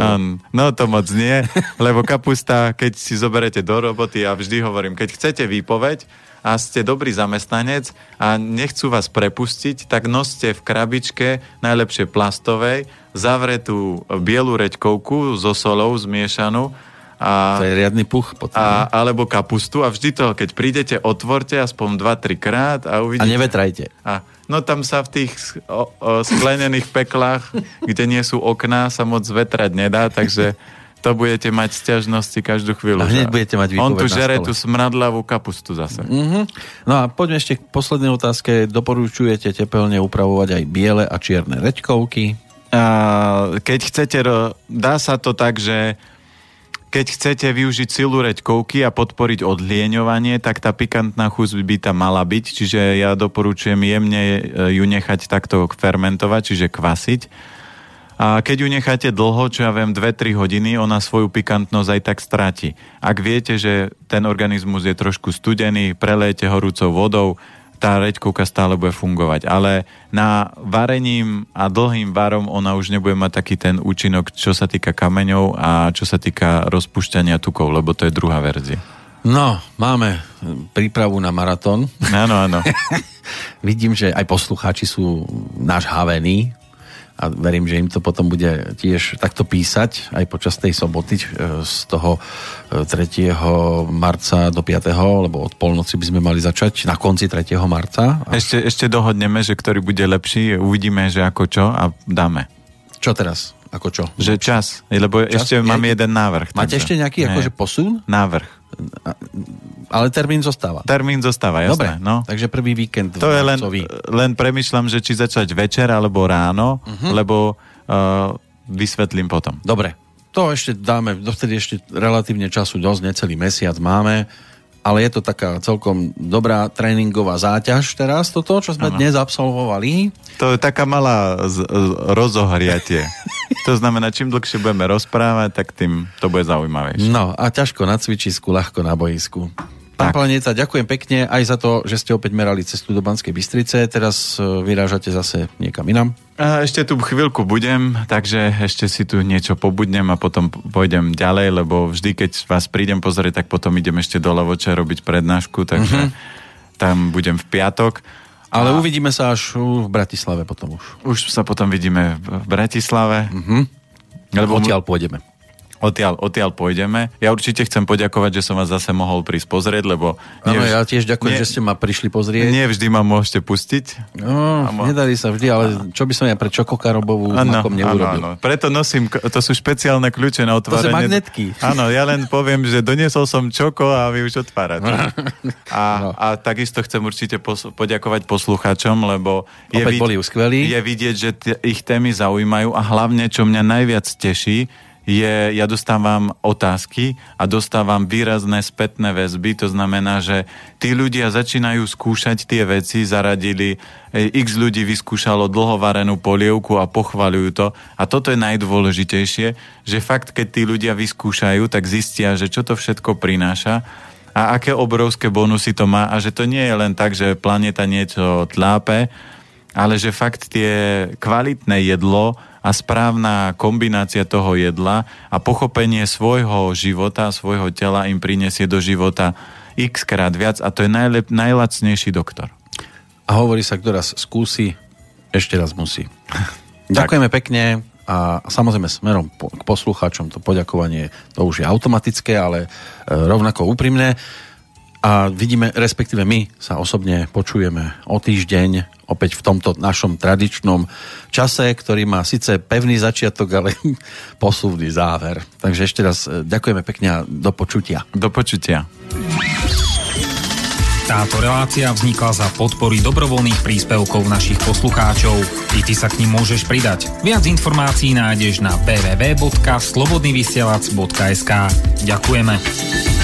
No to moc nie, (laughs) lebo kapusta, keď si zoberete do roboty, ja vždy hovorím, keď chcete výpoveď a ste dobrý zamestnanec a nechcú vás prepustiť, tak noste v krabičke, najlepšie plastovej, zavretú bielu reďkovku so solou zmiešanú a, to je riadny puch potom. a, alebo kapustu a vždy to, keď prídete, otvorte aspoň 2-3 krát a a uvidíte. nevetrajte. A, no tam sa v tých o, o, sklenených peklách, kde nie sú okná, sa moc vetrať nedá, takže to budete mať stiažnosti každú chvíľu. A hneď budete mať On tu žere tú smradlavú kapustu zase. Mhm. No a poďme ešte k poslednej otázke. Doporučujete tepelne upravovať aj biele a čierne reďkovky? A keď chcete, ro- dá sa to tak, že keď chcete využiť silu reďkovky a podporiť odlieňovanie, tak tá pikantná chuť by tam mala byť, čiže ja doporučujem jemne e, ju nechať takto fermentovať, čiže kvasiť. A keď ju necháte dlho, čo ja viem, 2-3 hodiny, ona svoju pikantnosť aj tak stráti. Ak viete, že ten organizmus je trošku studený, prelejete horúcou vodou, tá reďkovka stále bude fungovať. Ale na varením a dlhým varom ona už nebude mať taký ten účinok, čo sa týka kameňov a čo sa týka rozpúšťania tukov, lebo to je druhá verzia. No, máme prípravu na maratón. Áno, áno. (laughs) Vidím, že aj poslucháči sú nažhavení a verím, že im to potom bude tiež takto písať aj počas tej soboty e, z toho e, 3. marca do 5. lebo od polnoci by sme mali začať na konci 3. marca. Ešte, ešte dohodneme, že ktorý bude lepší, uvidíme, že ako čo a dáme. čo teraz? Ako čo? Že čas, lebo Čas? ešte Je- mám jeden návrh. Máte takže- ešte nejaký Nie. akože posun? Návrh. Ale termín zostáva. Termín zostáva, Dobre, jasné. No. takže prvý víkend To je len, len premyšľam, že či začať večer alebo ráno, uh-huh. lebo uh, vysvetlím potom. Dobre, to ešte dáme, dovtedy ešte relatívne času dosť, necelý mesiac máme, ale je to taká celkom dobrá tréningová záťaž teraz, toto, čo sme Áno. dnes absolvovali. To je taká malá z, z, rozohriatie. (laughs) to znamená, čím dlhšie budeme rozprávať, tak tým to bude zaujímavejšie. No a ťažko na cvičisku, ľahko na boisku. Pán. Planeta, ďakujem pekne aj za to, že ste opäť merali cestu do Banskej Bystrice. Teraz e, vyrážate zase niekam inam. Ešte tu chvíľku budem, takže ešte si tu niečo pobudnem a potom pôjdem ďalej, lebo vždy, keď vás prídem pozrieť, tak potom idem ešte do Levoče robiť prednášku, takže tam budem v piatok. Ale A- uvidíme sa až v Bratislave potom už. Už sa potom vidíme v Bratislave. Mhm. Lebo Odtiaľ pôjdeme. Odtiaľ, odtiaľ pôjdeme. Ja určite chcem poďakovať, že som vás zase mohol prísť pozrieť, lebo Áno, ja tiež ďakujem, nie, že ste ma prišli pozrieť. nie vždy ma môžete pustiť. No, Áno. nedarí sa vždy, ale čo by som ja pre Čokokarobovú s makom neurobil. Preto nosím, to sú špeciálne kľúče na To sú otváranie. magnetky. Áno, ja len poviem, že doniesol som čoko a vy už otvárate. A, (laughs) No. a takisto chcem určite pos- poďakovať poslucháčom, lebo je, Opäť boli skvelí. je vidieť, že t- ich témy zaujímajú a hlavne, čo mňa najviac teší, je, ja dostávam otázky a dostávam výrazné spätné väzby, to znamená, že tí ľudia začínajú skúšať tie veci, zaradili, e, x ľudí vyskúšalo dlhovarenú polievku a pochvaľujú to. A toto je najdôležitejšie, že fakt, keď tí ľudia vyskúšajú, tak zistia, že čo to všetko prináša a aké obrovské bonusy to má a že to nie je len tak, že planéta niečo tlápe, ale že fakt tie kvalitné jedlo a správna kombinácia toho jedla a pochopenie svojho života, svojho tela im prinesie do života x krát viac a to je najlep, najlacnejší doktor. A hovorí sa, kto raz skúsi, ešte raz musí. (laughs) Ďakujeme pekne a samozrejme smerom k poslucháčom to poďakovanie to už je automatické, ale e, rovnako úprimné. A vidíme, respektíve my sa osobne počujeme o týždeň opäť v tomto našom tradičnom čase, ktorý má síce pevný začiatok, ale (laughs) posúvny záver. Takže ešte raz e, ďakujeme pekne a do počutia. Do počutia. Táto relácia vznikla za podpory dobrovoľných príspevkov našich poslucháčov. I ty sa k ním môžeš pridať. Viac informácií nájdeš na www.slobodnyvysielac.sk Ďakujeme.